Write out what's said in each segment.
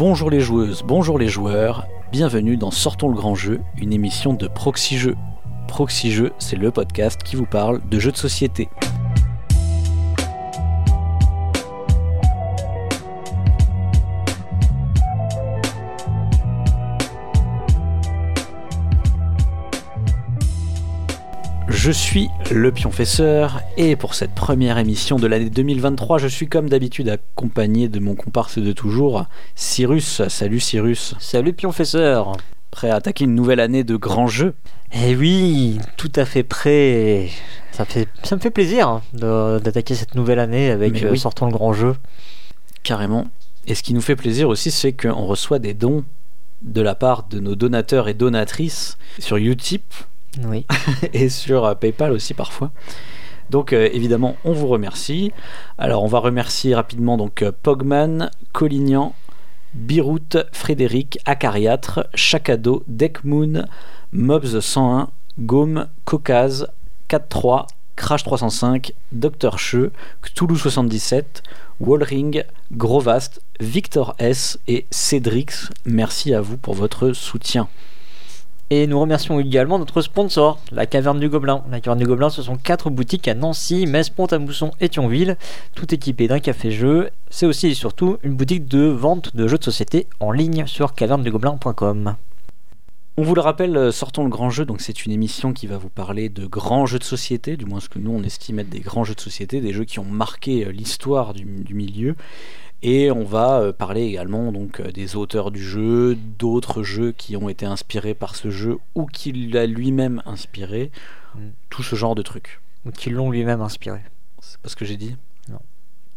Bonjour les joueuses, bonjour les joueurs, bienvenue dans Sortons le grand jeu, une émission de Proxy Jeux. Proxy Jeux, c'est le podcast qui vous parle de jeux de société. Je suis le pionfesseur et pour cette première émission de l'année 2023, je suis comme d'habitude accompagné de mon comparse de toujours, Cyrus. Salut Cyrus. Salut pionfesseur. Prêt à attaquer une nouvelle année de grands jeux? Eh oui, tout à fait prêt. Ça, fait, ça me fait plaisir hein, d'attaquer cette nouvelle année avec euh, oui. Sortons le grand jeu. Carrément. Et ce qui nous fait plaisir aussi, c'est qu'on reçoit des dons de la part de nos donateurs et donatrices sur Utip Et sur euh, PayPal aussi parfois. Donc euh, évidemment, on vous remercie. Alors on va remercier rapidement donc euh, Pogman, Collignan, Birout, Frédéric, Acariâtre, Chacado, Deckmoon, Mobs 101, Gaume, Caucase, 4-3, Crash 305, Dr. Cheux, Cthulhu 77, Wallring, Grovast, Victor S et Cédrix. Merci à vous pour votre soutien. Et nous remercions également notre sponsor, la Caverne du Gobelin. La Caverne du Gobelin, ce sont quatre boutiques à Nancy, Metz, Pont-à-Mousson et Thionville, tout équipées d'un café-jeu. C'est aussi et surtout une boutique de vente de jeux de société en ligne sur cavernedugobelin.com. On vous le rappelle, euh, Sortons le grand jeu, donc c'est une émission qui va vous parler de grands jeux de société, du moins ce que nous on estime être des grands jeux de société, des jeux qui ont marqué euh, l'histoire du, du milieu. Et on va euh, parler également donc euh, des auteurs du jeu, d'autres jeux qui ont été inspirés par ce jeu ou qui l'a lui-même inspiré, Mm. tout ce genre de trucs. Ou qui l'ont lui-même inspiré. C'est pas ce que j'ai dit? Non.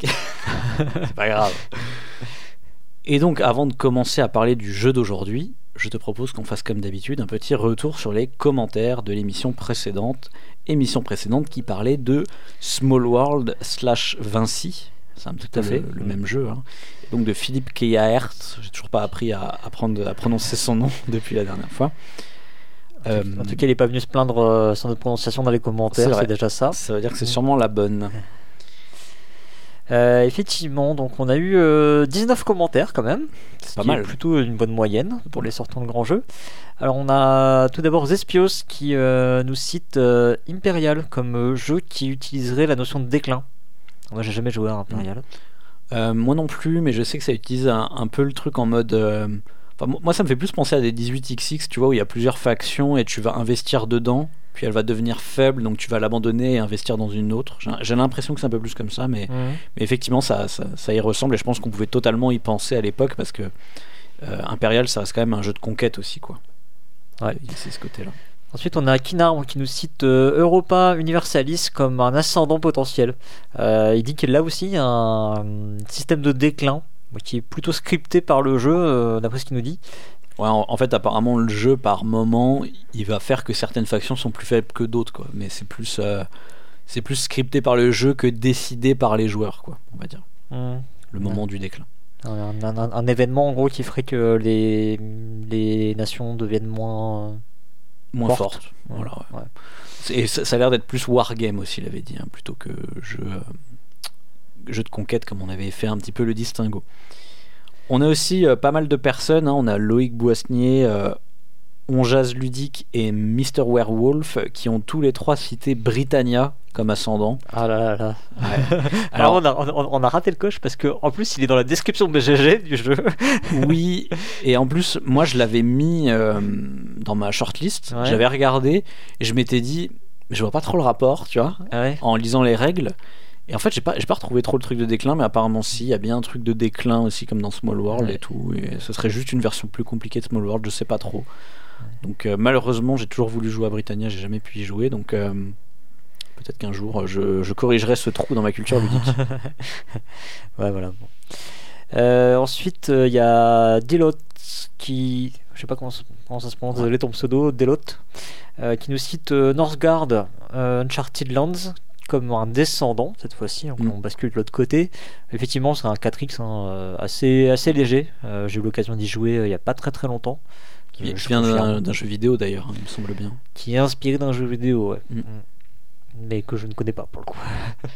c'est pas grave. Et donc, avant de commencer à parler du jeu d'aujourd'hui, je te propose qu'on fasse comme d'habitude un petit retour sur les commentaires de l'émission précédente. Émission précédente qui parlait de Small World slash Vinci. C'est un petit peu à fait. le, le même jeu. hein. Donc de Philippe Keyaert. J'ai toujours pas appris à, apprendre à prononcer son nom depuis la dernière fois. Euh, En tout cas, il n'est pas venu se plaindre euh, sans notre prononciation dans les commentaires, c'est déjà ça. ça veut dire que c'est sûrement la bonne. Euh, effectivement, donc on a eu euh, 19 commentaires quand même. C'est ce pas est mal. plutôt une bonne moyenne pour les sortants de grands jeux. Alors on a tout d'abord Zespios qui euh, nous cite euh, Imperial comme euh, jeu qui utiliserait la notion de déclin. Moi j'ai jamais joué à Imperial. Euh, moi non plus, mais je sais que ça utilise un, un peu le truc en mode. euh, moi, ça me fait plus penser à des 18xx, tu vois, où il y a plusieurs factions et tu vas investir dedans, puis elle va devenir faible, donc tu vas l'abandonner et investir dans une autre. J'ai l'impression que c'est un peu plus comme ça, mais, mais effectivement, ça, ça, ça y ressemble et je pense qu'on pouvait totalement y penser à l'époque parce que euh, Imperial, ça reste quand même un jeu de conquête aussi, quoi. Ouais. C'est ce côté-là. Ensuite on a Kinarm qui nous cite euh, Europa Universalis comme un ascendant potentiel. Euh, il dit qu'il a aussi un, un système de déclin qui est plutôt scripté par le jeu euh, d'après ce qu'il nous dit. Ouais, en, en fait, apparemment, le jeu, par moment, il va faire que certaines factions sont plus faibles que d'autres, quoi. Mais c'est plus, c'est plus scripté par le jeu que décidé par les joueurs, quoi, on va dire. Mhm. Le Ouais. moment du déclin. Un, un- un- un événement en gros qui ferait que les, les nations deviennent moins. Moins Forte. Voilà, ouais. ouais. C'est- Et ça, ça a l'air d'être plus wargame aussi, il avait dit, hein, plutôt que jeu, euh, jeu de conquête, comme on avait fait un petit peu le distinguo. On a aussi euh, pas mal de personnes, hein, on a Loïc Boissnier, euh, On Jazz Ludique et Mr. Werewolf, qui ont tous les trois cité Britannia comme ascendant. Ah là là là. Alors, Alors, on, a, on- on a raté le coche parce que en plus il est dans la description BGG du jeu. oui, et en plus, moi je l'avais mis euh, dans ma shortlist, Ouais. j'avais regardé et je m'étais dit, je vois pas trop le rapport, tu vois, Ah ouais. en lisant les règles. Et en fait, j'ai pas, j'ai pas retrouvé trop le truc de déclin, mais apparemment, si, il y a bien un truc de déclin aussi, comme dans Small World Ouais. et tout. Et ce serait juste une version plus compliquée de Small World, je sais pas trop. Donc, euh, malheureusement, j'ai toujours voulu jouer à Britannia, j'ai jamais pu y jouer, donc euh, peut-être qu'un jour, je, je corrigerai ce trou dans ma culture ludique. Ouais voilà. bon. Euh, ensuite il y a Delot qui, je sais pas comment, ça- comment ça se prononce, désolé ton pseudo, Delot, euh, qui nous cite Northgard Uncharted Lands comme un descendant cette fois-ci, Mm. on bascule de l'autre côté. Effectivement, c'est un 4X hein, assez, assez léger. J'ai eu l'occasion d'y jouer il y a pas très très longtemps. Qui vient d'un jeu vidéo d'ailleurs, hein, il me semble bien. qui est inspiré d'un jeu vidéo, ouais. Mm. Mm. mais que je ne connais pas pour le coup.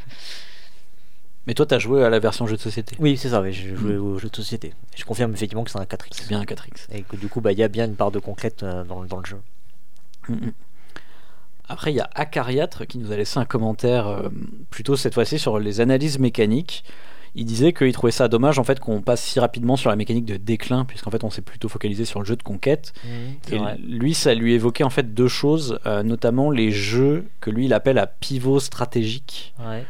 Mais toi, t'as joué à la version jeu de société. Oui, c'est ça, oui, j'ai joué au jeu de société. Je confirme effectivement que c'est un 4X. C'est bien un 4X. Et que du coup, bah, il y a bien une part de concrète euh, dans, le- dans le jeu. Mm, mm. Après, il y a Acariatre qui nous a laissé un commentaire, euh, plutôt cette fois-ci sur les analyses mécaniques. Il disait qu'il trouvait ça dommage en fait qu'on passe si rapidement sur la mécanique de déclin, puisqu'en fait on s'est plutôt focalisé sur le jeu de conquête. C'est Et lui, ça lui évoquait en fait deux choses, euh, notamment les jeux que lui il appelle à pivot stratégique. Ouais.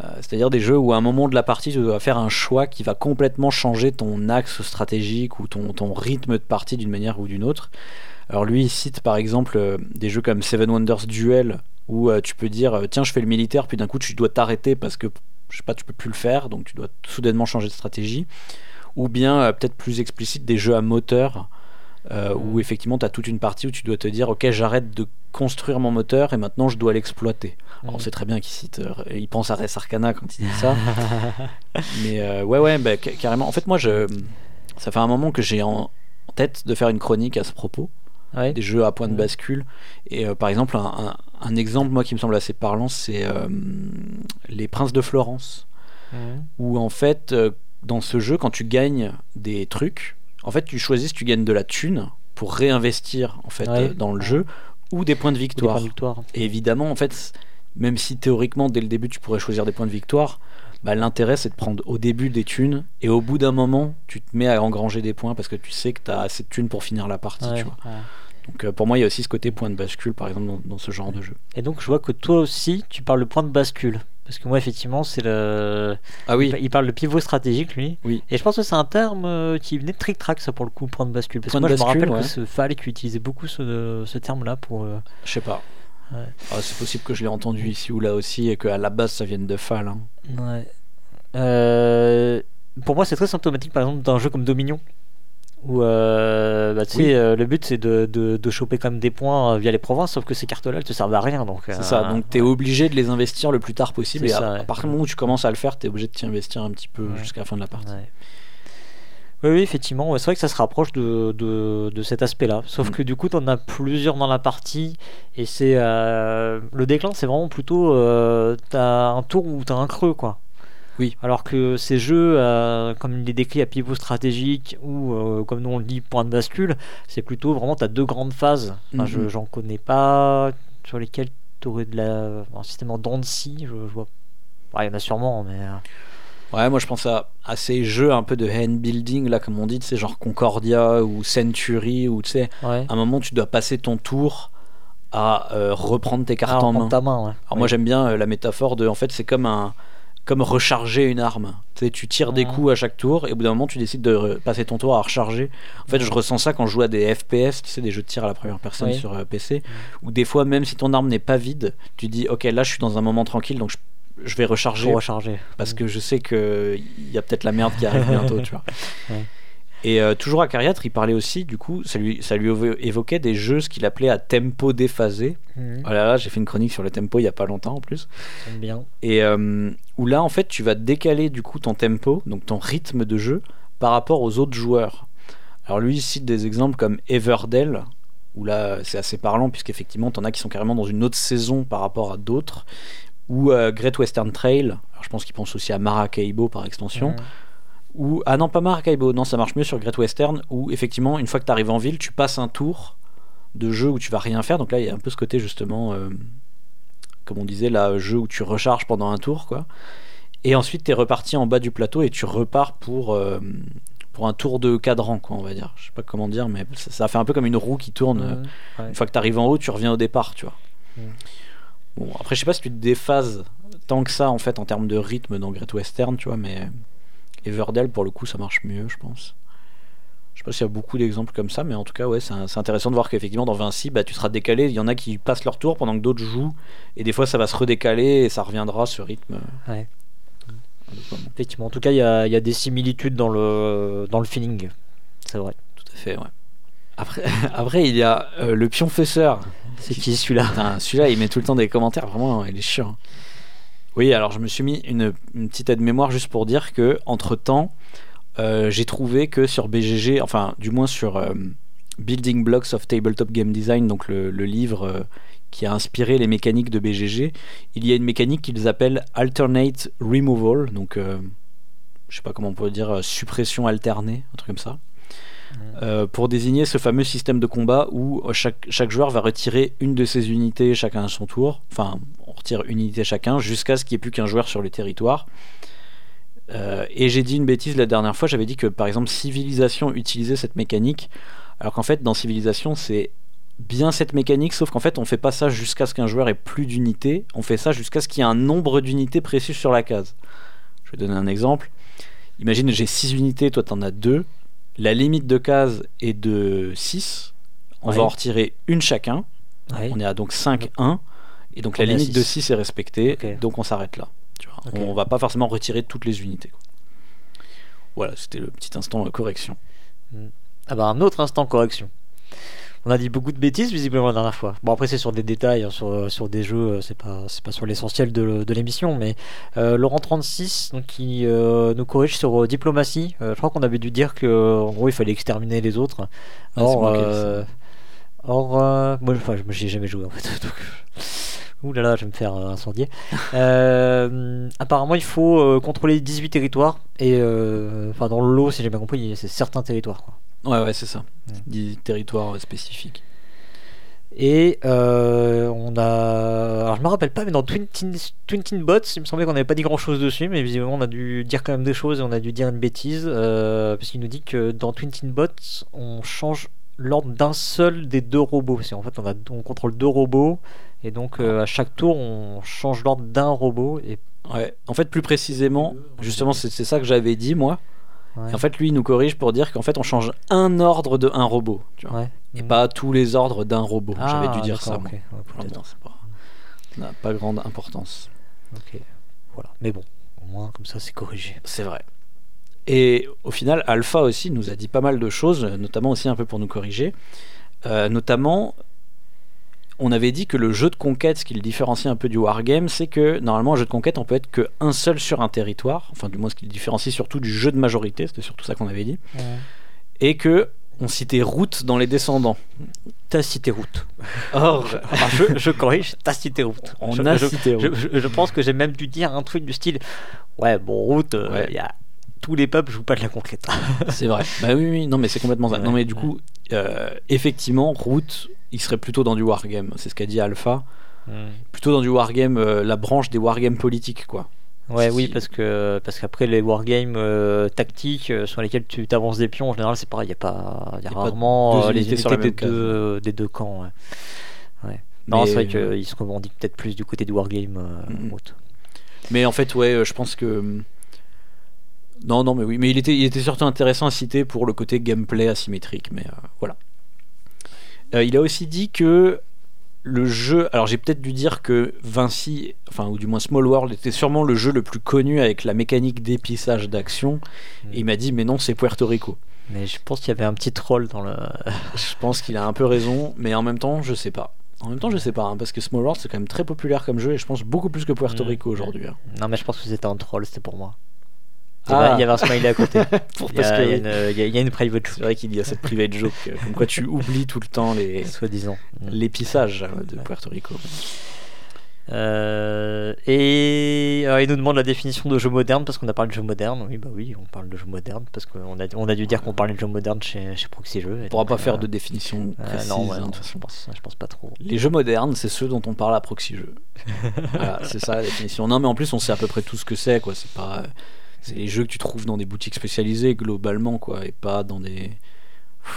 Euh, C'est-à-dire des jeux où à un moment de la partie, tu dois faire un choix qui va complètement changer ton axe stratégique ou ton, ton rythme de partie d'une manière ou d'une autre. Alors lui, il cite par exemple euh, des jeux comme Seven Wonders Duel, où euh, tu peux dire, tiens, je fais le militaire, puis d'un coup, tu dois t'arrêter parce que, je sais pas, tu peux plus le faire, donc tu dois soudainement changer de stratégie. Ou bien, euh, peut-être plus explicite, des jeux à moteur, euh, où effectivement, tu as toute une partie où tu dois te dire, ok, j'arrête de construire mon moteur et maintenant je dois l'exploiter. Alors, on Mhm. sait très bien qu'il cite, euh, il pense à Res Arcana quand il dit ça. Mais euh, ouais, ouais, bah, ca- carrément. En fait, moi, je, ça fait un moment que j'ai en tête de faire une chronique à ce propos, Ouais. des jeux à point de bascule. Et euh, par exemple, un, un- un exemple, moi, qui me semble assez parlant, c'est euh, Les Princes de Florence, où en fait, euh, dans ce jeu, quand tu gagnes des trucs, en fait, tu choisis si tu gagnes de la thune pour réinvestir en fait Ouais. dans le jeu ou des points de victoire. points de victoire. Et évidemment, en fait, même si théoriquement, dès le début, tu pourrais choisir des points de victoire, bah, l'intérêt, c'est de prendre au début des thunes, et au bout d'un moment, tu te mets à engranger des points parce que tu sais que tu as assez de thunes pour finir la partie. Ouais, Tu vois. ouais. Donc euh, pour moi, il y a aussi ce côté point de bascule, par exemple, dans, dans ce genre de jeu. Et donc, je vois que toi aussi, tu parles de point de bascule. Parce que moi, effectivement, c'est le. Ah oui, Il parle de pivot stratégique, lui. Oui. Et je pense que c'est un terme euh, qui venait de Trick Track, ça, pour le coup, point de bascule. Parce Point que moi, je me bascule, rappelle ouais. que ce Falk utilisait beaucoup ce, ce terme-là pour. euh, je sais pas. Ouais. Ah, c'est possible que je l'ai entendu ici ou là aussi, et qu'à la base, ça vienne de Fall. hein. Ouais. Euh, pour moi, c'est très symptomatique, par exemple, d'un jeu comme Dominion. Où euh, bah, Oui. euh, le but c'est de, de, de choper quand même des points euh, via les provinces, sauf que ces cartes-là elles te servent à rien. donc C'est ça, donc tu es obligé de les investir le plus tard possible, et à, ça, à ouais. partir du moment où tu commences à le faire, tu es obligé de t'y investir un petit peu jusqu'à la fin de la partie. Oui, oui, effectivement, ouais, c'est vrai que ça se rapproche de, de, de cet aspect-là. Sauf Mm. que du coup, tu en as plusieurs dans la partie. Et c'est. euh, le déclin, c'est vraiment plutôt. Euh, t'as un tour où t'as un creux, quoi. Oui. Alors que ces jeux, euh, comme il est décrit à pivot stratégique ou euh, comme nous on le dit, point de bascule, c'est plutôt vraiment t'as deux grandes phases. Enfin, je- Mhm. J'en connais pas sur lesquelles tu aurais de la, un système en dents de scie. Je, je vois. Ouais, Il y en a sûrement, mais. Ouais, moi je pense à, à ces jeux un peu de hand building, là, comme on dit, tu sais, genre Concordia ou Century, où tu sais, ouais. à un moment tu dois passer ton tour à euh, reprendre tes cartes Ah, en main. ta main, ouais. Alors moi j'aime bien euh, la métaphore de, en fait, c'est comme un comme recharger une arme. Tu sais, tu tires des coups à chaque tour et au bout d'un moment tu décides de passer ton tour à recharger. En fait, je ressens ça quand je joue à des FPS, tu sais, des jeux de tir à la première personne Oui. sur euh, PC, où des fois, même si ton arme n'est pas vide, tu dis, ok, là je suis dans un moment tranquille, donc je, je vais recharger pour recharger. parce que je sais que il y a peut-être la merde qui arrive bientôt, tu vois. Ouais. Et euh, toujours à Cariatre, il parlait aussi, du coup, ça lui, ça lui évo- évoquait des jeux, ce qu'il appelait à tempo déphasé. Mhm. Oh là là, j'ai fait une chronique sur le tempo il y a pas longtemps en plus. J'aime bien. Et euh, où là, en fait, tu vas décaler du coup ton tempo, donc ton rythme de jeu, par rapport aux autres joueurs. Alors lui, il cite des exemples comme Everdell, où là, c'est assez parlant, puisqu'effectivement, t'en as qui sont carrément dans une autre saison par rapport à d'autres, ou euh, Great Western Trail, alors je pense qu'il pense aussi à Maracaibo par extension, Mhm. ou ah non pas Maracaibo non ça marche mieux sur Great Western où effectivement une fois que tu arrives en ville tu passes un tour de jeu où tu vas rien faire donc là il y a un peu ce côté justement euh, comme on disait là jeu où tu recharges pendant un tour quoi et ensuite tu es reparti en bas du plateau et tu repars pour euh, pour un tour de cadran quoi on va dire je sais pas comment dire mais ça, ça fait un peu comme une roue qui tourne Mhm. Ouais. une fois que tu arrives en haut tu reviens au départ tu vois Mm. Bon après je sais pas si tu te déphases tant que ça en fait en termes de rythme dans Great Western tu vois mais Everdell pour le coup ça marche mieux je pense je sais pas s'il y a beaucoup d'exemples comme ça mais en tout cas ouais c'est intéressant de voir qu'effectivement dans Vinci bah, tu seras décalé il y en a qui passent leur tour pendant que d'autres jouent et des fois ça va se redécaler et ça reviendra ce rythme Ouais. Effectivement, en tout cas, il y y a des similitudes dans le, dans le feeling. C'est vrai. tout à fait ouais après, après il y a euh, le pion fesseur C'est qui celui-là? Celui-là, il met tout le temps des commentaires, vraiment, il est chiant. Oui, alors je me suis mis une, une petite aide-mémoire juste pour dire que, entre temps, j'ai trouvé que sur BGG, enfin, du moins sur euh, Building Blocks of Tabletop Game Design, donc le, le livre euh, qui a inspiré les mécaniques de BGG. Il y a une mécanique qu'ils appellent Alternate Removal, donc euh, je sais pas comment on pourrait dire, euh, suppression alternée, un truc comme ça. Euh, pour désigner ce fameux système de combat où euh, chaque, chaque joueur va retirer une de ses unités chacun à son tour. Enfin, on retire une unité chacun jusqu'à ce qu'il n'y ait plus qu'un joueur sur le territoire. Euh, et j'ai dit une bêtise la dernière fois, j'avais dit que par exemple Civilisation utilisait cette mécanique, alors qu'en fait dans Civilisation c'est bien cette mécanique, sauf qu'en fait on fait pas ça jusqu'à ce qu'un joueur ait plus d'unités, on fait ça jusqu'à ce qu'il y ait un nombre d'unités précis sur la case. Je vais donner un exemple. Imagine j'ai 6 unités, toi t'en as 2. La limite de case est de 6. On Ouais. va en retirer une chacun. Ouais. On est à donc 5, 1. Et donc On la limite de six. 6 est respectée. Donc on s'arrête là. Tu vois. Ok. On va pas forcément retirer toutes les unités. quoi. Voilà, c'était le petit instant euh, correction. Ah bah un autre instant correction. On a dit beaucoup de bêtises visiblement la dernière fois. Bon après c'est sur des détails, hein, sur, sur des jeux, euh, c'est pas c'est pas sur l'essentiel de, de l'émission, mais euh, Laurent 36 donc qui euh, nous corrige sur euh, diplomatie. Euh, je crois qu'on avait dû dire que euh, en gros il fallait exterminer les autres. Ah, Or, euh, or euh, moi enfin je- j'y ai jamais joué en fait. donc, Ouh là là, je vais me faire euh, incendier. Euh, apparemment, il faut euh, contrôler 18 territoires. Et euh, enfin, dans le lot, si j'ai bien compris, c'est certains territoires. quoi. Ouais, ouais, c'est ça. Mm. Des territoires euh, spécifiques. Et euh, on a. Alors je me rappelle pas, mais dans Twin Teen, Twin Teen Bots, il me semblait qu'on n'avait pas dit grand chose dessus, mais visiblement on a dû dire quand même des choses et on a dû dire une bêtise. euh, parce qu'il nous dit que dans Twin Teen Bots, on change l'ordre d'un seul des deux robots. C'est en fait on, a, on contrôle deux robots et donc euh, à chaque tour on change l'ordre d'un robot. Et Ouais. En fait, plus précisément, justement, c'est c'est ça que j'avais dit moi. Ouais. Et en fait, lui, il nous corrige pour dire qu'en fait, on change un ordre de un robot. Tu vois. Ouais. Et pas tous les ordres d'un robot. Ah, J'avais dû dire ça. d'accord, moi. ok. Ouais, Enfin, peut-être. bon, c'est pas... ça n'a pas grande importance. Ok. Voilà. Mais bon, au moins comme ça c'est corrigé. C'est vrai. Et au final, Alpha aussi nous a dit pas mal de choses, notamment aussi un peu pour nous corriger. Euh, notamment, on avait dit que le jeu de conquête, ce qui le différencie un peu du wargame, c'est que normalement, un jeu de conquête, on peut être que un seul sur un territoire. Enfin, du moins, ce qui le différencie surtout du jeu de majorité, c'était surtout ça qu'on avait dit. Et que on citait route dans les descendants. T'as cité route. Or, je, je corrige, t'as cité route. on Je- a je- cité route. je- je pense que j'ai même dû dire un truc du style Ouais, bon, route, euh, il Ouais. y a tous les peuples jouent pas de la conquête. C'est vrai. Bah oui, oui, non, mais c'est complètement ça. Ouais, non, mais du ouais. coup, euh, effectivement, route, il serait plutôt dans du wargame. C'est ce qu'a dit Alpha. plutôt dans du wargame, euh, la branche des wargames politiques, quoi. Ouais, oui, parce que parce qu'après les wargames euh, tactiques euh, sur lesquels tu t'avances des pions, en général, c'est pareil, il y a pas, y a Y a pas rarement deux euh, les unités sur la des, deux, des deux camps. ouais. Ouais. Non, Mais- c'est vrai qu'ils se revendiquent peut-être plus du côté du wargame. euh, route. Mais en fait, ouais, euh, je pense que. Non, non, mais oui, mais il était, il était surtout intéressant à citer pour le côté gameplay asymétrique, mais euh, voilà. Euh, il a aussi dit que le jeu. Alors, j'ai peut-être dû dire que Vinci, enfin, ou du moins Small World, était sûrement le jeu le plus connu avec la mécanique d'épissage d'action. Et il m'a dit, mais non, c'est Puerto Rico. Mais je pense qu'il y avait un petit troll dans le. Je pense qu'il a un peu raison, mais en même temps, je sais pas. En même temps, je sais pas, hein, parce que Small World c'est quand même très populaire comme jeu et je pense beaucoup plus que Puerto Mm. Rico aujourd'hui. hein. Non, mais je pense que c'était un troll, c'était pour moi. Il y Ah. il y avait un smiley à côté. Pour- Il y a, parce que il y a une, il y a- il y a une private c'est joke, vrai qu'il y a cette private joke, euh, comme quoi tu oublies tout le temps les soi-disant. l'épissage euh, de. Puerto Rico. Euh, et alors, il nous demande la définition de jeu moderne parce qu'on a parlé de jeu moderne. Oui, bah oui, on parle de jeu moderne parce qu'on a, on a dû dire qu'on parlait de jeu moderne chez, chez Proxy Jeux. On pourra pas faire de définition euh, précise. non, ouais, hein, non, je, pense, je pense pas trop. Les jeux modernes, c'est ceux dont on parle à proxy jeux. voilà, c'est ça la définition. Non, mais en plus, on sait à peu près tout ce que c'est, quoi. C'est pas, c'est les jeux que tu trouves dans des boutiques spécialisées globalement, quoi, et pas dans des,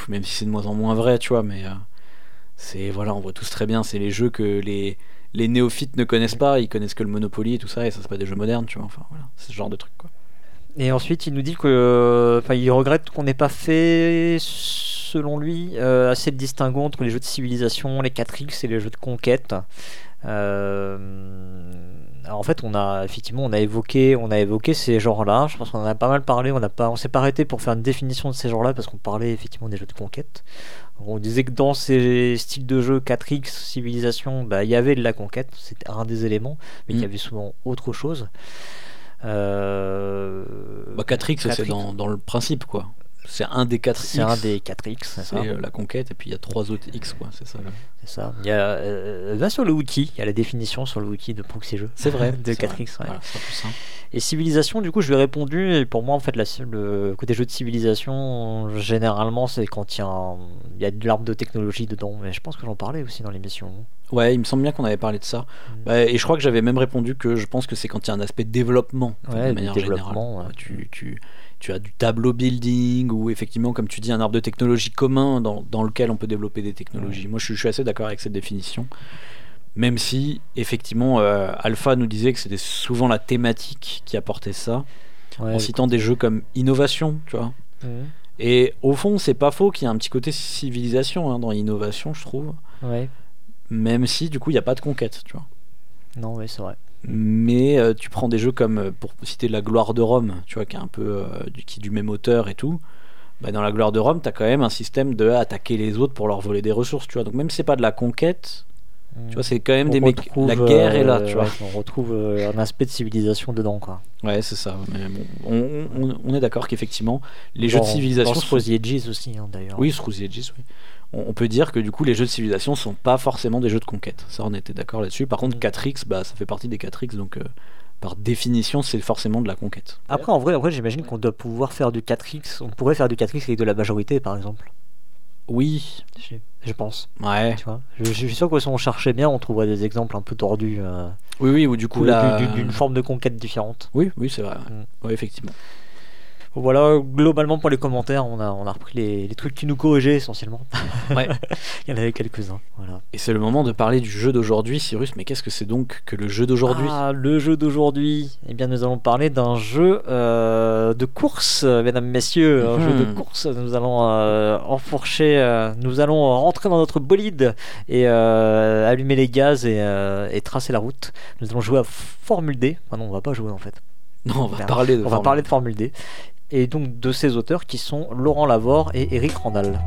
même si c'est de moins en moins vrai, tu vois, mais euh, c'est voilà, on voit tous très bien. C'est les jeux que les les néophytes ne connaissent pas. Ils connaissent que le Monopoly et tout ça, et ça c'est pas des jeux modernes, tu vois. Enfin voilà, c'est ce genre de truc, quoi. Et ensuite, il nous dit que, enfin, il regrette qu'on n'ait pas fait, selon lui, euh, assez de distinguo entre les jeux de civilisation, les 4X et les jeux de conquête. Euh, alors, en fait, on a effectivement, on a évoqué, on a évoqué ces genres-là. Je pense qu'on en a pas mal parlé. On n'a pas, on s'est pas arrêté pour faire une définition de ces genres-là parce qu'on parlait effectivement des jeux de conquête. On disait que dans ces styles de jeux 4X, civilisation, bah, il y avait de la conquête, c'était un des éléments, mais qu'il y Mm. avait souvent autre chose. Euh, Bah 4X, c'est 4X. dans, dans le principe, quoi. C'est un des 4 C'est un des 4X, c'est ça. C'est euh, la conquête, et puis il y a trois autres X, quoi, c'est ça. C'est ça. Il y a, euh, va sur le wiki, il y a la définition sur le wiki de Proxy Jeux. C'est vrai. de c'est 4X, vrai. ouais. Voilà, c'est plus simple. Et civilisation, du coup, je lui ai répondu. Et pour moi, en fait, la, le côté jeu de civilisation, généralement, c'est quand il y, a un- il y a de l'arbre de technologie dedans. Mais je pense que j'en parlais aussi dans l'émission. Ouais, il me semble bien qu'on avait parlé de ça. Mm. Bah, et je crois que j'avais même répondu que je pense que c'est quand il y a un aspect développement, Ouais, de manière développement, générale. ouais. Tu, tu, tu as du tableau building ou effectivement, comme tu dis, un arbre de technologie commun dans, dans lequel on peut développer des technologies. Moi, je, suis- je suis assez d'accord avec cette définition. Même si, effectivement, euh, Alpha nous disait que c'était souvent la thématique qui apportait ça, Ouais, en citant des jeux comme Innovation, tu vois. Et au fond, c'est pas faux qu'il y a un petit côté civilisation hein, dans Innovation, je trouve. Ouais. Même si, du coup, il n'y a pas de conquête, tu vois. Non, ouais, c'est vrai. Mais euh, tu prends des jeux comme, euh, pour citer La Gloire de Rome, tu vois, qui est un peu euh, du, qui est du même auteur et tout. Bah, dans La Gloire de Rome, tu as quand même un système de attaquer les autres pour leur voler des ressources, tu vois. Donc même si c'est pas de la conquête, tu vois, c'est quand même On des mecs. La guerre est là, tu vois. ouais, on retrouve un aspect de civilisation dedans, quoi. Ouais, c'est ça. Mais bon, on, on- on est d'accord qu'effectivement, les jeux de civilisation. Edges aussi, hein, d'ailleurs. Oui, Edges, oui. On, on peut dire que du coup, les jeux de civilisation sont pas forcément des jeux de conquête. Ça, on était d'accord là-dessus. Par contre, Mm. 4X, bah, ça fait partie des 4X, donc euh, par définition, c'est forcément de la conquête. Après, en vrai, en vrai j'imagine qu'on doit pouvoir faire du 4X. On pourrait faire du 4X avec de la majorité, par exemple. Oui, Je, je pense. ouais. Tu vois. Je, je suis sûr que si on cherchait bien, on trouverait des exemples un peu tordus euh, Oui, oui, ou du coup, d'une forme de conquête différente. Oui, oui, c'est vrai. ouais. Mm. Oui, effectivement. Voilà, globalement pour les commentaires, on a, on a repris les, les trucs qui nous corrigeaient essentiellement. Ouais. Il y en avait quelques-uns. Voilà. Et c'est le moment de parler du jeu d'aujourd'hui, Cyrus. Mais qu'est-ce que c'est donc que le jeu d'aujourd'hui? Ah, le jeu d'aujourd'hui. Eh bien, nous allons parler d'un jeu euh, de course, euh, mesdames, messieurs. Un Mhm. jeu de course. Nous allons euh, enfourcher, euh, nous allons rentrer dans notre bolide et allumer les gaz et, et tracer la route. Nous allons jouer à Formule D. Ah non, on va pas jouer en fait. Non, on va Merde. parler de. On va Formule parler de Formule D. Et donc de ces auteurs qui sont Laurent Lavore et Eric Randall.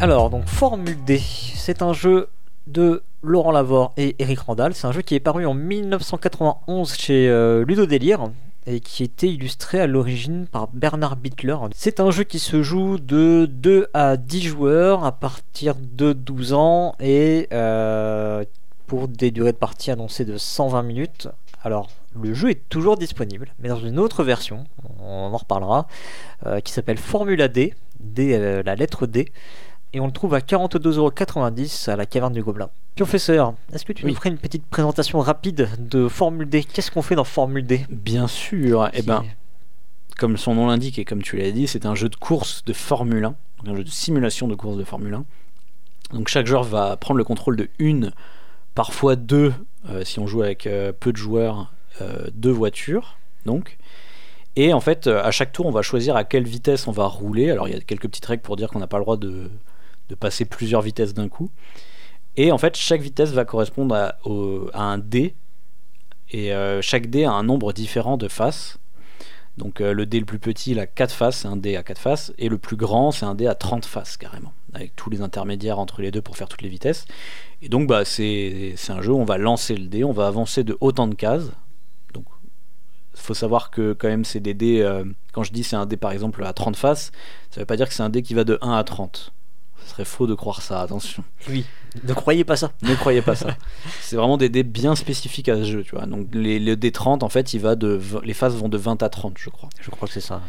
Alors, donc Formule D, c'est un jeu de Laurent Lavore et Eric Randall. C'est un jeu qui est paru en 1991 chez euh, Ludo Délire et qui était illustré à l'origine par Bernard Bittler. C'est un jeu qui se joue de 2 à 10 joueurs à partir de 12 ans et euh, pour des durées de partie annoncées de 120 minutes. Alors, le jeu est toujours disponible, mais dans une autre version, on en reparlera, euh, qui s'appelle Formula D, D euh, la lettre D, et on le trouve à 42,90€ à la caverne du Gobelin. Professeur, est-ce que tu Oui. nous ferais une petite présentation rapide de Formule D? Qu'est-ce qu'on fait dans Formule D? Bien sûr. Eh Qui- ben, comme son nom l'indique et comme tu l'as dit, c'est un jeu de course de Formule 1, donc un jeu de simulation de course de Formule 1. Donc chaque joueur va prendre le contrôle de une, parfois deux, euh, si on joue avec euh, peu de joueurs, euh, deux voitures. Donc. Et en fait, à chaque tour, on va choisir à quelle vitesse on va rouler. Alors il y a quelques petites règles pour dire qu'on n'a pas le droit de, de passer plusieurs vitesses d'un coup. Et en fait, chaque vitesse va correspondre à, un dé. Et euh, chaque dé a un nombre différent de faces. Donc euh, le dé le plus petit, il a 4 faces, c'est un dé à 4 faces. Et le plus grand, c'est un dé à 30 faces carrément. Avec tous les intermédiaires entre les deux pour faire toutes les vitesses. Et donc bah, c'est un jeu où on va lancer le dé, on va avancer de autant de cases. Donc il faut savoir que quand même c'est des dés, euh, quand je dis c'est un dé par exemple à 30 faces, ça veut pas dire que c'est un dé qui va de 1 à 30. Ce serait faux de croire ça, attention. Oui, ne croyez pas ça. Ne croyez pas ça. C'est vraiment des dés bien spécifiques à ce jeu, tu vois. Donc les, les dés 30, en fait, il va de, les phases vont de 20 à 30, je crois. Je crois que c'est ça.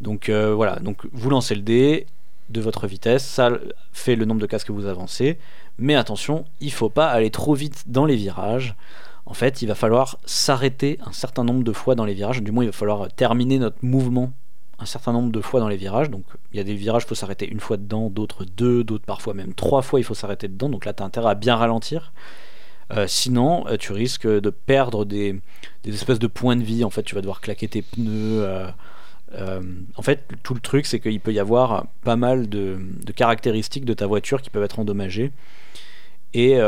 Donc euh, voilà, donc vous lancez le dé de votre vitesse, ça fait le nombre de cases que vous avancez, mais attention, il faut pas aller trop vite dans les virages. En fait, il va falloir s'arrêter un certain nombre de fois dans les virages, du moins il va falloir terminer notre mouvement un certain nombre de fois dans les virages. Donc il y a des virages, il faut s'arrêter une fois dedans, d'autres deux, d'autres parfois même trois fois, il faut s'arrêter dedans. Donc là, tu as intérêt à bien ralentir. Euh, sinon, euh, tu risques de perdre des, des espèces de points de vie. En fait, tu vas devoir claquer tes pneus. euh, en fait, tout le truc, c'est qu'il peut y avoir pas mal de, de caractéristiques de ta voiture qui peuvent être endommagées. Et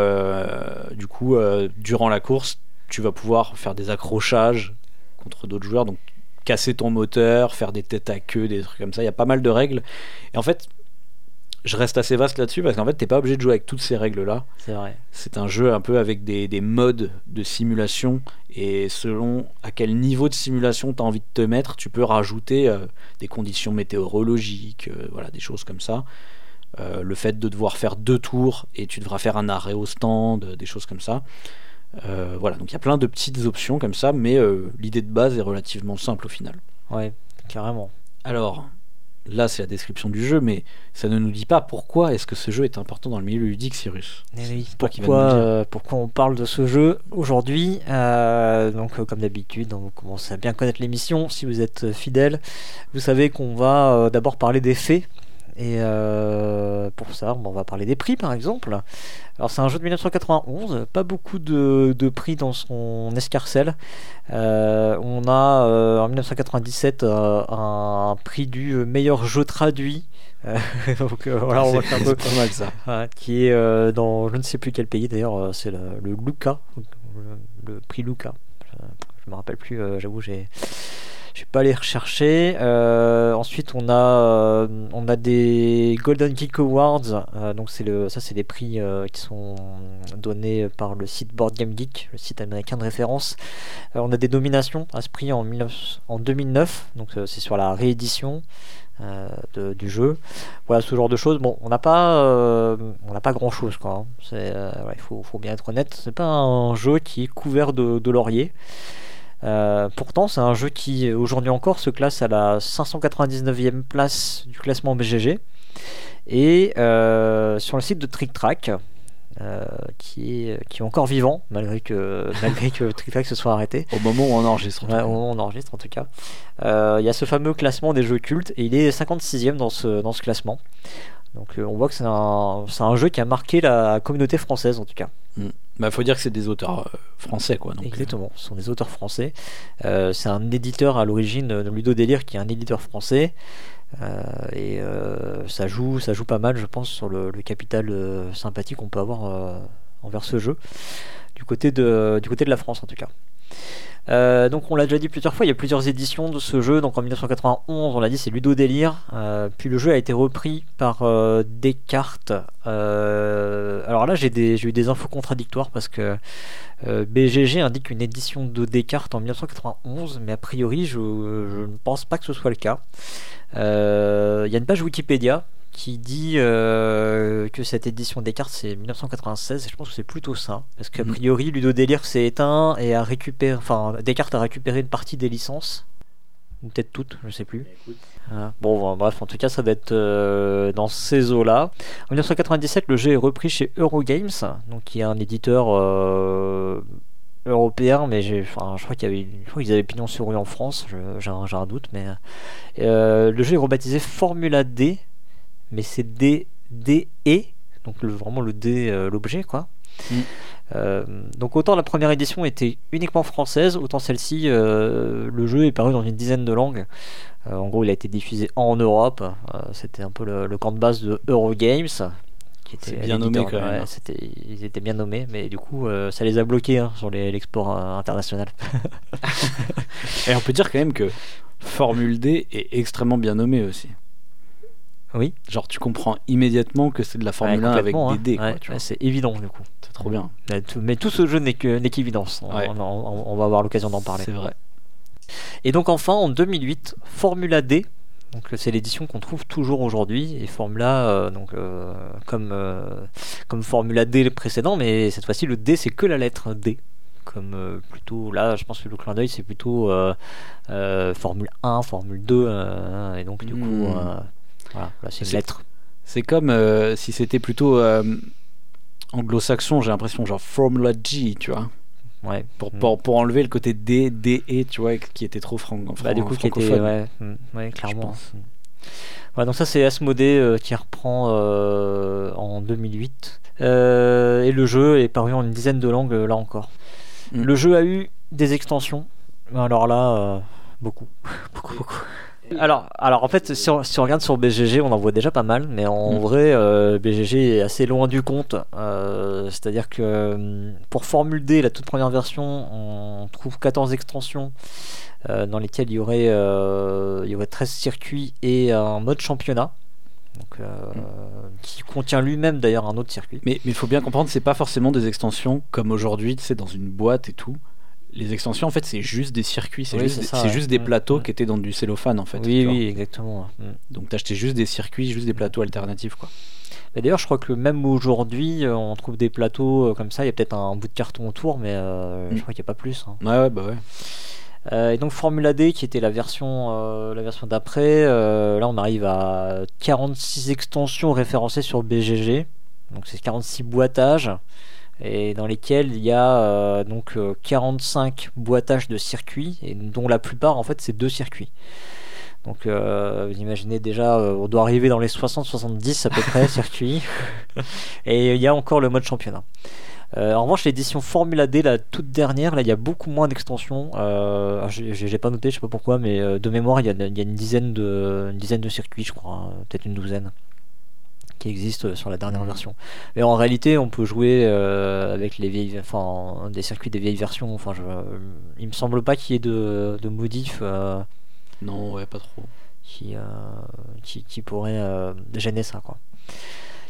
du coup, durant la course, tu vas pouvoir faire des accrochages contre d'autres joueurs. Donc, casser ton moteur, faire des têtes à queue, des trucs comme ça. Il y a pas mal de règles. Et en fait, je reste assez vaste là-dessus parce qu'en fait, t'es pas obligé de jouer avec toutes ces règles-là. C'est vrai. C'est un jeu un peu avec des, des modes de simulation et selon à quel niveau de simulation tu as envie de te mettre, tu peux rajouter euh, des conditions météorologiques, euh, voilà, des choses comme ça. Euh, le fait de devoir faire deux tours et tu devras faire un arrêt au stand, des choses comme ça. Euh, voilà, donc il y a plein de petites options comme ça, mais euh, l'idée de base est relativement simple au final. Ouais, carrément. Alors, là c'est la description du jeu, mais ça ne nous dit pas pourquoi est-ce que ce jeu est important dans le milieu ludique, Cyrus. Eh oui, pourquoi, euh, pourquoi on parle de ce jeu aujourd'hui Euh, Donc, euh, comme d'habitude, on commence à bien connaître l'émission. Si vous êtes fidèle, vous savez qu'on va d'abord parler des faits. Et euh, pour ça, on va parler des prix par exemple. Alors, c'est un jeu de 1991, pas beaucoup de, de prix dans son escarcelle. Euh, on a euh, en 1997 euh, un prix du meilleur jeu traduit. Donc voilà, on va faire un peu pas mal ça. Qui est dans je ne sais plus quel pays d'ailleurs, c'est le, le Luca, le, le prix Luca. Je, je me rappelle plus, j'avoue, j'ai je suis pas allé rechercher. Euh, ensuite, on a euh, on a des Golden Geek Awards, euh, donc c'est le ça c'est des prix qui sont donnés par le site Board Game Geek, le site américain de référence. On a des nominations à ce prix en 19 en 2009, donc c'est sur la réédition. du jeu voilà ce genre de choses bon on n'a pas on n'a pas grand chose quoi hein. il faut, faut bien être honnête c'est pas un jeu qui est couvert de, de laurier Euh, pourtant c'est un jeu qui aujourd'hui encore se classe à la 599e place du classement BGG et euh, sur le site de Trick Track euh, qui est qui est encore vivant malgré que malgré que Trick Track se soit arrêté Au moment où on enregistre. Ouais, au moment où on enregistre en tout cas. Il y a ce fameux classement des jeux cultes et il est 56e dans ce, dans ce classement. Donc on voit que c'est un, c'est un jeu qui a marqué la communauté française en tout cas. Bah, faut dire que c'est des auteurs euh, français quoi. Donc, Exactement, ce sont des auteurs français. Euh, c'est un éditeur à l'origine de Ludo Délire qui est un éditeur français. Euh, et euh, ça, joue, ça joue pas mal, je pense, sur le, le capital euh, sympathie qu'on peut avoir euh, envers ce jeu, du côté, de, du côté de la France en tout cas. Euh, donc on l'a déjà dit plusieurs fois, il y a plusieurs éditions de ce jeu. Donc en 1991, on l'a dit, c'est Ludo Délire. Euh, puis le jeu a été repris par euh, Descartes. Alors là, j'ai eu des infos contradictoires parce que BGG indique une édition de Descartes en 1991, mais a priori, je, ne pense pas que ce soit le cas. Il y a une page Wikipédia qui dit euh, que cette édition Descartes c'est 1996 et je pense que c'est plutôt ça parce qu'a Mhm. priori Ludo Délire s'est éteint et a récupéré enfin Descartes a récupéré une partie des licences. Ou peut-être toutes je sais plus. Bon bref en tout cas ça doit être euh, dans ces eaux là en 1997 le jeu est repris chez Eurogames donc qui est un éditeur euh, européen mais j'ai enfin je crois qu'il y avait je crois qu'ils avaient pignon sur rue en France j'ai un, doute mais euh, le jeu est rebaptisé Formula D mais c'est D, D E, donc le, vraiment le D, euh, l'objet quoi. Mm. Euh, donc autant la première édition était uniquement française, autant celle-ci, euh, le jeu est paru dans une dizaine de langues. Euh, en gros, il a été diffusé en Europe. C'était un peu le, le camp de base de Eurogames. qui était bien nommé, quand même. ouais, c'était- ils étaient bien nommés, mais du coup, ça les a bloqués hein, sur l'export international. Et on peut dire quand même que Formule D est extrêmement bien nommé aussi. Oui. Genre tu comprends immédiatement que c'est de la Formule Ouais, 1 avec complètement, des dés. hein. Ouais, ouais, c'est évident du coup. C'est trop bien. Mais tout, mais tout ce jeu n'est qu'évidence. On, on- on- on va avoir l'occasion d'en parler. C'est vrai. Et donc enfin en 2008, Formula D. Donc c'est l'édition qu'on trouve toujours aujourd'hui et Formula euh, donc euh, comme euh, comme Formula D le précédent, mais cette fois-ci le D c'est que la lettre D. Comme euh, plutôt là, je pense que le clin d'œil c'est plutôt euh, euh, Formule 1, Formule 2 euh, et donc du coup Hmm. Voilà, là c'est lettre. C'est comme euh, si c'était plutôt euh, anglo-saxon, j'ai l'impression, genre Formula G, tu vois. Ouais. Pour, Mm. pour, pour enlever le côté D, D, E, tu vois, qui était trop franc. Bah, du coup, qui était, ouais, mm, ouais, clairement. Mm. Voilà, donc ça, c'est Asmodée euh, qui reprend euh, en 2008. Euh, et le jeu est paru en une dizaine de langues, là encore. Mm. Le jeu a eu des extensions. Alors là, beaucoup. beaucoup, beaucoup. Alors, alors en fait, si on, si on regarde sur BGG, on en voit déjà pas mal, mais en Mm. vrai, euh, BGG est assez loin du compte. Euh, C'est-à-dire que hum, pour Formule D, la toute première version, on trouve 14 extensions euh, dans lesquelles il y aurait, il y aurait 13 circuits et un mode championnat. donc, qui contient lui-même d'ailleurs un autre circuit. Mais il faut bien comprendre, c'est pas forcément des extensions comme aujourd'hui, tu sais, dans une boîte et tout. Les extensions, en fait, c'est juste des circuits, c'est Oui, juste, des- ça, c'est ouais. juste des Mm, plateaux mm. qui étaient dans du cellophane, en fait. oui, oui, exactement. Mm. Donc t'achetais juste des circuits, juste des plateaux alternatifs, quoi. Mais d'ailleurs, je crois que même aujourd'hui, euh, on trouve des plateaux euh, comme ça. Il y a peut-être un bout de carton autour, mais euh, Mm. je crois qu'il n'y a pas plus. hein. Ouais, ouais, bah ouais. Euh, et donc Formula D, qui était la version, euh, la version d'après, là on arrive à 46 extensions référencées sur BGG. Donc c'est 46 boîtages, et dans lesquels il y a euh, donc euh, 45 boîtages de circuits, et dont la plupart en fait c'est deux circuits. Donc euh, vous imaginez déjà, euh, on doit arriver dans les 60-70 à peu près circuits. Et il y a encore le mode championnat. Euh, en revanche, l'édition Formula D, la toute dernière, là, il y a beaucoup moins d'extensions. Euh, j'ai pas noté, je sais pas pourquoi, mais euh, de mémoire, il y a, il y a une, dizaine de, une dizaine de circuits, je crois, hein, peut-être une douzaine, qui existent euh, sur la dernière version. Mais en réalité, on peut jouer euh, avec les vieilles, enfin, des circuits des vieilles versions. Enfin, je, il me semble pas qu'il y ait de, de modifs. euh, Non, ouais, pas trop. qui, euh, qui, gêner ça. Quoi.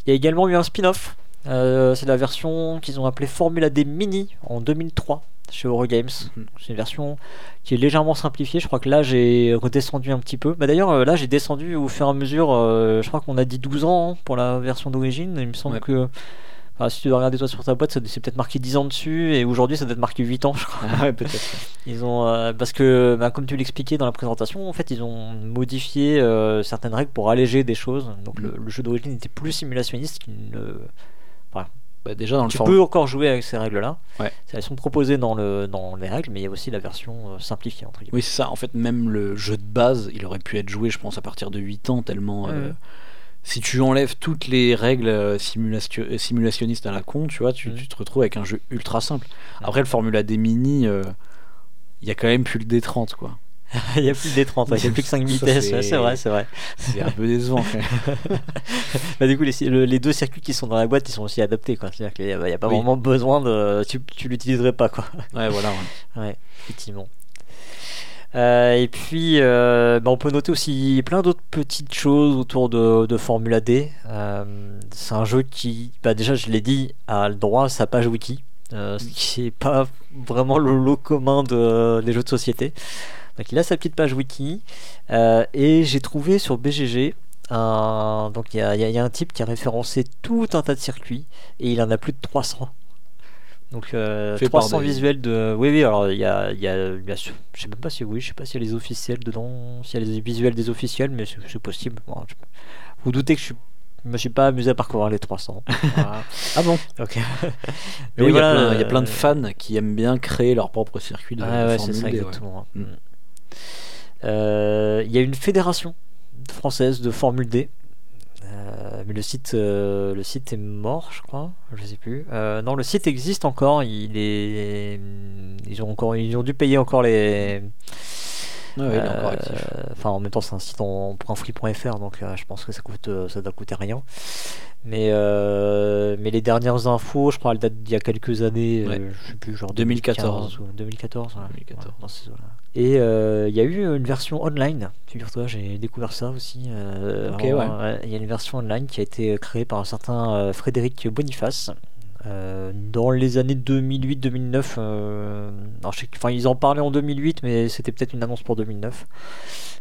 Il y a également eu un spin-off. C'est la version qu'ils ont appelée Formula D Mini en 2003 chez Eurogames. Mhm. C'est une version qui est légèrement simplifiée. Je crois que là j'ai redescendu un petit peu. Bah, D'ailleurs, euh, là j'ai descendu au fur et à mesure. euh, je crois qu'on a dit 12 ans hein, pour la version d'origine. Il me semble Ouais. que. enfin, si tu dois regarder toi sur ta boîte, c'est peut-être marqué 10 ans dessus, et aujourd'hui ça doit être marqué 8 ans, je crois. Ah ouais, peut-être. Ils ont euh, parce que bah, comme tu l'expliquais dans la présentation, en fait ils ont modifié euh, certaines règles pour alléger des choses. Donc le, le jeu d'origine était plus simulationniste. qu'il ne- Bah, déjà, dans le Tu form- peux encore jouer avec ces règles-là. Ouais. Elles sont proposées dans le dans les règles, mais il y a aussi la version euh, simplifiée entre guillemets. Oui, c'est ça. En fait, même le jeu de base, il aurait pu être joué, je pense, à partir de 8 ans, tellement. euh, Mhm. si tu enlèves toutes les règles euh, simulation- simulationnistes à la con, tu vois, tu, Mhm. tu te retrouves avec un jeu ultra simple. Après, le Formula D Mini, il y a quand même plus le D30, quoi. il y a plus des 30, il y a plus que 5 Ça, vitesses. c'est- vrai, c'est vrai. C'est un peu décevant. Bah, du coup, les, le- les deux circuits qui sont dans la boîte, ils sont aussi adaptés. C'est-à-dire qu'il n'y a, y a pas Oui. vraiment besoin de. Tu, tu l'utiliserais pas, quoi. Ouais, voilà. ouais. Ouais, effectivement. Euh, et puis, euh, bah, on peut noter aussi plein d'autres petites choses autour de, de Formula D. Euh, c'est un jeu qui, bah, déjà, je l'ai dit, a le droit à sa page wiki, ce qui n'est pas vraiment le lot commun de, des jeux de société. Donc, il a sa petite page wiki. Euh, et j'ai trouvé sur BGG. Un, donc il y a, y y un type qui a référencé tout un tas de circuits et il en a plus de 300. Donc euh, Fait par 300 des- visuels de. Oui oui alors il y a, y a, il y a- je sais même pas si oui je sais pas s'il y a les officiels dedans s'il y a les visuels des officiels mais c'est possible. Bon, je- Vous doutez que je suis je me suis pas amusé à parcourir les 300. Voilà. Ah bon? Ok. Mais oui, il y a voilà, plein- il y, a plein de euh, fans qui aiment bien créer leur propre circuit de, Ah ouais, c'est ça exactement. Mm. Euh, Il y a une fédération française de Formule D. Euh, mais le site, euh, le site est mort, je crois. Je sais plus. Euh, non, le site existe encore. Ils ont encore, ils ont dû payer encore les. Ouais, ouais, il est encore Euh, actif. Enfin, en même temps, c'est un site en .free.fr, donc euh, je pense que ça coûte, euh, ça doit coûter rien. Mais, mais les dernières infos, je crois, elles datent d'il y a quelques années. Ouais. je sais plus, genre 2014. 2015 ou 2014. ouais. 2014. Ouais, dans ces eaux-là. Et euh, il y a eu une version online. Figure-toi, j'ai découvert ça aussi. euh, Ok, vraiment, ouais. Il y a une version online qui a été créée par un certain Frédéric Boniface. Euh, dans les années 2008-2009, euh, enfin, ils en parlaient en 2008, mais c'était peut-être une annonce pour 2009.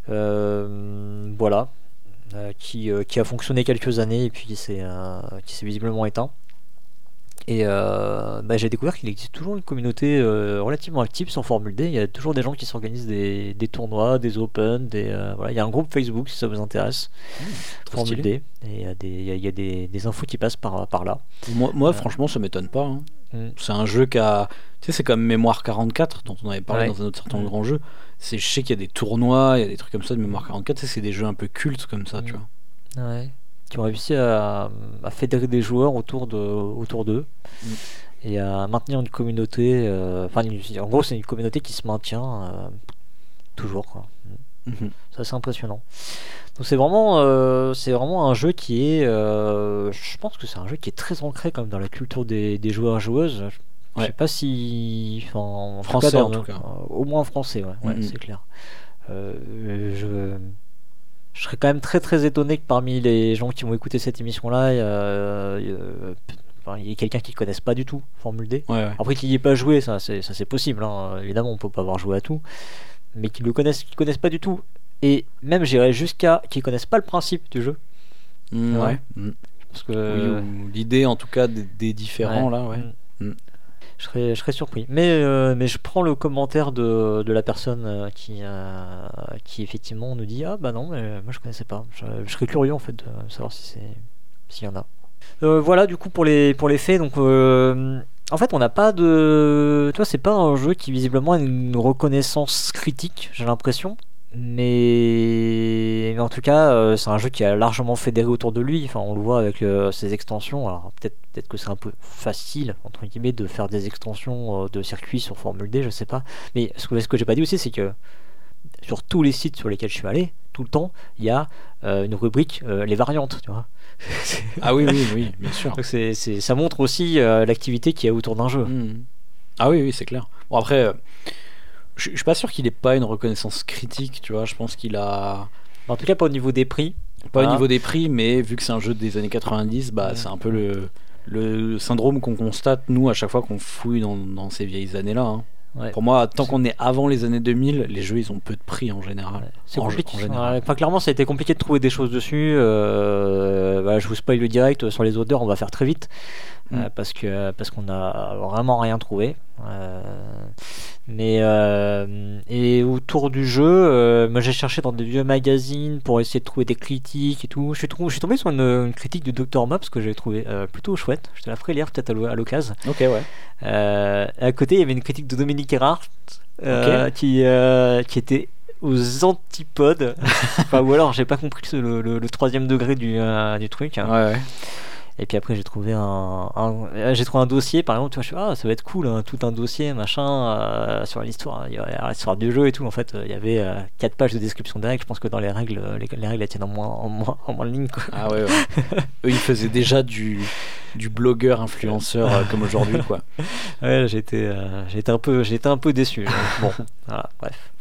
Euh, voilà, qui, qui a fonctionné quelques années et puis qui s'est visiblement éteint. Et euh, bah, j'ai découvert qu'il existe toujours une communauté euh, relativement active sur Formule D. Il y a toujours des gens qui s'organisent des, des tournois, des Open, des, euh, voilà. il y a un groupe Facebook si ça vous intéresse, Trop Formule stylé. D. Et il y a, des, il y a- il y a des, des infos qui passent par, par là. Moi, moi franchement, ça m'étonne pas. hein. Mm. C'est un jeu qui a. Tu sais, c'est comme Mémoire 44, dont on avait parlé Ouais. dans un autre certain Mm. grand jeu. Je sais qu'il y a des tournois, il y a des trucs comme ça de Mémoire 44. tu sais, C'est des jeux un peu cultes comme ça, tu Mm. vois. Ouais. Qui ont réussi à, à fédérer des joueurs autour de autour d'eux Mm. et à maintenir une communauté. euh, Enfin, en gros, c'est une communauté qui se maintient euh, toujours. Quoi. Mhm. C'est assez impressionnant. Donc c'est vraiment, euh, c'est vraiment un jeu qui est, je pense que c'est un jeu qui est très ancré comme dans la culture des, des joueurs et joueuses. Je Ouais. sais pas si, en Français, cas, en tout cas. au moins français, ouais, ouais, Mhm. c'est clair. Je, je serais quand même très très étonné que parmi les gens qui vont écouter cette émission-là, il y a- euh, il y quelqu'un qui connaisse pas du tout Formule D. Ouais, ouais. Après qu'il n'y ait pas joué, ça c'est ça, c'est possible. hein. Évidemment, on peut pas avoir joué à tout, mais qu'ils le connaissent, qu'ils connaissent pas du tout. Et même j'irais jusqu'à qu'ils connaissent pas le principe du jeu, Mm, Ouais. Mm. parce que Oui, ou l'idée en tout cas des, des différents là, ouais. Mm. Je serais, surpris. Mais, euh, mais je prends le commentaire de, la personne euh, qui, euh, qui effectivement nous dit Ah bah non, mais moi je connaissais pas. Je, serais curieux en fait de savoir si c'est s'il y en a. Euh, voilà du coup pour les, pour les faits. Donc, euh, en fait, on n'a pas de. Tu vois, c'est pas un jeu qui visiblement a une reconnaissance critique, j'ai l'impression. Mais... mais en tout cas, euh, c'est un jeu qui a largement fédéré autour de lui. Enfin, on le voit avec euh, ses extensions. Alors peut-être peut-être que c'est un peu facile entre guillemets de faire des extensions euh, de circuits sur Formule D, je sais pas. Mais ce que, ce que j'ai pas dit aussi, c'est que sur tous les sites sur lesquels je suis allé, tout le temps, il y a une rubrique les variantes, tu vois. Ah oui, oui, oui, bien sûr. Donc c'est, c'est- ça montre aussi l'activité qu'il y a autour d'un jeu. Mm. Ah oui, oui, c'est clair. Bon après, je je suis pas sûr qu'il ait pas une reconnaissance critique, tu vois. Je pense qu'il a En tout cas, pas au niveau des prix. pas au Ah. niveau des prix, mais vu que c'est un jeu des années 90, bah Ouais. c'est un peu le le syndrome qu'on constate nous à chaque fois qu'on fouille dans, dans ces vieilles années-là. hein. Ouais. Pour moi, tant qu'on est avant les années 2000, les jeux ils ont peu de prix en général. C'est compliqué. en général. Ouais, enfin, clairement, ça a été compliqué de trouver des choses dessus. Euh, bah, je vous spoil le direct sur les odeurs, on va faire très vite. Euh, Mm. parce que parce qu'on a vraiment rien trouvé. Euh, mais euh, et autour du jeu, moi j'ai cherché dans des vieux magazines pour essayer de trouver des critiques et tout. Je suis, je suis tombé sur une, une critique du Dr Mops que j'ai trouvé plutôt chouette. Je te la ferai lire peut-être à l'o- à l'occasion. Ok, ouais. À côté, il y avait une critique de Dominique Erhardt qui, qui était aux antipodes. enfin, ou alors, j'ai pas compris le, le- le- le troisième degré du, du truc. Ouais, ouais. Et puis après, j'ai trouvé un, un- euh, j'ai trouvé un dossier, par exemple. Tu vois, je suis ah, ça va être cool, hein, tout un dossier, machin, euh, sur l'histoire, a l'histoire du jeu et tout. En fait, euh, il y avait euh, quatre pages de description des règles. Je pense que dans les règles, les, les règles elles tiennent en moins, en moins, en moins de lignes. Quoi. Ah ouais, ouais. Eux, ils faisaient déjà du, du blogueur influenceur euh, comme aujourd'hui, quoi. Ouais, j'ai été un peu, été un peu déçu. Bon, voilà, bref.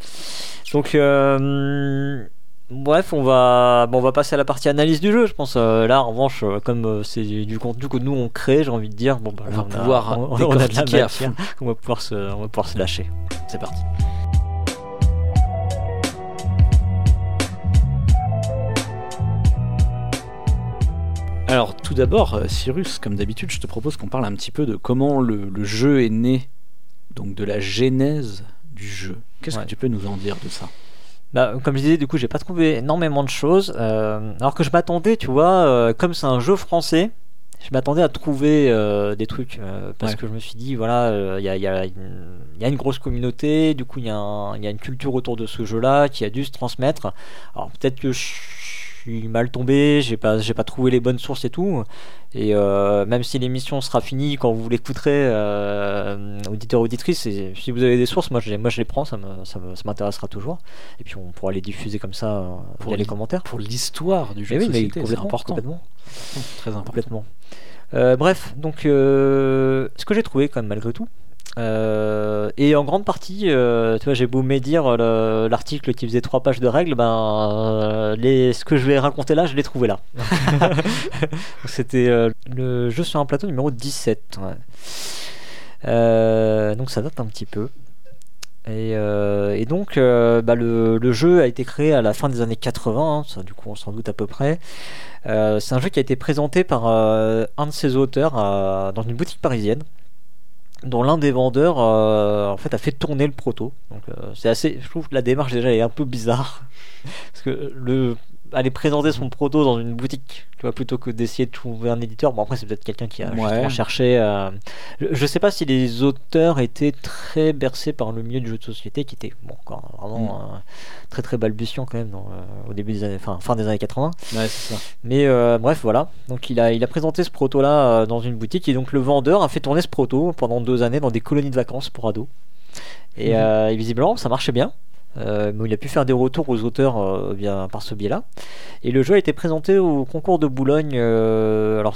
Donc, euh, bref, on va, bon, on va passer à la partie analyse du jeu. Je pense euh, là, en revanche, euh, comme euh, c'est du, contenu que nous on crée, j'ai envie de dire, bon, bah, On là, va pouvoir on, on a de la décortiquer à matière, fond. on va pouvoir se, on va pouvoir se lâcher. C'est parti. Alors, tout d'abord, Cyrus, comme d'habitude, je te propose qu'on parle un petit peu de comment le, le jeu est né, donc de la genèse du jeu. Qu'est-ce Ouais. que tu peux nous en dire de ça? Bah, comme je disais, du coup, j'ai pas trouvé énormément de choses. euh, alors que je m'attendais, tu vois, euh, comme c'est un jeu français, je m'attendais à trouver euh, des trucs. parce Ouais. que je me suis dit, voilà, il y, a, il y a une- il y a une grosse communauté, du coup, il y, a un- il y a une culture autour de ce jeu-là qui a dû se transmettre. Alors, peut-être que je suis mal tombé, j'ai pas, j'ai pas trouvé les bonnes sources et tout. Et euh, même si l'émission sera finie quand vous l'écouterez, euh, auditeurs auditrices, et si vous avez des sources, moi je les, moi, je les prends, ça me- ça me- ça m'intéressera toujours. Et puis on pourra les diffuser comme ça euh, Pour via les commentaires. Pour l'histoire du jeu Mais de oui, mais c'est complètement, important. complètement, Très important. complètement. Euh, bref, donc ce que j'ai trouvé quand même malgré tout, euh, et en grande partie, euh, tu vois, j'ai beau médire le- l'article qui faisait trois pages de règles, ben euh, les, ce que je vais raconter là, je l'ai trouvé là. C'était euh, le jeu sur un plateau numéro 17. ouais. Euh, donc ça date un petit peu. Et, euh, et donc euh, bah, le, le jeu a été créé à la fin des années 80, hein, ça du coup on s'en doute à peu près. Euh, c'est un jeu qui a été présenté par euh, un de ses auteurs euh, dans une boutique parisienne dont l'un des vendeurs euh, en fait a fait tourner le proto. Donc euh, c'est assez, je trouve que la démarche déjà est un peu bizarre parce que le aller présenter son proto dans une boutique, tu vois, plutôt que d'essayer de trouver un éditeur. Bon après c'est peut-être quelqu'un qui a Ouais. justement cherché. euh, Je, je sais pas si les auteurs étaient très bercés par le milieu du jeu de société, qui était bon encore vraiment euh, très très balbutiant quand même dans, euh, au début des années, fin des années 80. Ouais, c'est ça. Mais bref, voilà. Donc il a, il a présenté ce proto-là dans une boutique et donc le vendeur a fait tourner ce proto pendant deux années dans des colonies de vacances pour ados. Et, et visiblement, ça marchait bien. Euh, mais il a pu faire des retours aux auteurs euh, par ce biais-là. Et le jeu a été présenté au concours de Boulogne. euh, alors,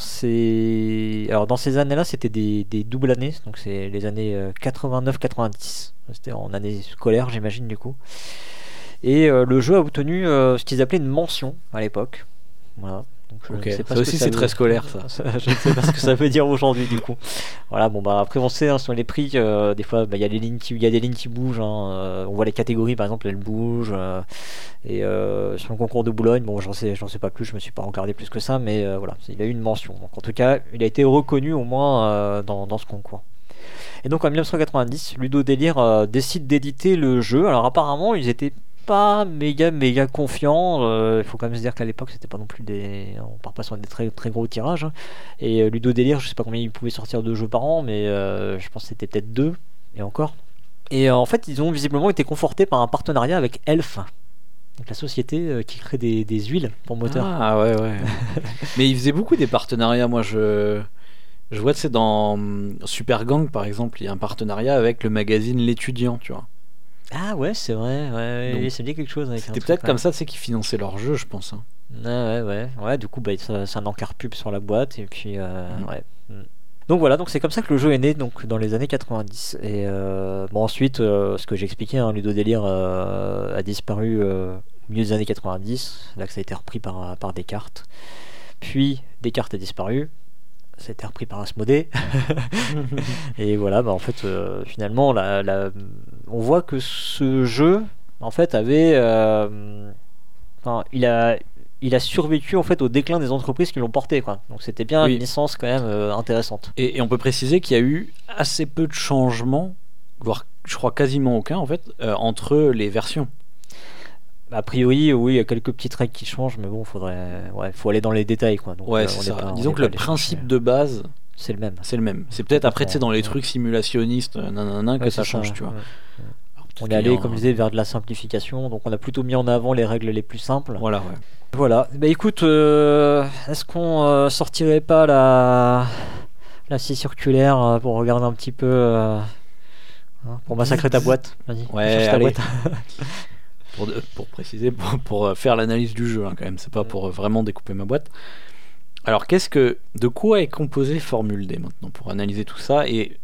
alors dans ces années-là, c'était des, des doubles années. Donc c'est les années euh, 89-90. C'était en année scolaire, j'imagine, du coup. Et euh, le jeu a obtenu euh, ce qu'ils appelaient une mention à l'époque. Voilà. Donc, je Ok. ne sais pas Ça ce que aussi, c'est veut- très scolaire, ça. je ne sais pas ce que ça veut dire aujourd'hui du coup. Voilà, bon bah après on sait hein, sur les prix, euh, des fois bah, il y a lignes qui, il des lignes qui bougent. hein, euh, on voit les catégories par exemple elles bougent. euh, et euh, sur le concours de Boulogne, bon j'en sais, j'en sais pas plus, je me suis pas regardé plus que ça, mais euh, voilà, il a eu une mention. Donc en tout cas, il a été reconnu au moins euh, dans, dans ce concours. Et donc en 1990, Ludo Délire euh, décide d'éditer le jeu. Alors apparemment, ils étaient pas méga méga confiants. Euh, Il faut quand même se dire qu'à l'époque, c'était pas non plus des. On part pas sur des très très gros tirages. hein. Et euh, Ludo Délire, je sais pas combien il pouvait sortir de jeux par an, mais euh, je pense que c'était peut-être deux, et encore. Et euh, en fait, ils ont visiblement été confortés par un partenariat avec Elf. Donc la société qui crée des, des huiles pour moteur. Ah ouais, ouais. Mais il faisait beaucoup des partenariats. Moi, je, je vois, c'est dans hum, Super Gang, par exemple, il y a un partenariat avec le magazine L'étudiant, tu vois. Ah ouais, c'est vrai, ouais, ouais, Donc, ça me dit quelque chose. C'était peut-être ouais. comme ça, c'est qu'ils finançaient leur jeu, je pense. hein. Ouais, ouais, ouais. Ouais, du coup, bah, ça- c'est un encart pub sur la boîte. Et puis, euh, ouais. Mm. Donc voilà, donc c'est comme ça que le jeu est né donc dans les années 90. Et euh, bon ensuite, euh, ce que j'ai expliqué, hein, Ludo Délire euh, a disparu euh, au milieu des années 90. Là que ça a été repris par, par Descartes. Puis Descartes a disparu. Ça a été repris par Asmodée. Et voilà, bah, en fait, euh, finalement, la, la- on voit que ce jeu, en fait, avait, euh, enfin, il a, il a survécu en fait au déclin des entreprises qui l'ont porté, quoi. Donc c'était bien Oui. une licence quand même euh, intéressante. Et, et on peut préciser qu'il y a eu assez peu de changements, voire je crois quasiment aucun en fait, entre les versions. A priori, oui, il y a quelques petites règles qui changent, mais bon, faudrait, ouais, faut aller dans les détails, quoi. Donc, Ouais, euh, c'est ça. pas- Disons que le principe chercher. de base, c'est le même. c'est le même. C'est peut-être après, tu sais, dans les Ouais. trucs simulationnistes, euh, nanana, que Ouais, ça change, tu vois. Alors, On est allé, a comme je disais, vers de la simplification. Donc on a plutôt mis en avant les règles les plus simples. Voilà, ouais. Voilà. Bah écoute, euh, est-ce qu'on euh, sortirait pas la la scie circulaire pour regarder un petit peu hein, pour massacrer ta boîte? Vas-y. Ouais, ta boîte. pour, de- pour préciser, pour, pour, euh, faire l'analyse du jeu, hein, quand même, c'est pas pour euh, vraiment découper ma boîte. Alors, qu'est-ce que, de quoi est composé Formule D maintenant pour analyser tout ça et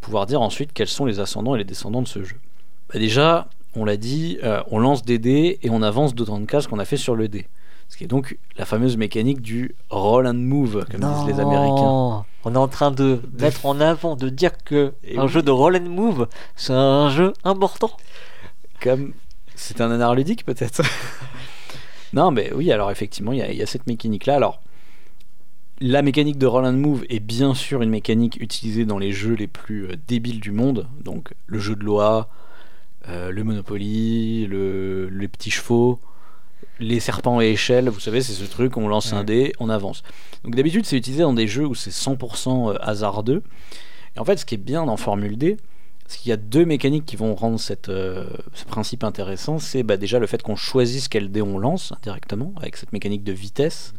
pouvoir dire ensuite quels sont les ascendants et les descendants de ce jeu? Bah Déjà, on l'a dit, euh, on lance des dés et on avance d'autant de cases qu'on a fait sur le dé. Ce qui est donc la fameuse mécanique du roll and move, comme disent les Américains. On est en train de mettre en avant, de dire que Et un oui. jeu de roll and move, c'est un jeu important. Comme c'est un anard ludique peut-être. non, mais oui, alors effectivement, il y, a- il y a cette mécanique-là. Alors, la mécanique de roll and move est bien sûr une mécanique utilisée dans les jeux les plus euh, débiles du monde. Donc, le jeu de loi, euh, le Monopoly, le, les petits chevaux, les serpents et échelles. Vous savez, c'est ce truc, on lance un dé, on avance. Donc, d'habitude, c'est utilisé dans des jeux où c'est 100% euh, hasardeux. Et en fait, ce qui est bien dans Formule D, c'est qu'il y a deux mécaniques qui vont rendre cette, euh, ce principe intéressant. C'est bah, déjà le fait qu'on choisisse quel dé on lance directement, avec cette mécanique de vitesse.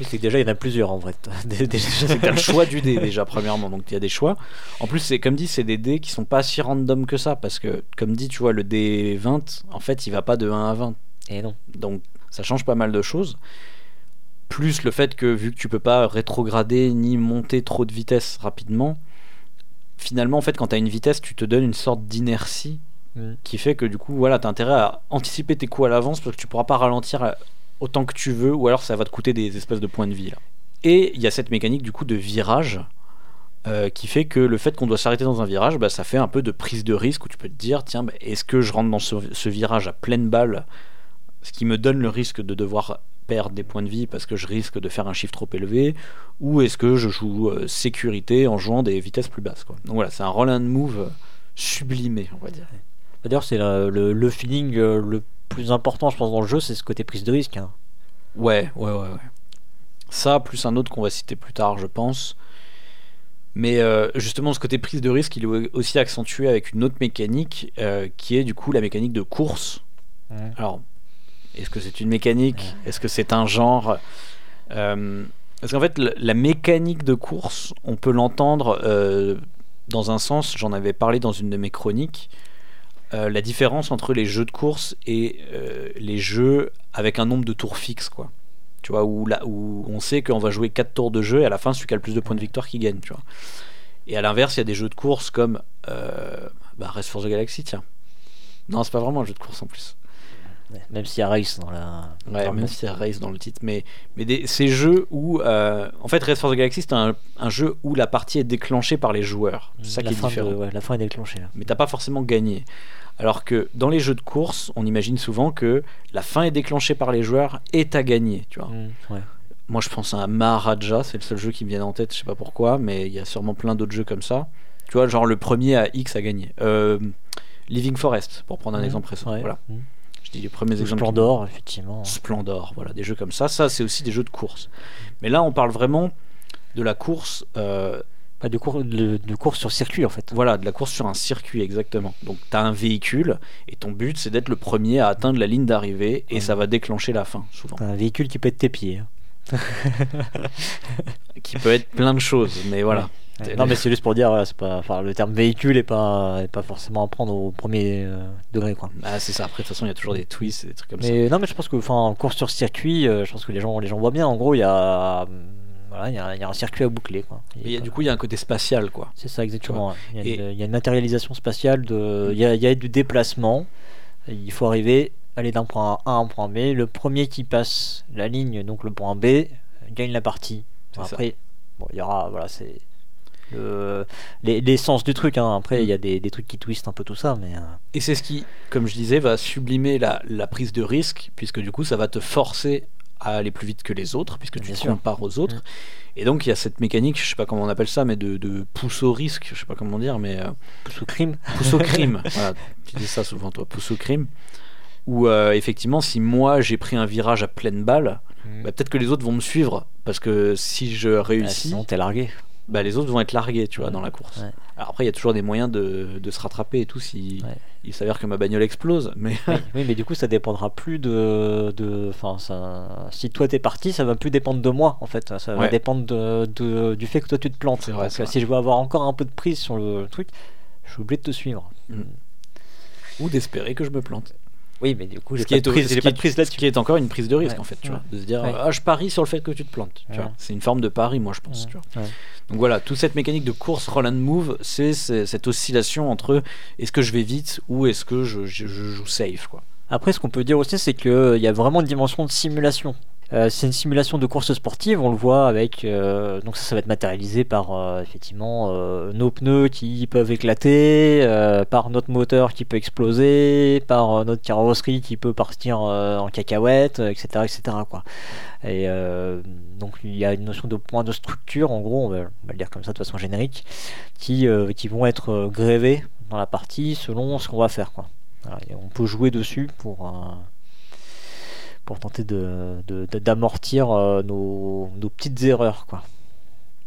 C'est que déjà il y en a plusieurs en vrai. C'est que le choix du dé déjà, premièrement, donc il y a des choix. En plus, c'est comme dit, c'est des dés qui sont pas si random que ça, parce que, comme dit, tu vois, le dé 20, en fait, il va pas de 1 à 20. Et non. Donc ça change pas mal de choses. Plus le fait que vu que tu peux pas rétrograder ni monter trop de vitesse rapidement, finalement en fait quand tu as une vitesse, tu te donnes une sorte d'inertie qui fait que du coup voilà, tu as intérêt à anticiper tes coups à l'avance parce que tu pourras pas ralentir euh, autant que tu veux ou alors ça va te coûter des espèces de points de vie là. Et il y a cette mécanique du coup de virage euh, qui fait que le fait qu'on doit s'arrêter dans un virage, bah, ça fait un peu de prise de risque où tu peux te dire tiens, bah, est-ce que je rentre dans ce, ce virage à pleine balle, ce qui me donne le risque de devoir perdre des points de vie parce que je risque de faire un chiffre trop élevé, ou est-ce que je joue euh, sécurité en jouant des vitesses plus basses quoi. Donc voilà, c'est un roll and move euh, sublimé, on va dire. D'ailleurs, c'est le, le- le feeling euh, le plus important, je pense, dans le jeu, c'est ce côté prise de risque. hein. Ouais, ouais, ouais, ouais. Ça, plus un autre qu'on va citer plus tard, je pense. Mais euh, justement, ce côté prise de risque, il est aussi accentué avec une autre mécanique, euh, qui est du coup la mécanique de course. Alors, est-ce que c'est une mécanique? Est-ce que c'est un genre? Euh, Parce qu'en fait, la mécanique de course, on peut l'entendre euh, dans un sens, j'en avais parlé dans une de mes chroniques, euh, la différence entre les jeux de course et les jeux avec un nombre de tours fixe, quoi. Tu vois, où, là, où on sait qu'on va jouer 4 tours de jeu et à la fin, celui qui a le plus de points de victoire qui gagne, tu vois. Et à l'inverse, il y a des jeux de course comme bah, Race for the Galaxy, tiens. Non, c'est pas vraiment un jeu de course en plus. Même s'il y a Race dans la. Ouais, dans même s'il y a Race dans le titre, mais, mais des, ces jeux où. euh, en fait, Race for the Galaxy, c'est un, un jeu où la partie est déclenchée par les joueurs. C'est ça la qui est différent. De, ouais, la fin est déclenchée. là. Mais t'as pas forcément gagné. Alors que dans les jeux de course, on imagine souvent que la fin est déclenchée par les joueurs et t'as gagné, tu vois. Mm, ouais. Moi, je pense à Maharaja, c'est le seul jeu qui me vient en tête, je sais pas pourquoi, mais il y a sûrement plein d'autres jeux comme ça. Tu vois, genre le premier à X a gagné. Euh, Living Forest, pour prendre un Mm, exemple récent. ouais. Voilà, Mm. Dis les premiers exemples. Splendor, effectivement. Splendor, voilà, des jeux comme ça. Ça, c'est aussi des jeux de course. Mais là, on parle vraiment de la course, euh, Pas de, cour- de, de course sur circuit en fait. voilà, de la course sur un circuit exactement. Donc, tu as un véhicule et ton but, c'est d'être le premier à atteindre la ligne d'arrivée et Ouais. ça va déclencher la fin, souvent. Un véhicule qui peut être tes pieds. hein. Qui peut être plein de choses, mais voilà. Ouais. Non mais c'est juste pour dire, voilà, c'est pas, enfin, le terme véhicule est pas, est pas forcément à prendre au premier euh, degré quoi. Ah, c'est ça. Après, de toute façon, il y a toujours des twists et des trucs comme ça. Mais non mais je pense que, enfin, en course sur circuit, euh, je pense que les gens, les gens voient bien. En gros, il y a, hum, voilà, il y a, il y a un circuit à boucler quoi. Et il y a- du coup, il y a un côté spatial, quoi. C'est ça exactement. ouais. Il y, a Et- une, il y a une matérialisation spatiale de, il y a, il y a du déplacement. Il faut arriver, aller d'un point A à un point B. Le premier qui passe la ligne, donc le point B, gagne la partie. Ça. Après, bon, il y aura, voilà, c'est les- l'essence du truc. hein. Après, il y a des, des trucs qui twistent un peu tout ça, mais euh, Et c'est ce qui, comme je disais, va sublimer la, la prise de risque, puisque du coup, ça va te forcer à aller plus vite que les autres, puisque tu te sûr. compares aux autres. Mm. Et donc, il y a cette mécanique, je sais pas comment on appelle ça, mais de, de pousse au risque, je sais pas comment dire, mais euh, pousse au crime. pousse au crime. voilà, tu dis ça souvent, toi, pousse au crime. Où euh, effectivement, si moi j'ai pris un virage à pleine balle, bah, peut-être que les autres vont me suivre, parce que si je Ah, réussis, sinon, t'es largué. Bah, les autres vont être largués, tu vois, dans la course. Ouais. Alors après, il y a toujours des moyens de, de se rattraper et tout si Ouais. il s'avère que ma bagnole explose, mais oui, oui, mais du coup, ça dépendra plus de, de, enfin, ça, si toi t'es parti, ça va plus dépendre de moi en fait. Ça va dépendre de, de- du fait que toi tu te plantes. Vrai, Donc, si je veux avoir encore un peu de prise sur le truc, je suis obligé de te suivre. ou d'espérer que je me plante. Oui, mais du coup, Ce j'ai qui, pas, est, de prise, ce j'ai qui pas est- de prise ce qui est encore une prise de risque Ouais. en fait, tu Ouais. vois, de se dire Ouais. ah je parie sur le fait que tu te plantes, tu Ouais. vois. C'est une forme de pari, moi je pense. Ouais. Tu vois. Ouais. Donc voilà, toute cette mécanique de course roll and move, c'est c'est cette oscillation entre est-ce que je vais vite ou est-ce que je, je- je joue safe quoi. Après, ce qu'on peut dire aussi, c'est qu'il y a vraiment une dimension de simulation. Euh, c'est une simulation de course sportive, on le voit avec. euh, donc, ça, va être matérialisé par euh, effectivement nos pneus qui peuvent éclater, par notre moteur qui peut exploser, par notre carrosserie qui peut partir en cacahuète, etc. etc. Et donc, il y a une notion de point de structure, en gros, on va, le dire comme ça de façon générique, qui, vont être grévés dans la partie selon ce qu'on va faire. Quoi. On peut jouer dessus pour, pour tenter de, de- de- d'amortir euh, nos, nos petites erreurs. Quoi.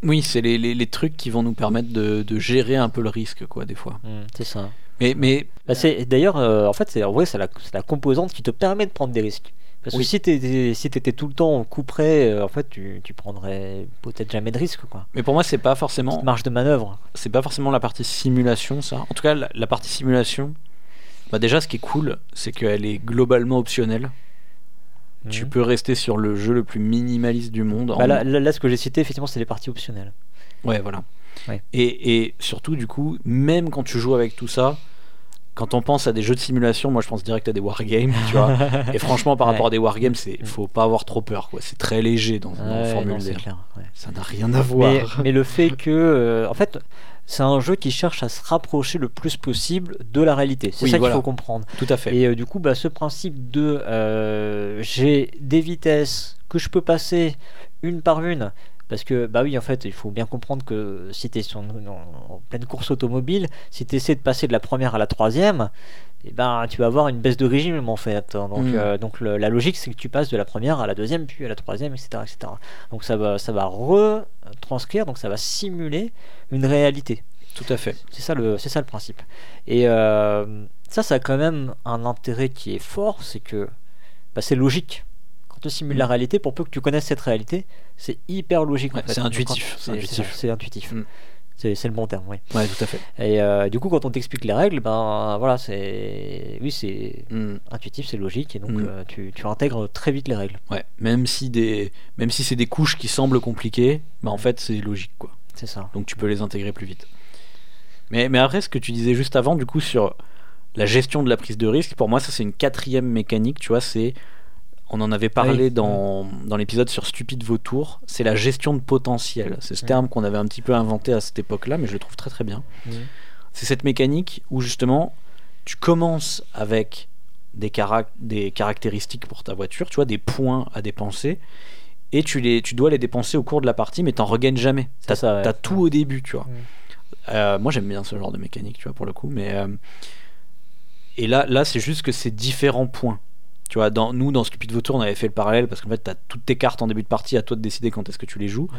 Oui, c'est les, les- les trucs qui vont nous permettre de, de gérer un peu le risque quoi des fois. C'est ça. Mais mais Bah, d'ailleurs, euh, en fait, c'est, la, la composante qui te permet de prendre des risques. Parce Oui. que si tu étais si tout le temps au coup près, euh, en fait, tu, tu prendrais peut-être jamais de risque. Quoi. mais pour moi c'est pas forcément marge de manœuvre. c'est pas forcément la partie simulation ça. En tout cas la, la partie simulation bah déjà ce qui est cool, c'est qu'elle est globalement optionnelle. Tu Mhm. peux rester sur le jeu le plus minimaliste du monde. en- Bah, là, là, là, ce que j'ai cité, effectivement, c'est les parties optionnelles. Ouais, voilà. Ouais. Et, et surtout, du coup, même quand tu joues avec tout ça, quand on pense à des jeux de simulation, moi je pense direct à des wargames, tu vois. Et franchement, par Ouais. rapport à des wargames, c'est faut pas avoir trop peur, quoi. C'est très léger dans, dans Ouais, non, clair. ouais. Ça n'a rien à voir. Mais, mais le fait que, euh, en fait, c'est un jeu qui cherche à se rapprocher le plus possible de la réalité. C'est Oui, ça voilà. qu'il faut comprendre. Tout à fait. Et euh, du coup, bah, ce principe de euh, j'ai des vitesses que je peux passer une par une. Parce que, bah oui, en fait, il faut bien comprendre que si tu es en, en pleine course automobile, si tu essaies de passer de la première à la troisième, eh ben, tu vas avoir une baisse de régime en fait. Donc, Mm. euh, donc le- la logique, c'est que tu passes de la première à la deuxième, puis à la troisième, etc. etc. Donc ça va, ça va retranscrire, donc ça va simuler une réalité. Tout à fait. C'est ça le, c'est ça le principe. Et euh, ça, ça a quand même un intérêt qui est fort, c'est que bah, c'est logique. Quand tu simules la réalité, pour peu que tu connaisses cette réalité, c'est hyper logique. en fait. c'est intuitif, c'est intuitif. ça, c'est intuitif. Mm. C'est, le bon terme, oui. Ouais, tout à fait. Et euh, du coup, quand on t'explique les règles, ben voilà, c'est, oui, c'est Mm. intuitif, c'est logique, et donc Mm. euh, tu, tu intègres très vite les règles. Ouais. Même si des, même si c'est des couches qui semblent compliquées, bah en fait c'est logique, quoi. C'est ça. donc tu peux les intégrer plus vite. Mais, mais après, ce que tu disais juste avant, du coup, sur la gestion de la prise de risque, pour moi, ça c'est une quatrième mécanique, tu vois, c'est on en avait parlé Oui. dans, dans l'épisode sur Stupide Vautour, c'est la gestion de potentiel. C'est ce terme qu'on avait un petit peu inventé à cette époque-là, mais je le trouve très très bien. C'est cette mécanique où justement tu commences avec des, carac- des caractéristiques pour ta voiture, tu vois, des points à dépenser, et tu, les, tu dois les dépenser au cours de la partie, mais t'en regagnes jamais. T'as ouais. tout au début, tu vois. Euh, moi j'aime bien ce genre de mécanique, tu vois, pour le coup, mais. euh, Et là, là c'est juste que c'est différents points. Tu vois, dans, nous, dans Stupid Vautour, on avait fait le parallèle parce qu'en fait, tu as toutes tes cartes en début de partie, à toi de décider quand est-ce que tu les joues. Ouais.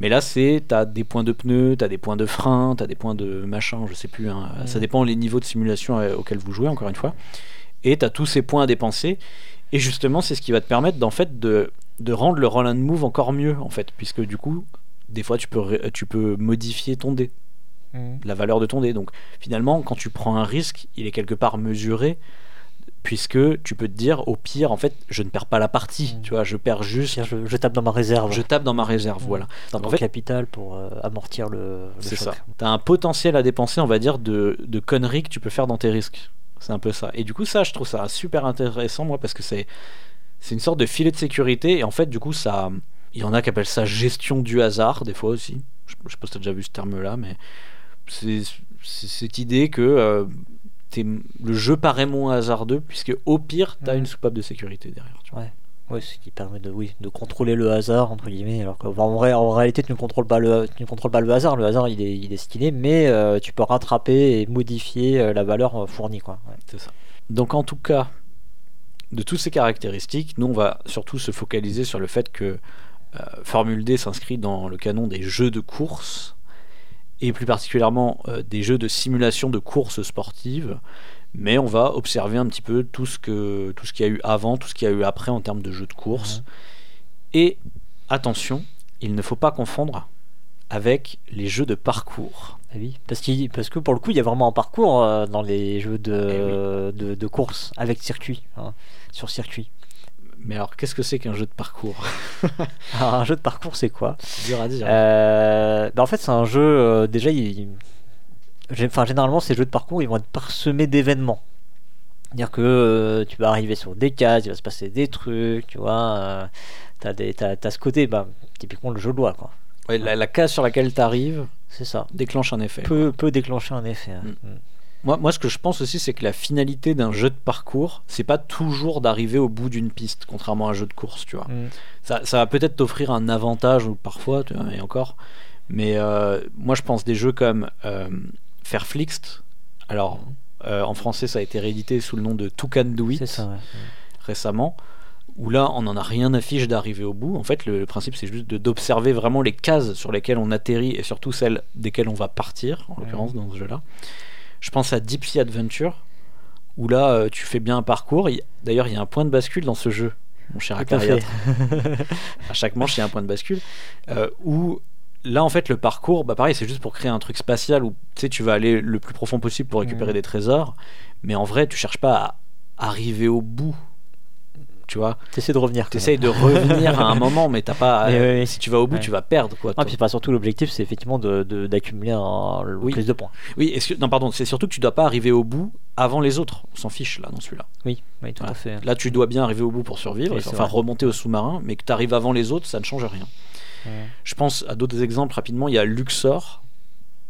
Mais là, c'est tu as des points de pneus, tu as des points de frein, tu as des points de machin, je sais plus. hein. Ça dépend les niveaux de simulation euh, auxquels vous jouez, encore une fois. Et tu as tous ces points à dépenser. Et justement, c'est ce qui va te permettre d'en fait de, de rendre le roll and move encore mieux, en fait, puisque du coup, des fois, tu peux, tu peux modifier ton dé Mhm. la valeur de ton dé. Donc finalement, quand tu prends un risque, il est quelque part mesuré, puisque tu peux te dire, au pire, en fait, je ne perds pas la partie, Mm. tu vois, je perds juste, Je, je tape dans ma réserve. je tape dans ma réserve, Mm. voilà. dans En mon fait- capital pour euh, amortir le, le C'est ça. Tu as un potentiel à dépenser, on va dire, de, de conneries que tu peux faire dans tes risques. C'est un peu ça. Et du coup, ça, je trouve ça super intéressant, moi, parce que c'est c'est une sorte de filet de sécurité. Et en fait, du coup, ça. Il y en a qui appellent ça gestion du hasard, des fois aussi. Je, je sais pas si tu as déjà vu ce terme-là, mais c'est c'est cette idée que euh, le jeu paraît moins hasardeux, puisque au pire, tu as Mhm. une soupape de sécurité derrière. tu vois. Oui, ce qui permet de, oui, de contrôler le hasard, entre guillemets. Alors qu'en en, vrai- en réalité, tu ne contrôles pas le, tu ne contrôles pas le hasard. Le hasard, il est, il est destiné, mais euh, tu peux rattraper et modifier euh, la valeur euh, fournie. Quoi. Ouais. C'est ça. Donc en tout cas, de toutes ces caractéristiques, nous on va surtout se focaliser sur le fait que euh, Formule D s'inscrit dans le canon des jeux de course et plus particulièrement euh, des jeux de simulation de course sportive. Mais on va observer un petit peu tout ce que tout ce qu'il y a eu avant, tout ce qu'il y a eu après en termes de jeux de course. Et attention, il ne faut pas confondre avec les jeux de parcours. Ah oui, parce, qu'il- parce que pour le coup, il y a vraiment un parcours euh, dans les jeux de, de, de course avec circuit, hein, sur circuit. Mais alors, qu'est-ce que c'est qu'un jeu de parcours Alors, un jeu de parcours, c'est quoi C'est dur à dire. Euh, bah, En fait, c'est un jeu, euh, déjà, il- enfin, généralement, ces jeux de parcours, ils vont être parsemés d'événements. C'est-à-dire que euh, tu vas arriver sur des cases, il va se passer des trucs, tu vois. euh, t'as, des, t'as, t'as ce côté, bah, typiquement le jeu de loi, quoi. Ouais, la, la case sur laquelle tu arrives C'est ça. déclenche un effet. Peut, peut déclencher un effet. hein. Mm. Moi, moi, ce que je pense aussi, c'est que la finalité d'un jeu de parcours, c'est pas toujours d'arriver au bout d'une piste, contrairement à un jeu de course, tu vois. Mm. Ça, ça va peut-être t'offrir un avantage, ou parfois, tu vois, et encore. Mais euh, moi, je pense des jeux comme euh, Fairflixt. Alors, euh, en français, ça a été réédité sous le nom de Toucan Do It C'est ça, ouais. récemment. Où là, on n'en a rien à fiche d'arriver au bout. En fait, le, le principe, c'est juste d'observer vraiment les cases sur lesquelles on atterrit et surtout celles desquelles on va partir, en l'occurrence, dans ce jeu-là. Je pense à Deep Sea Adventure, où là, euh, tu fais bien un parcours. Il- D'ailleurs, il y a un point de bascule dans ce jeu, mon cher Acariat. À chaque manche, il y a un point de bascule. euh, où là, en fait, le parcours, bah pareil, c'est juste pour créer un truc spatial où tu vas aller le plus profond possible pour récupérer Mhm. des trésors. Mais en vrai, tu cherches pas à arriver au bout. Tu vois, T'essaies de revenir. t'essayes de revenir à un moment, mais t'as pas. Mais euh. Si tu vas au bout, Ouais. tu vas perdre quoi. Ah, puis pas surtout l'objectif, c'est effectivement de, de- d'accumuler un, Oui. plus de points. Oui, que... non, pardon, c'est surtout que tu dois pas arriver au bout avant les autres. On s'en fiche là dans celui-là. Oui, oui, tout Voilà. à fait. Là, tu dois bien arriver au bout pour survivre, Oui, enfin vrai. remonter au sous-marin, mais que tu arrives avant les autres, ça ne change rien. Ouais. Je pense à d'autres exemples rapidement. Il y a Luxor,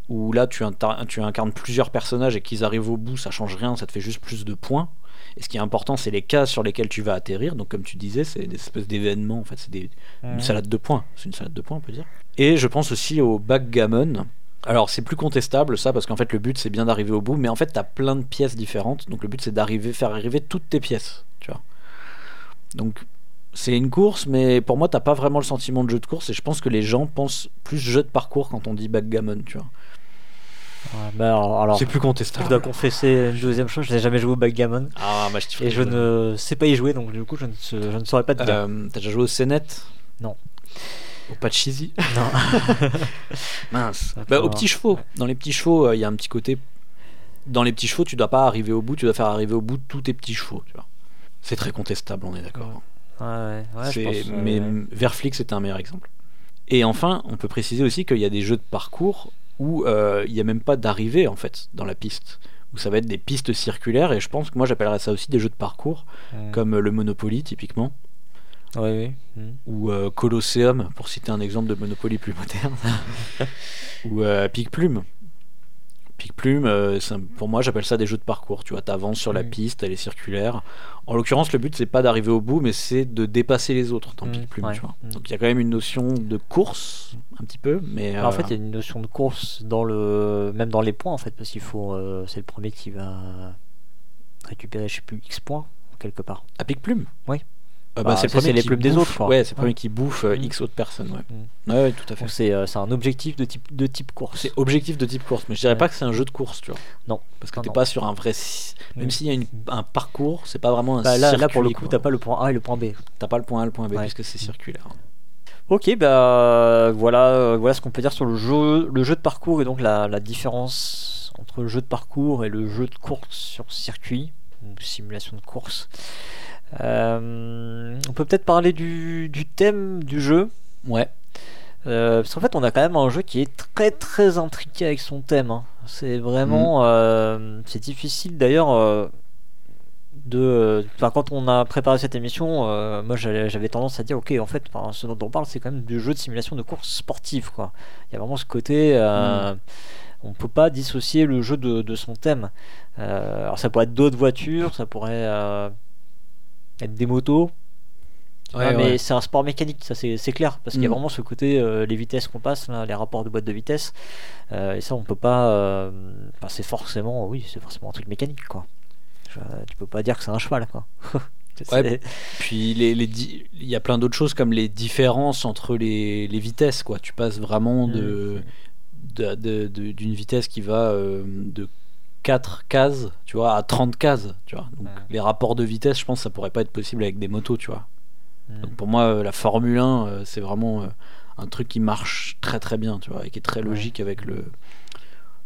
où là tu, incarnes plusieurs personnages et qu'ils arrivent au bout, ça change rien, ça te fait juste plus de points. Et ce qui est important, c'est les cases sur lesquelles tu vas atterrir. Donc, comme tu disais, c'est des espèces d'événements. En fait, c'est des- une Mhm. salade de points. C'est une salade de points, on peut dire. Et je pense aussi au backgammon. Alors, c'est plus contestable ça, parce qu'en fait, le but c'est bien d'arriver au bout, mais en fait, tu as plein de pièces différentes. Donc, le but c'est d'arriver, faire arriver toutes tes pièces. Tu vois. Donc, c'est une course, mais pour moi, t'as pas vraiment le sentiment de jeu de course. Et je pense que les gens pensent plus jeu de parcours quand on dit backgammon. Tu vois. Ouais, bah alors, alors, c'est plus je contestable. dois confesser une deuxième chose, je n'ai jamais joué au backgammon Ah, bah, je et je ne sais pas y jouer, donc du coup je ne, je saurais pas te dire. Euh, T'as déjà joué au Senet Non. Au Pachisi Non. Mince. Bah, aux petits chevaux. Dans les petits chevaux, euh, il y a un petit côté. Dans les petits chevaux, tu dois pas arriver au bout, tu dois faire arriver au bout tous tes petits chevaux. Tu vois. C'est très contestable, on est d'accord. Ouais, ouais, ouais, je pense, euh, mais ouais. Verflix c'était un meilleur exemple. Et enfin, on peut préciser aussi qu'il y a des jeux de parcours où euh, il n'y a même pas d'arrivée en fait dans la piste. où ça va être des pistes circulaires. Et je pense que moi, j'appellerais ça aussi des jeux de parcours, Mm. comme euh, le Monopoly, typiquement, Oui, oui. Mm. ou euh, Colosseum, pour citer un exemple de Monopoly plus moderne, ou euh, Pic Plume. Pic Plume, euh, pour moi, j'appelle ça des jeux de parcours. Tu vois, t'avances sur la piste, elle est circulaire. En l'occurrence, le but, c'est pas d'arriver au bout, mais c'est de dépasser les autres dans Mm, Pic Plume. ouais. Tu vois. Mm. Donc il y a quand même une notion de course, un petit peu, mais. Alors, en euh, fait, il y a une notion de course dans le, même dans les points en fait, parce qu'il faut, euh, c'est le premier qui va récupérer, je sais plus, X points quelque part. À Pic Plume? Oui. Euh, Bah, c'est le les qui plumes des bouffe- autres, quoi. Ouais, c'est le premier qui bouffe euh, Mm. X autres personnes. Ouais, Mm. ouais, ouais, tout à fait. C'est, euh, c'est un objectif de type, de type course. C'est objectif de type course, mais je dirais Ouais. pas que c'est un jeu de course, tu vois. Non. Parce que t'es pas sur un vrai. si- Même Mm. s'il y a une- un parcours, c'est pas vraiment un Bah, là, là, pour le circuit, coup, t'as pas le point A et le point B. T'as pas le point A, le point B, puisque c'est circulaire. Ok, bah voilà, euh, voilà ce qu'on peut dire sur le jeu, le jeu de parcours et donc la, la différence entre le jeu de parcours et le jeu de course sur circuit, ou simulation de course. Euh, on peut peut-être parler du, du thème du jeu. Ouais. Euh, parce qu'en fait, on a quand même un jeu qui est très très intriqué avec son thème. hein. C'est vraiment, euh, c'est difficile d'ailleurs de. Enfin, quand on a préparé cette émission, moi j'avais tendance à dire, ok, en fait, enfin, ce dont on parle, c'est quand même du jeu de simulation de course sportive, quoi. Il y a vraiment ce côté. euh, On peut pas dissocier le jeu de, de son thème. Euh, alors ça pourrait être d'autres voitures, ça pourrait euh, être des motos, Ouais, ah, mais c'est un sport mécanique, ça c'est clair, parce qu'il y a Mm. vraiment ce côté, euh, les vitesses qu'on passe, là, les rapports de boîte de vitesse, euh, et ça on peut pas. euh, enfin, c'est forcément, oui, c'est forcément un truc mécanique, quoi. Je- tu peux pas dire que c'est un cheval, quoi. Ouais. Puis les, les di- il y a plein d'autres choses comme les différences entre les, les vitesses, quoi. Tu passes vraiment de de- d'une vitesse qui va euh, de 4 cases, tu vois, à 30 cases, tu vois. Donc Ouais. les rapports de vitesse, je pense ça pourrait pas être possible avec des motos, tu vois. Donc pour moi, euh, la Formule 1, euh, c'est vraiment euh, un truc qui marche très très bien, tu vois, et qui est très Ouais. logique avec le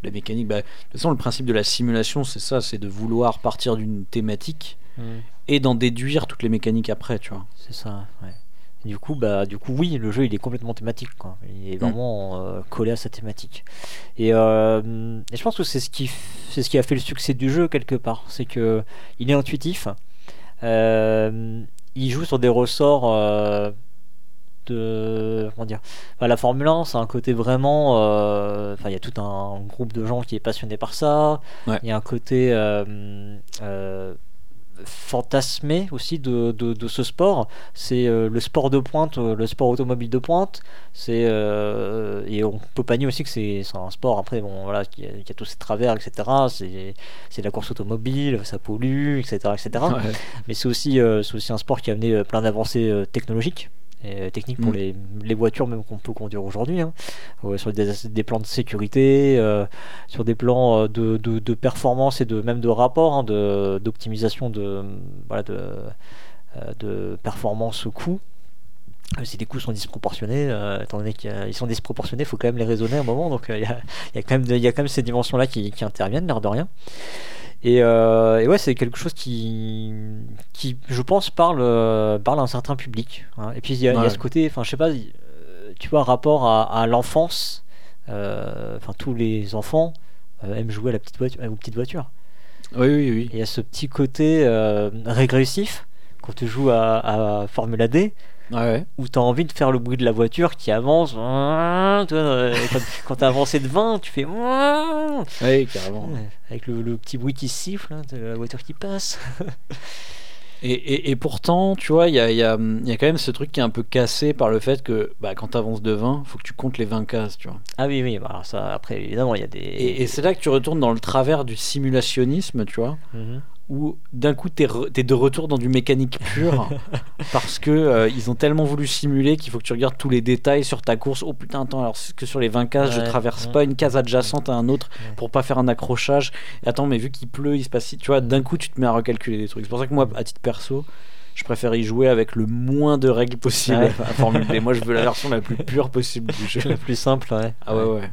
la mécanique. Bah, de toute façon, le principe de la simulation, c'est ça, c'est de vouloir partir d'une thématique et d'en déduire toutes les mécaniques après, tu vois. C'est ça, ouais. Du coup, bah, du coup, oui, le jeu il est complètement thématique, quoi. Il est Mm. vraiment euh, collé à sa thématique. Et, euh, et je pense que c'est ce qui, c'est ce qui a fait le succès du jeu quelque part, c'est que il est intuitif. Euh, il joue sur des ressorts de comment dire. Enfin, la Formule 1, c'est un côté vraiment. Enfin, il y a tout un groupe de gens qui est passionné par ça. Ouais. Il y a un côté fantasmé aussi de, de, de ce sport. C'est euh, le sport de pointe, euh, le sport automobile de pointe. C'est euh, et on peut pas nier aussi que c'est un sport après bon voilà qui a, qui a tous ses travers etc. C'est la course automobile, ça pollue etc etc. Ouais. Mais c'est aussi euh, c'est aussi un sport qui a amené plein d'avancées technologiques. Et euh, techniques pour Mm. les, les voitures même qu'on peut conduire aujourd'hui hein. Ouais, sur des, des plans de sécurité euh, sur des plans euh, de, de, de performance et de même de rapport hein, de d'optimisation de voilà de, euh, de performance au coût Euh, si les coûts sont disproportionnés euh, étant donné qu'ils sont disproportionnés il faut quand même les raisonner à un moment donc euh, il y, a, y a quand même y a quand même ces dimensions là qui, qui interviennent l'air de rien et, euh, et ouais, c'est quelque chose qui, qui, je pense, parle, euh, parle à un certain public. hein. Et puis il y, a- y ce côté, enfin, je sais pas, euh, tu vois, rapport à, à l'enfance. euh, Enfin, tous les enfants aiment jouer à la petite voiture, aux petites voitures. Oui, oui, oui. Et il y a ce petit côté régressif quand tu joues à, à Formula D Ouais, ouais. où tu as envie de faire le bruit de la voiture qui avance. Quand tu as avancé de 20, tu fais. Ouais, carrément. Avec le, le petit bruit qui siffle, hein, de la voiture qui passe. Et, et, et pourtant, tu vois, il y a, y, a, y a quand même ce truc qui est un peu cassé par le fait que bah, quand tu avances de 20, faut que tu comptes les 20 cases, tu vois. Ah oui, oui, bah alors ça, après, évidemment, il y a des. Et, et c'est là que tu retournes dans le travers du simulationnisme, tu vois, Mhm. Où d'un coup t'es, re- t'es de retour dans du mécanique pur parce que euh, ils ont tellement voulu simuler qu'il faut que tu regardes tous les détails sur ta course. Oh putain, attends, alors que sur les 20 cases, je Ouais, traverse ouais. pas une case adjacente à un autre Ouais. pour pas faire un accrochage. Et attends, mais vu qu'il pleut, il se passe. Tu vois, d'un coup, tu te mets à recalculer des trucs. C'est pour ça que moi, à titre perso, je préfère y jouer avec le moins de règles possible Ouais. à Formule D. Moi, je veux la version la plus pure possible du jeu. la plus simple, ouais. Ah ouais, ouais.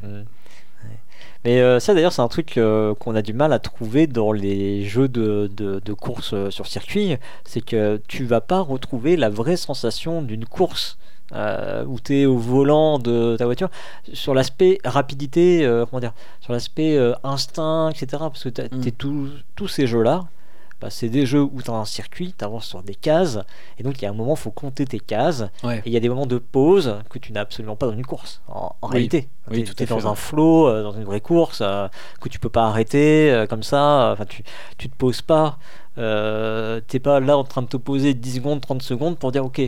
Mais euh, ça, d'ailleurs, c'est un truc euh, qu'on a du mal à trouver dans les jeux de, de, de course euh, sur circuit. C'est que tu vas pas retrouver la vraie sensation d'une course euh, où tu es au volant de ta voiture, sur l'aspect rapidité, euh, comment dire, sur l'aspect euh, instinct, etc. Parce que t'as- Mm. tous ces jeux-là, bah, c'est des jeux où tu as un circuit, tu avances sur des cases, et donc il y a un moment, il faut compter tes cases, Ouais. et il y a des moments de pause que tu n'as absolument pas dans une course, en, en Oui. réalité. Oui, tu es dans un flow, euh, dans une vraie course, euh, que tu peux pas arrêter euh, comme ça, enfin tu, tu te poses pas, t'es pas là en train de te poser 10 secondes, 30 secondes pour dire ok,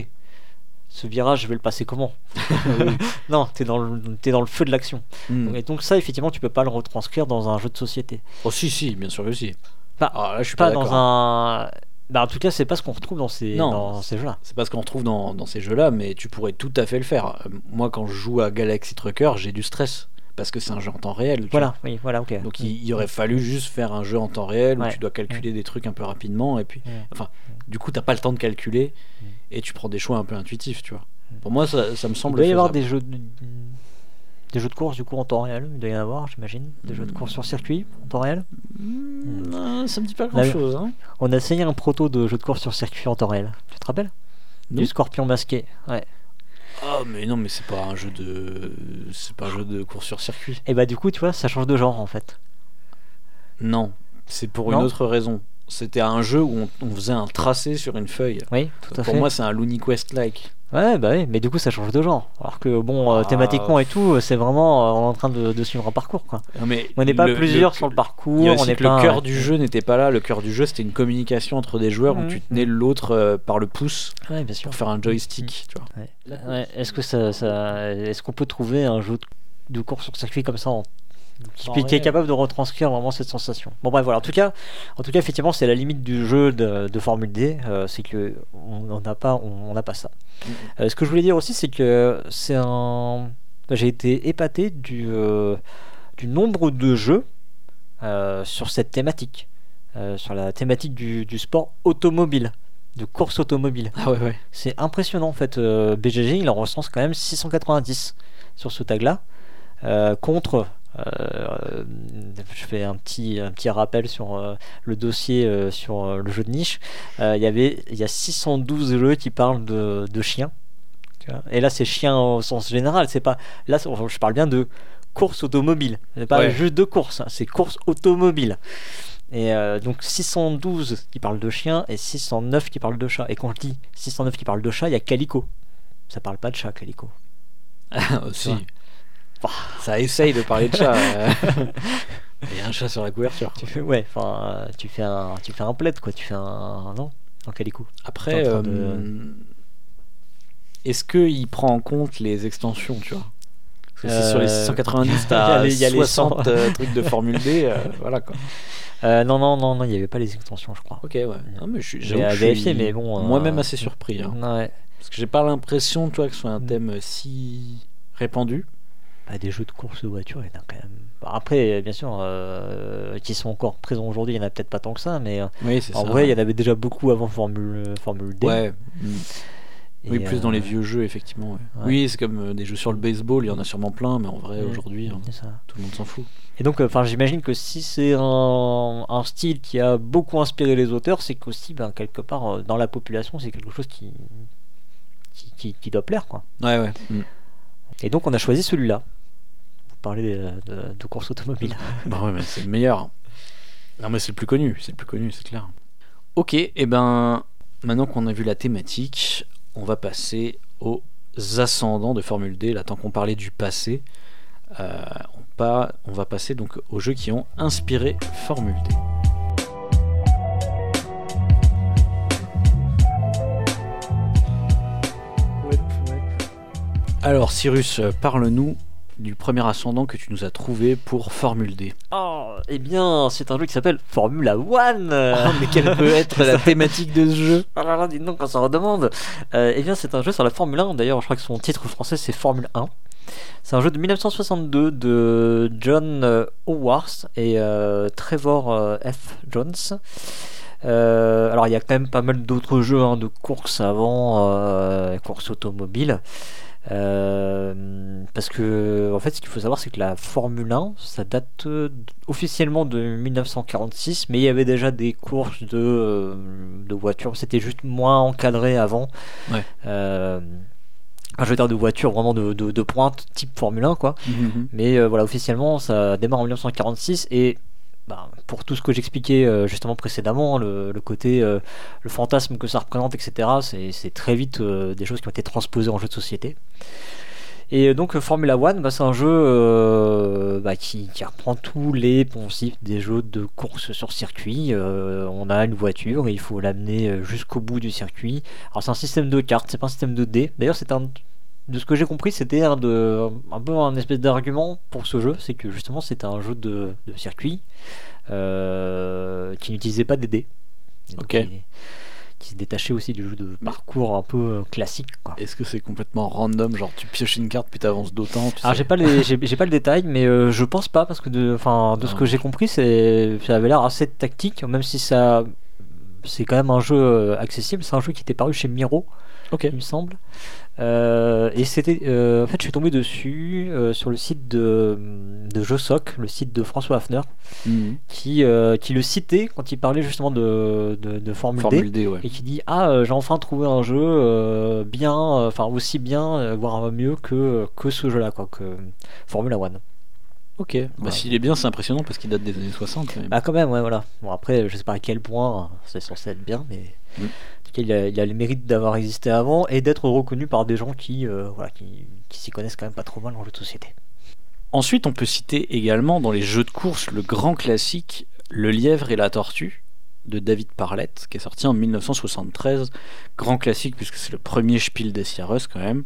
ce virage je vais le passer comment? Non, t'es dans, le, t'es dans le feu de l'action. Hmm. Et donc ça effectivement tu peux pas le retranscrire dans un jeu de société. Oh si si, bien sûr que si. Pas- Ah, là, je suis Pas pas, dans un... Bah, en tout cas c'est pas ce qu'on retrouve dans ces, Non. dans ces jeux-là. C'est pas ce qu'on retrouve dans, dans ces jeux-là, mais tu pourrais tout à fait le faire. Euh, Moi, quand je joue à Galaxy Trucker, j'ai du stress parce que c'est un jeu en temps réel. Voilà, oui, voilà, ok. Donc il, il aurait fallu juste faire un jeu en temps réel où tu dois calculer des trucs un peu rapidement et puis, Ouais. enfin, du coup, t'as pas le temps de calculer Mm. et tu prends des choix un peu intuitifs, tu vois. Pour moi, ça, ça me Il semble. doit y avoir des jeux. Des jeux de course du coup en temps réel. Il doit y en avoir, j'imagine. Des jeux de course sur circuit en temps réel. Non, ça me dit pas grand-chose. Hein. On a essayé un proto de jeu de course sur circuit en temps réel. Tu te rappelles? Non. Du scorpion masqué. Ouais. Oh, mais non, mais c'est pas un jeu de, c'est pas un jeu de course sur circuit. Et bah du coup, tu vois, ça change de genre en fait. Non, c'est pour Non une autre raison. C'était un jeu où on, on faisait un tracé sur une feuille. Oui, tout à Pour fait. moi, c'est un Looney Quest-like. Ouais, bah oui, mais du coup, ça change de genre. Alors que bon, euh, Ah. thématiquement et tout, c'est vraiment, euh, on est en train de, de suivre un parcours quoi. Non, mais On n'est pas le- plusieurs le- sur le parcours. on que pas le cœur du jeu n'était pas là. Le cœur du jeu, c'était une communication entre des joueurs où Mhm. tu tenais l'autre euh, par le pouce Ouais, bien sûr. pour faire un joystick. Tu vois. Ouais. Ouais, Est-ce que ça, ça- est-ce qu'on peut trouver un jeu de, de course sur circuit comme ça en- qui, est capable de retranscrire vraiment cette sensation Bon bref voilà. En tout cas, en tout cas effectivement c'est la limite du jeu de, de Formule D, euh, c'est que on n'a pas, on n'a pas ça. Mhm. Euh, ce que je voulais dire aussi c'est que c'est un, j'ai été épaté du euh, du nombre de jeux sur cette thématique, sur la thématique du, du sport automobile, de course automobile. Ah ouais, ouais. C'est impressionnant en fait. BGG il en recense quand même 690 sur ce tag là contre. Euh, je fais un petit, un petit rappel sur euh, le dossier euh, sur le jeu de niche. Il y avait il y a 612 jeux qui parlent de, de chiens. Et là c'est chiens au sens général. C'est pas là je parle bien de course automobile. C'est pas Ouais. juste de course. hein, c'est course automobile. Et euh, donc 612 qui parlent de chiens et 609 qui parlent de chats. Et quand je dis 609 qui parlent de chats, il y a Calico. Ça parle pas de chat, Calico. si. Bah. Ça essaye de parler de chat. euh. Il y a un chat sur la couverture. Tu fais, ouais, enfin, euh, tu fais un, tu fais un plaid quoi. Tu fais un, non, un Calico. Après, euh, est-ce qu'il prend en compte les extensions, tu vois? Parce que si sur les Euh, 690, il y a t'as il y a les 60 euh, trucs de Formule D, euh, voilà quoi. Euh, non, non, non, non, il y avait pas les extensions, je crois. Ok, ouais. Non, mais je J'ai à que vérifier, mais bon. euh, Moi-même assez surpris. hein. Ouais. Parce que j'ai pas l'impression, toi, que ce soit un thème si répandu. Bah, des jeux de course de voiture, il y en a quand même. Après, bien sûr, euh, qui sont encore présents aujourd'hui, il y en a peut-être pas tant que ça, mais euh, Oui, en ça. vrai, il y en avait déjà beaucoup avant Formule, Formule D. Ouais. mm. Et, Oui, plus dans euh, les vieux jeux, effectivement. ouais. ouais. Oui, c'est comme euh, des jeux sur le baseball, il y en a sûrement plein, mais en vrai, Mm, aujourd'hui, hein, tout le monde s'en fout. Et donc, euh, j'imagine que si c'est un, un style qui a beaucoup inspiré les auteurs, c'est qu'aussi, ben, quelque part, euh, dans la population, c'est quelque chose qui, qui, qui- qui doit plaire, quoi. Ouais, ouais. mm. Et donc, on a choisi celui-là. Vous parlez de, de- de course automobile. Bah ouais, mais c'est le meilleur. Non, mais c'est le plus connu, c'est le plus connu, c'est clair. Ok, et ben, maintenant qu'on a vu la thématique, on va passer aux ascendants de Formule D. Là, tant qu'on parlait du passé, euh, on, pas, on va passer donc aux jeux qui ont inspiré Formule D. Alors, Cyrus, parle-nous du premier ascendant que tu nous as trouvé pour Formule D. Oh, eh bien, c'est un jeu qui s'appelle Formula One. Ah, mais quelle peut être la thématique de ce jeu? Oh là là, dis donc quand ça redemande. Euh, eh bien, c'est un jeu sur la Formule 1. D'ailleurs, je crois que son titre français c'est Formule 1. C'est un jeu de 1962 de John euh, Howarth et euh, Trevor F. Jones. Euh, alors, il y a quand même pas mal d'autres jeux hein, de course avant, euh, course automobile. Euh, parce que en fait ce qu'il faut savoir c'est que la Formule 1 ça date euh, officiellement de 1946 mais il y avait déjà des courses de, euh, de voitures c'était juste moins encadré avant Ouais. Euh, un jeu de voiture vraiment de, de, de pointe, type Formule 1, quoi. Mhm. Mais euh, voilà, officiellement, ça démarre en 1946 et bah, pour tout ce que j'expliquais euh, justement précédemment, le, côté, euh, le fantasme que ça représente, etc., c'est très vite euh, des choses qui ont été transposées en jeu de société. Et donc Formula One, bah, c'est un jeu bah, qui, reprend tous les poncifs des jeux de course sur circuit. On a une voiture et il faut l'amener jusqu'au bout du circuit. Alors c'est un système de cartes, c'est pas un système de dés. D'ailleurs c'est un de ce que j'ai compris, c'était un, de, un peu un espèce d'argument pour ce jeu, c'est que justement c'était un jeu de, de circuit euh, qui n'utilisait pas des dés. Ok. Qui, qui se détachait aussi du jeu de parcours un peu euh, classique. Quoi. Est-ce que c'est complètement random Genre tu pioches une carte puis t'avances d'autant tu Alors sais j'ai pas les, j'ai, j'ai pas le détail, mais euh, je pense pas parce que de, enfin de ce Ah. que j'ai compris, c'est, ça avait l'air assez tactique, même si ça, c'est quand même un jeu accessible. C'est un jeu qui était paru chez Miro, il me semble. Euh, et c'était, euh, en fait, je suis tombé dessus euh, sur le site de, de le site de François Hafner, Mhm. qui, qui le citait quand il parlait justement de, de, de Formule, D. Formule D, ouais. Et qui dit ah j'ai enfin trouvé un jeu bien enfin aussi bien voire mieux que que ce jeu là quoi que Formula One Ok. Bah Ouais. s'il est bien, c'est impressionnant parce qu'il date des années 60 quand même. bah quand même ouais voilà bon après je sais pas à quel point c'est censé être bien mais Mm. Il a, il a le mérite d'avoir existé avant et d'être reconnu par des gens qui euh, voilà qui, qui s'y connaissent quand même pas trop mal en jeu de société Ensuite, on peut citer également dans les jeux de course le grand classique Le lièvre et la tortue de David Parlett, qui est sorti en 1973. Grand classique puisque c'est le premier Spiel des Jahres quand même.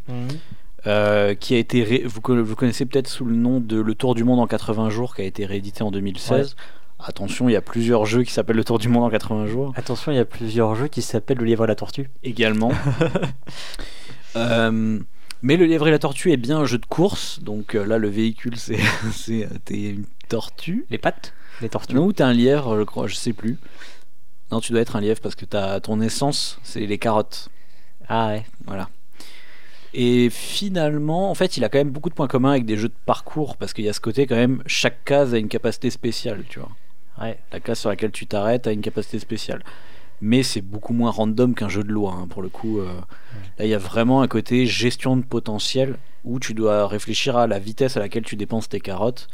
Euh, qui a été ré- vous, vous connaissez peut-être sous le nom de Le Tour du Monde en 80 jours, qui a été réédité en 2016. Attention, il y a plusieurs jeux qui s'appellent Le Tour du Monde en 80 jours attention il y a plusieurs jeux qui s'appellent le lièvre et la tortue également. Euh, mais le lièvre et la tortue est bien un jeu de course, donc euh, là le véhicule c'est une tortue. les pattes les tortues Non, ou t'es un lièvre, je crois, je sais plus. Non, tu dois être un lièvre parce que t'as ton essence, c'est les carottes. ah ouais Voilà. Et finalement, en fait, il a quand même beaucoup de points communs avec des jeux de parcours parce qu'il y a ce côté quand même, chaque case a une capacité spéciale, tu vois. Ouais La case sur laquelle tu t'arrêtes a une capacité spéciale. Mais c'est beaucoup moins random qu'un jeu de loi, hein, pour le coup. euh. Là, il y a vraiment un côté gestion de potentiel où tu dois réfléchir à la vitesse à laquelle tu dépenses tes carottes.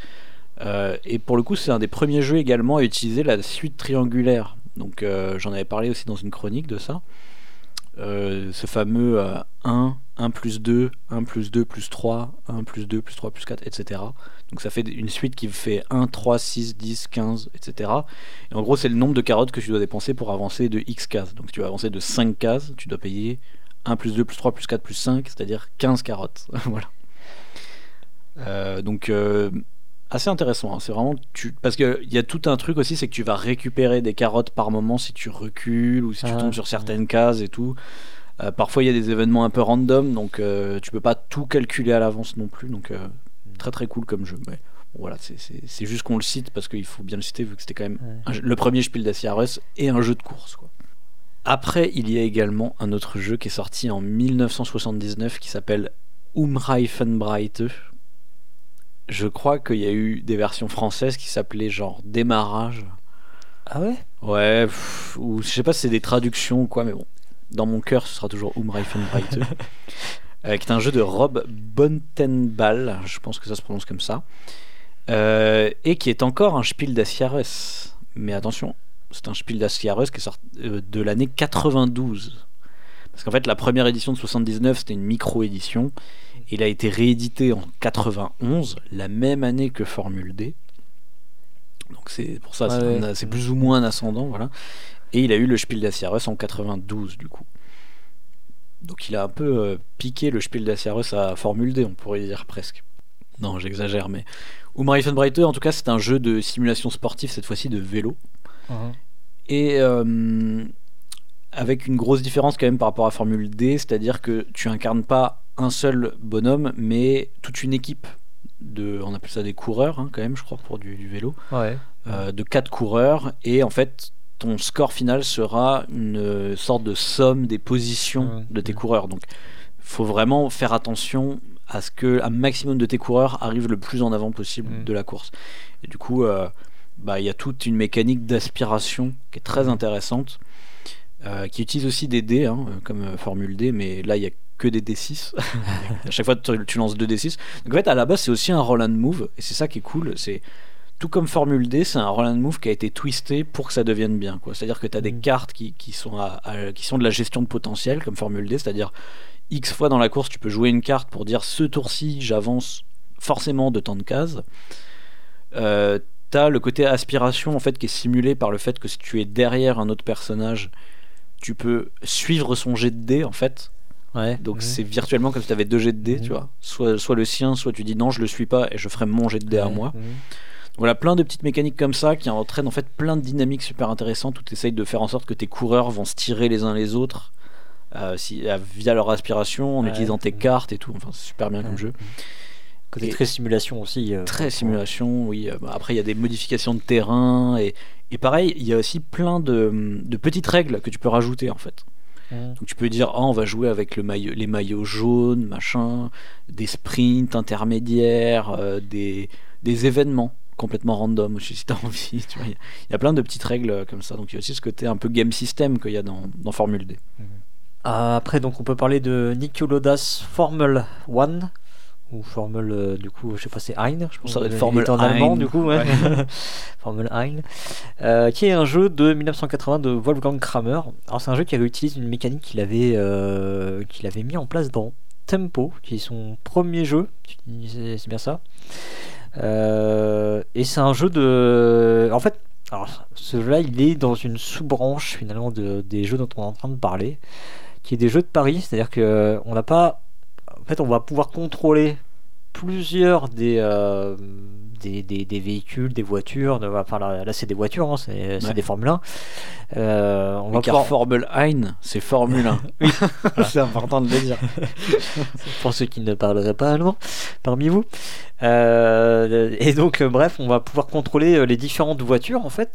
Euh, et pour le coup, c'est un des premiers jeux également à utiliser la suite triangulaire. Donc, euh, j'en avais parlé aussi dans une chronique de ça. Euh, ce fameux euh, 1, 1 plus 2, 1 plus 2 plus 3, 1 plus 2 plus 3 plus 4, etc. Donc ça fait une suite qui fait 1, 3, 6, 10, 15, etc. Et en gros, c'est le nombre de carottes que tu dois dépenser pour avancer de X cases. Donc si tu vas avancer de 5 cases, tu dois payer 1 plus 2 plus 3 plus 4 plus 5, c'est-à-dire 15 carottes. voilà. Euh, donc assez intéressant. hein. C'est vraiment tu parce que il y a tout un truc aussi, c'est que tu vas récupérer des carottes par moment si tu recules ou si tu Ah, tombes sur certaines cases et tout. Euh, parfois il y a des événements un peu random, donc euh, tu peux pas tout calculer à l'avance non plus. Donc euh, très très cool comme jeu. Mais voilà, c'est- c'est c'est juste qu'on le cite parce qu'il faut bien le citer vu que c'était quand même Ouais. un jeu- le premier Spiel des Jahres et un jeu de course. Quoi. Après, il y a également un autre jeu qui est sorti en 1979 qui s'appelle Umreifenbreite. Je crois qu'il y a eu des versions françaises qui s'appelaient genre Démarrage. ah ouais? Ouais, pff, ou je sais pas si c'est des traductions ou quoi, mais bon. Dans mon cœur, ce sera toujours Umreifenbreite. euh, qui est un jeu de Rob Bontenball, je pense que ça se prononce comme ça. Euh, et qui est encore un Spiel des Jahres. Mais attention, c'est un Spiel des Jahres qui est sorti euh, de l'année 92. Parce qu'en fait, la première édition de 79, c'était une micro-édition. Il a été réédité en 91, la même année que Formule D. Donc c'est pour ça, Ouais, c'est plus ou moins un ascendant, voilà. Et il a eu le Spiel des Jahres en 92, du coup. Donc il a un peu euh, piqué le Spiel des Jahres à Formule D, on pourrait dire presque. Non, j'exagère, mais Umreifenbreite, en tout cas, c'est un jeu de simulation sportive, cette fois-ci de vélo. Et euh, avec une grosse différence quand même par rapport à Formule D, c'est-à-dire que tu incarnes pas un seul bonhomme, mais toute une équipe de, on appelle ça des coureurs hein, quand même, je crois, pour du, du vélo, ouais euh, de quatre coureurs, et en fait ton score final sera une sorte de somme des positions Ouais. de tes coureurs. Donc faut vraiment faire attention à ce que un maximum de tes coureurs arrivent le plus en avant possible Mm. de la course. Et du coup, euh, bah, il y a toute une mécanique d'aspiration qui est très intéressante, euh, qui utilise aussi des dés, hein, euh, comme euh, Formule D, mais là il y a que des D6. à chaque fois, tu, lances 2 D6. Donc en fait, à la base, c'est aussi un roll and move, et c'est ça qui est cool. C'est tout comme Formule D, c'est un roll and move qui a été twisté pour que ça devienne bien. C'est-à-dire que tu as des Mhm. cartes qui, qui sont à- à- qui sont de la gestion de potentiel, comme Formule D, c'est-à-dire X fois dans la course, tu peux jouer une carte pour dire ce tour-ci, j'avance forcément de tant de cases. Euh, T'as le côté aspiration en fait qui est simulé par le fait que si tu es derrière un autre personnage, tu peux suivre son jet de dés en fait. Ouais. Donc c'est virtuellement comme si tu avais deux jets de dés, tu vois. Soit, soit le sien, soit tu dis non, je le suis pas et je ferai mon jet de dés à moi. Voilà, plein de petites mécaniques comme ça qui entraînent en fait plein de dynamiques super intéressantes où tu essayes de faire en sorte que tes coureurs vont se tirer les uns les autres euh, si, euh, via leur aspiration, en utilisant tes cartes et tout. Enfin, c'est super bien comme jeu. Côté très simulation aussi. euh, Très simulation, oui. Euh, bah, Après, il y a des modifications de terrain et, et pareil, il y a aussi plein de, de petites règles que tu peux rajouter en fait. Mhm. Donc tu peux dire, ah, on va jouer avec le maillot, les maillots jaunes, machin, des sprints intermédiaires, euh, des, des événements complètement random aussi si t'as envie. tu vois. Il y a- il y a plein de petites règles euh, comme ça. Donc il y a aussi ce côté un peu game system qu'il y a dans, dans Formule D. Ah, Après, donc, on peut parler de Nicolodas Formel 1 ou Formel, euh, du coup, je sais pas, c'est Ein. Je pense Ça doit être est en allemand, Ein. du coup, ouais. Formel Ein. Euh, qui est un jeu de 1980 de Wolfgang Kramer. Alors, c'est un jeu qui réutilise une mécanique qu'il avait, euh, qu'il avait mis en place dans Tempo, qui est son premier jeu. C'est c'est bien ça. Euh, et c'est un jeu de. En fait, alors, ce jeu-là, il est dans une sous-branche finalement de, des jeux dont on est en train de parler, qui est des jeux de paris. C'est-à-dire que on n'a pas. En fait, on va pouvoir contrôler plusieurs des, euh, des, des- des véhicules, des voitures. de- enfin, là, là, c'est des voitures, hein, c'est Ouais. des Formule 1. Euh, on va car pouvoir- Formule Ein, c'est Formule 1. Oui. c'est important de le dire. pour ceux qui ne parleraient pas allemand parmi vous. Euh, et donc, euh, bref, on va pouvoir contrôler les différentes voitures en fait.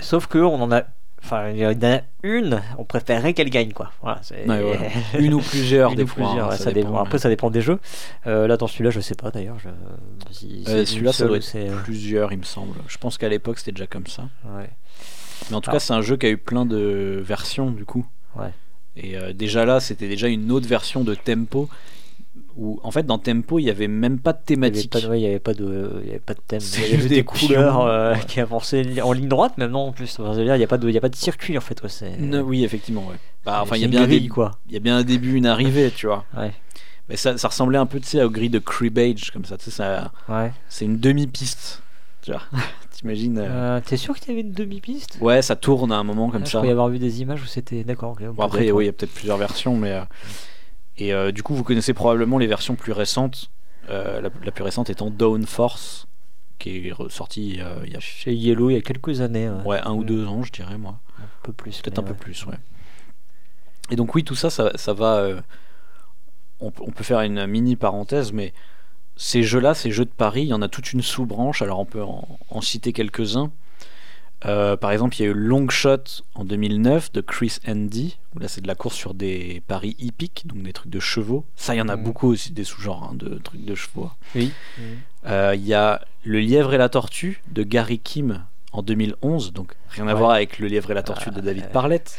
Sauf que on en a, enfin, il y en a une, on préférerait qu'elle gagne quoi. Voilà. Ouais. Une ou plusieurs, Une des ou fois. plusieurs, hein, ouais, ça ça dépend. dépend, Après, ça dépend des jeux. Euh, là, dans celui-là, je sais pas d'ailleurs. Je... Si, Euh, celui-là, ça doit être c'est- Plusieurs, il me semble. Je pense qu'à l'époque, c'était déjà comme ça. Mais en tout Ah. cas, c'est un jeu qui a eu plein de versions du coup. Et euh, déjà là, c'était déjà une autre version de Tempo. Où en fait, dans Tempo, il n'y avait même pas de Il n'y avait, thématique. ouais, avait pas de, il y avait pas de thème. Il y avait juste des, couleurs euh, ouais. qui avançaient en ligne droite, non en plus. Je Il n'y a pas de, il y a pas de circuit en fait. ouais, Non, oui, effectivement, ouais. Bah, enfin, il y, a bien un quoi. il y a bien un début, une arrivée, tu vois. Ouais. Mais ça, ça ressemblait un peu, tu sais, aux grilles de cribbage, comme ça. Tu sais, ça, Ouais. c'est une demi-piste. Tu vois, t'imagines euh, Euh, T'es sûr qu'il y avait une demi-piste? Ouais, ça tourne à un moment comme Ah, Je ça. croyais avoir vu des images où c'était. D'accord. Bon, après, oui, il y a peut-être plusieurs versions, mais. Et euh, du coup, vous connaissez probablement les versions plus récentes. euh, la, la plus récente étant Dawn Force, qui est ressortie euh, il y a Chez Yellow, il y a quelques années. Ouais. ouais, un ou Mm. deux ans, je dirais, moi. Un peu plus. Peut-être un peu plus, ouais. Et donc, oui, tout ça, ça, ça va. on, peut- on peut faire une mini parenthèse, mais ces jeux-là, ces jeux de paris, il y en a toute une sous-branche. Alors, on peut en, en citer quelques-uns. Euh, par exemple, il y a eu Long Shot en 2009 de Chris Andy, où là c'est de la course sur des paris hippiques, donc des trucs de chevaux. Ça, il y en a Mhm. beaucoup aussi des sous-genres hein, de trucs de chevaux. Oui. Euh, Il y a Le Lièvre et la Tortue de Gary Kim en 2011, donc rien à voir avec Le Lièvre et la Tortue de David ouais. Parlett,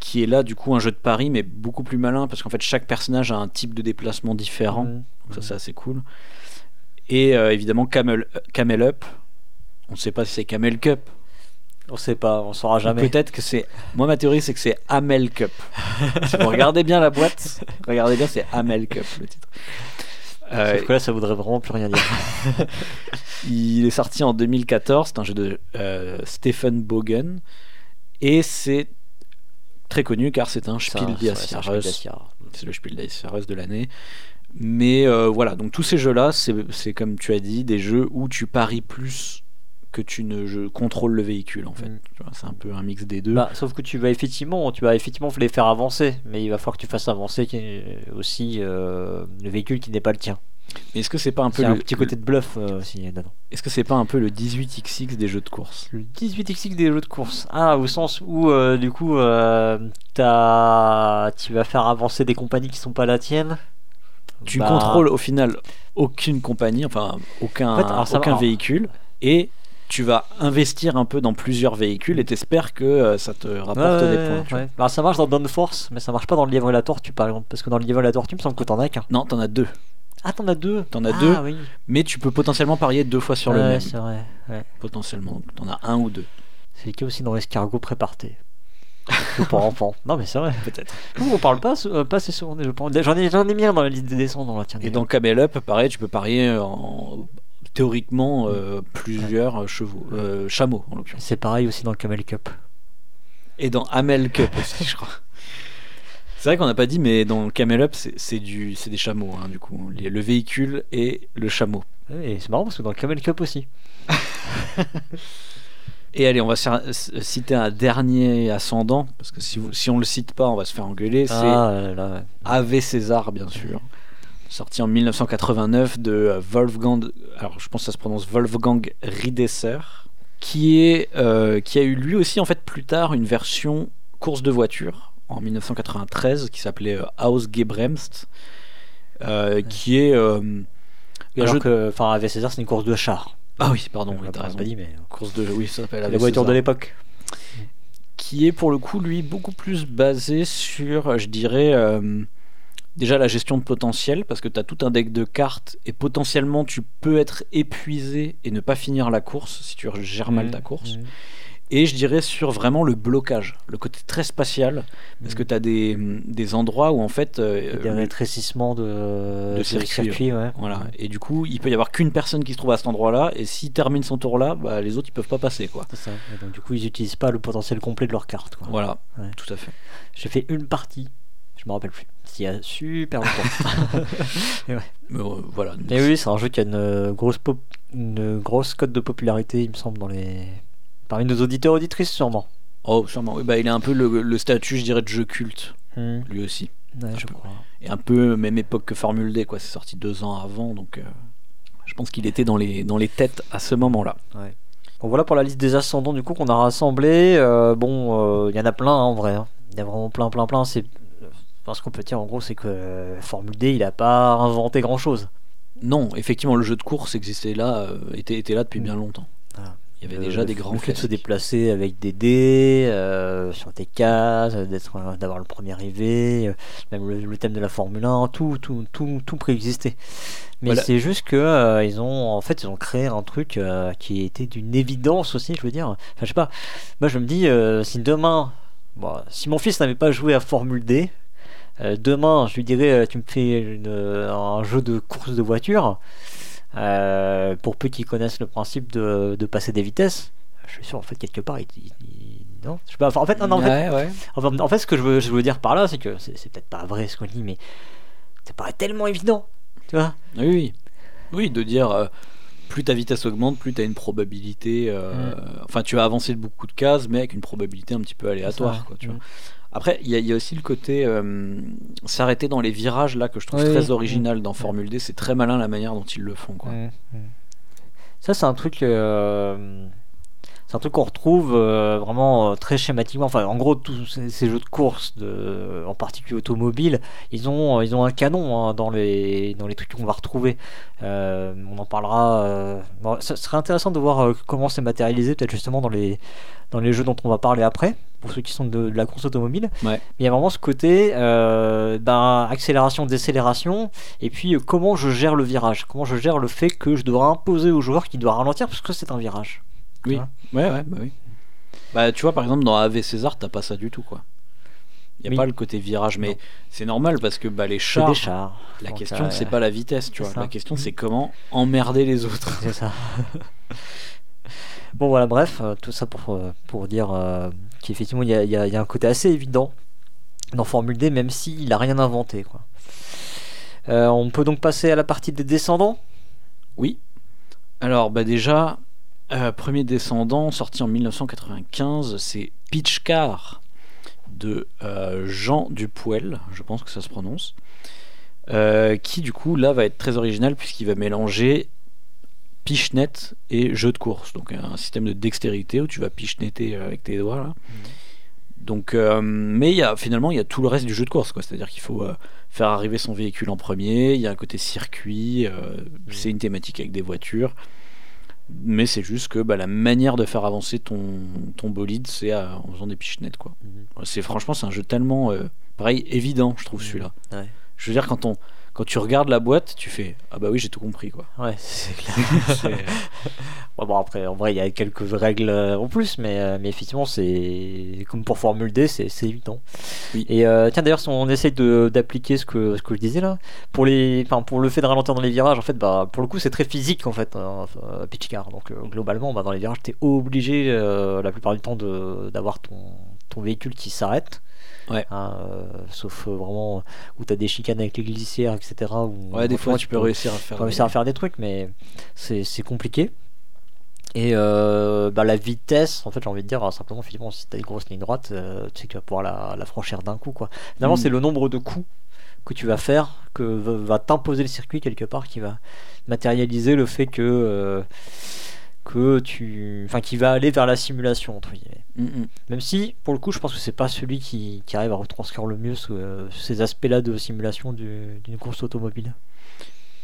qui est là du coup un jeu de paris, mais beaucoup plus malin, parce qu'en fait chaque personnage a un type de déplacement différent. Donc ça c'est assez cool. Et euh, évidemment Camel, Camel Up. On ne sait pas si c'est Camel Cup. On sait pas, on saura jamais. Peut-être que c'est. Moi ma théorie c'est que c'est Amel Cup. si vous regardez bien la boîte, regardez bien c'est Amel Cup le titre. Euh, Sauf que là, ça voudrait vraiment plus rien dire. il est sorti en 2014. C'est un jeu de euh, Stephen Bogen et c'est très connu car c'est un Spiel des c'est le Spiel des de l'année. Mais euh, voilà, donc tous ces jeux-là, c'est comme tu as dit, des jeux où tu paries plus que tu ne je contrôles le véhicule en fait. Mm. C'est un peu un mix des deux. Bah, sauf que tu vas effectivement, tu vas effectivement les faire avancer, mais il va falloir que tu fasses avancer euh, aussi euh, le véhicule qui n'est pas le tien. Mais est-ce que c'est pas un peu C'est un le petit côté de bluff euh, aussi dedans. Est-ce que c'est pas un peu le 18xx des jeux de course? Le 18xx des jeux de course. Ah, au sens où euh, du coup, euh, t'as- tu vas faire avancer des compagnies qui sont pas la tienne. Tu Bah, contrôles au final aucune compagnie, enfin aucun, En fait, alors, ça va- aucun alors- véhicule, et tu vas investir un peu dans plusieurs véhicules et t'espères que euh, ça te rapporte Ouais, des points. tu vois. ouais. Bah, ça marche dans Dawn Force, mais ça marche pas dans le lièvre et la tortue par exemple. Parce que dans le lièvre et la tortue, il me semble que t'en as qu'un. Non, t'en as deux. Ah, t'en as deux T'en as ah, deux, oui. mais tu peux potentiellement parier deux fois sur le Ouais, même. c'est vrai. Ouais. Potentiellement. T'en as un ou deux, C'est le cas aussi dans l'escargot préparté. pour enfants. Non, mais c'est vrai. peut-être. Nous, on parle pas, euh, pas assez souvent des jeux pour enfants. J'en ai, j'en ai mis un dans la liste des descendants là, tiens. Et dans Camel Up, pareil, tu peux parier en théoriquement euh, plusieurs chevaux, euh, chameaux en l'occurrence. C'est pareil aussi dans le Camel Cup. Et dans Amel Cup aussi, je crois. C'est vrai qu'on n'a pas dit, mais dans Camel Up, c'est c'est du, c'est des chameaux, hein, du coup, Les- le véhicule et le chameau. Et c'est marrant parce que dans le Camel Cup aussi. Et allez, on va citer un dernier ascendant, parce que si, vous- si on le cite pas, on va se faire engueuler. C'est Ah ouais. Ave César, bien sûr. Sorti en 1989 de euh, Wolfgang, alors je pense que ça se prononce Wolfgang Riedesser, qui, est, euh, qui a eu lui aussi en fait plus tard une version course de voiture en 1993 qui s'appelait euh, Ausgebremst, euh, qui est euh, alors jeu- que, enfin, avec César, c'est une course de char. Ah oui, pardon, on pas dit, mais Course de, oui, ça s'appelle la voiture de l'époque. qui est pour le coup lui beaucoup plus basé sur, je dirais, déjà la gestion de potentiel, parce que tu as tout un deck de cartes et potentiellement tu peux être épuisé et ne pas finir la course si tu gères mal ta course. Mmh. Et je dirais sur vraiment le blocage, le côté très spatial, parce que tu as des, des endroits où en fait... euh, des rétrécissements de, de circuits, ouais. voilà. Et du coup, il peut y avoir qu'une personne qui se trouve à cet endroit-là, et s'il termine son tour là, bah, les autres ils peuvent pas passer. quoi. C'est ça. Et donc, du coup, ils n'utilisent pas le potentiel complet de leur carte. Quoi. Voilà, Ouais. tout à fait. J'ai fait une partie, me rappelle plus. Il y a super longtemps. Mais, euh, voilà. Et oui, c'est un jeu qui a une euh, grosse, pop- une grosse cote de popularité, il me semble, dans les... parmi nos auditeurs auditrices, sûrement. Oh, sûrement. Oui, bah, il a un peu le, le statut, je dirais, de jeu culte, Hmm. lui aussi. Ouais, je peu. crois. Et un peu même époque que Formule D, quoi. C'est sorti deux ans avant, donc euh, je pense qu'il était dans les, dans les têtes à ce moment-là. Bon, voilà pour la liste des ascendants du coup qu'on a rassemblé. Euh, bon, euh, il y en a plein hein, en vrai. hein. Il y a vraiment plein, plein, plein. C'est enfin, ce qu'on peut dire en gros, c'est que euh, Formule D, il a pas inventé grand chose. Non, effectivement, le jeu de course existait là, euh, était, était là depuis Mm. bien longtemps. Voilà. Il y avait Le- déjà des grands Le fait de se déplacer avec des dés euh, sur des cases, euh, d'être, euh, d'avoir le premier arrivé, euh, même le, le thème de la Formule 1, tout, tout, tout, tout préexistait. Mais Voilà. c'est juste que euh, ils ont, en fait, ils ont créé un truc euh, qui était d'une évidence aussi, je veux dire. Enfin, je sais pas. Moi, je me dis, euh, si demain, bon, si mon fils n'avait pas joué à Formule D, euh, demain, je lui dirais, euh, tu me fais une- un jeu de course de voiture. Euh, pour peu qu'ils connaissent le principe de, de passer des vitesses, je suis sûr en fait quelque part, il, il- il- non, je sais pas. Enfin, en fait, non, non, en fait, Ouais, enfin, en fait, ce que je veux, je veux dire par là, c'est que c'est c'est peut-être pas vrai ce qu'on dit, mais ça paraît tellement évident, tu vois. Oui, oui. Oui, de dire euh, plus ta vitesse augmente, plus tu as une probabilité. euh, Enfin, tu vas avancer de beaucoup de cases, mais avec une probabilité un petit peu aléatoire. Quoi, tu vois. Après, il y, a- il y a aussi le côté euh, s'arrêter dans les virages là que je trouve Oui, très original dans Formule D. C'est très malin la manière dont ils le font. Quoi. Ça, c'est un truc. euh, c'est un truc qu'on retrouve euh, vraiment euh, très schématiquement. Enfin, en gros, tous ces, ces jeux de course, de, en particulier automobiles, ils ont, ils ont un canon hein, dans, les, dans les trucs qu'on va retrouver. Euh, on en parlera. euh, bon, ça serait intéressant de voir euh, comment c'est matérialisé, peut-être justement dans les, dans les jeux dont on va parler après, pour ceux qui sont de, de la course automobile. Ouais. Mais il y a vraiment ce côté euh, ben, accélération, décélération, et puis euh, comment je gère le virage, comment je gère le fait que je dois imposer au joueur qu'il doit ralentir parce que c'est un virage? Oui. Hein Ouais, ouais, bah oui. Bah, tu vois, par exemple, dans AV César, t'as pas ça du tout. quoi. Il n'y a Oui. pas le côté virage, mais c'est normal parce que bah, les chars, des chars. la question, euh, c'est pas la vitesse, tu vois. ça. La question, c'est comment emmerder les autres. C'est ça. bon voilà, bref, euh, tout ça pour, euh, pour dire euh, qu'effectivement il y a, il y a- y a un côté assez évident dans Formule D, même s'il n'a rien inventé. Quoi. Euh, on peut donc passer à la partie des descendants? Oui. Alors, bah déjà, euh, premier descendant sorti en 1995, c'est Pitch Car de euh, Jean Dupoel, je pense que ça se prononce, euh, qui du coup là va être très original puisqu'il va mélanger pichenet et jeu de course, donc un système de dextérité où tu vas pichenetter avec tes doigts là. Donc, mais il y a, finalement, il y a tout le reste du jeu de course, quoi. C'est-à-dire qu'il faut faire arriver son véhicule en premier. Il y a un côté circuit. euh, C'est une thématique avec des voitures. Mais c'est juste que bah, la manière de faire avancer ton, ton bolide, c'est en faisant des pichenettes. Quoi. Mhm. C'est, franchement, c'est un jeu tellement, euh, pareil, évident, je trouve, celui-là. Ouais. Je veux dire, quand, on, quand tu regardes la boîte, tu fais Ah bah oui, j'ai tout compris. Quoi. Ouais, c'est clair. Bon, après, en vrai, il y a quelques règles euh, en plus, mais, euh, mais effectivement, c'est comme pour Formule D, c'est évident. Oui. Et euh, tiens, d'ailleurs, si on essaye de- d'appliquer ce que, ce que je disais là, pour, les, enfin, pour le fait de ralentir dans les virages, en fait, bah, pour le coup, c'est très physique en fait, hein, pitch car. Donc, euh, globalement, bah, dans les virages, tu es obligé euh, la plupart du temps de- d'avoir ton, ton véhicule qui s'arrête. Ouais. Hein, euh, sauf euh, vraiment où tu as des chicanes avec les glissières, etc. Où, ouais, des fois, tu peux réussir à faire. faut réussir à faire des trucs, mais c'est compliqué. Et euh, bah, la vitesse, en fait, j'ai envie de dire, simplement, effectivement, si tu as une grosse ligne droite, euh, tu sais que tu vas pouvoir la, la franchir d'un coup. Quoi. Finalement, Mm. c'est le nombre de coups que tu vas faire que va, va t'imposer le circuit quelque part qui va matérialiser le fait que. euh, que tu enfin qui va aller vers la simulation entre guillemets Mm, mm. même si pour le coup je pense que c'est pas celui qui, qui arrive à retranscrire le mieux ce- euh, ces aspects là de simulation du- d'une course automobile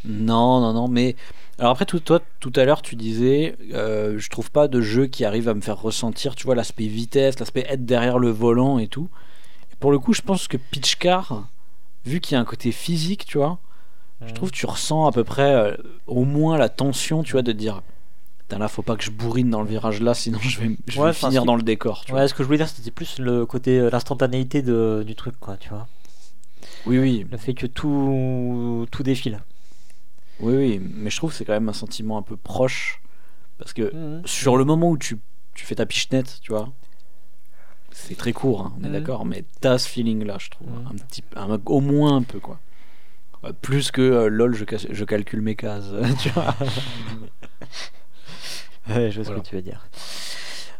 Non, non, non, mais. Alors après, tout, toi, tout à l'heure, tu disais, euh, je trouve pas de jeu qui arrive à me faire ressentir, tu vois, l'aspect vitesse, l'aspect être derrière le volant et tout. Et pour le coup, je pense que Pitch Car, vu qu'il y a un côté physique, tu vois, je trouve que tu ressens à peu près euh, au moins la tension, tu vois, de dire. Là, faut pas que je bourrine dans le virage là, sinon je vais, je Ouais, vais enfin, finir dans le décor. Tu Ouais, ce que je voulais dire, c'était plus le côté, euh, l'instantanéité du truc, quoi, tu vois. vois. Oui, oui, Le fait que tout, tout défile. oui, oui, mais je trouve que c'est quand même un sentiment un peu proche. Parce que Mhm. sur le moment où tu, tu fais ta pichenette, tu vois, c'est très court, hein, on est Mhm. d'accord, mais t'as ce feeling-là, je trouve, Mhm. un petit, un- au moins un peu, quoi. Ouais, Plus que euh, lol, je, je calcule mes cases, tu vois. Ouais, je vois ce que tu veux dire.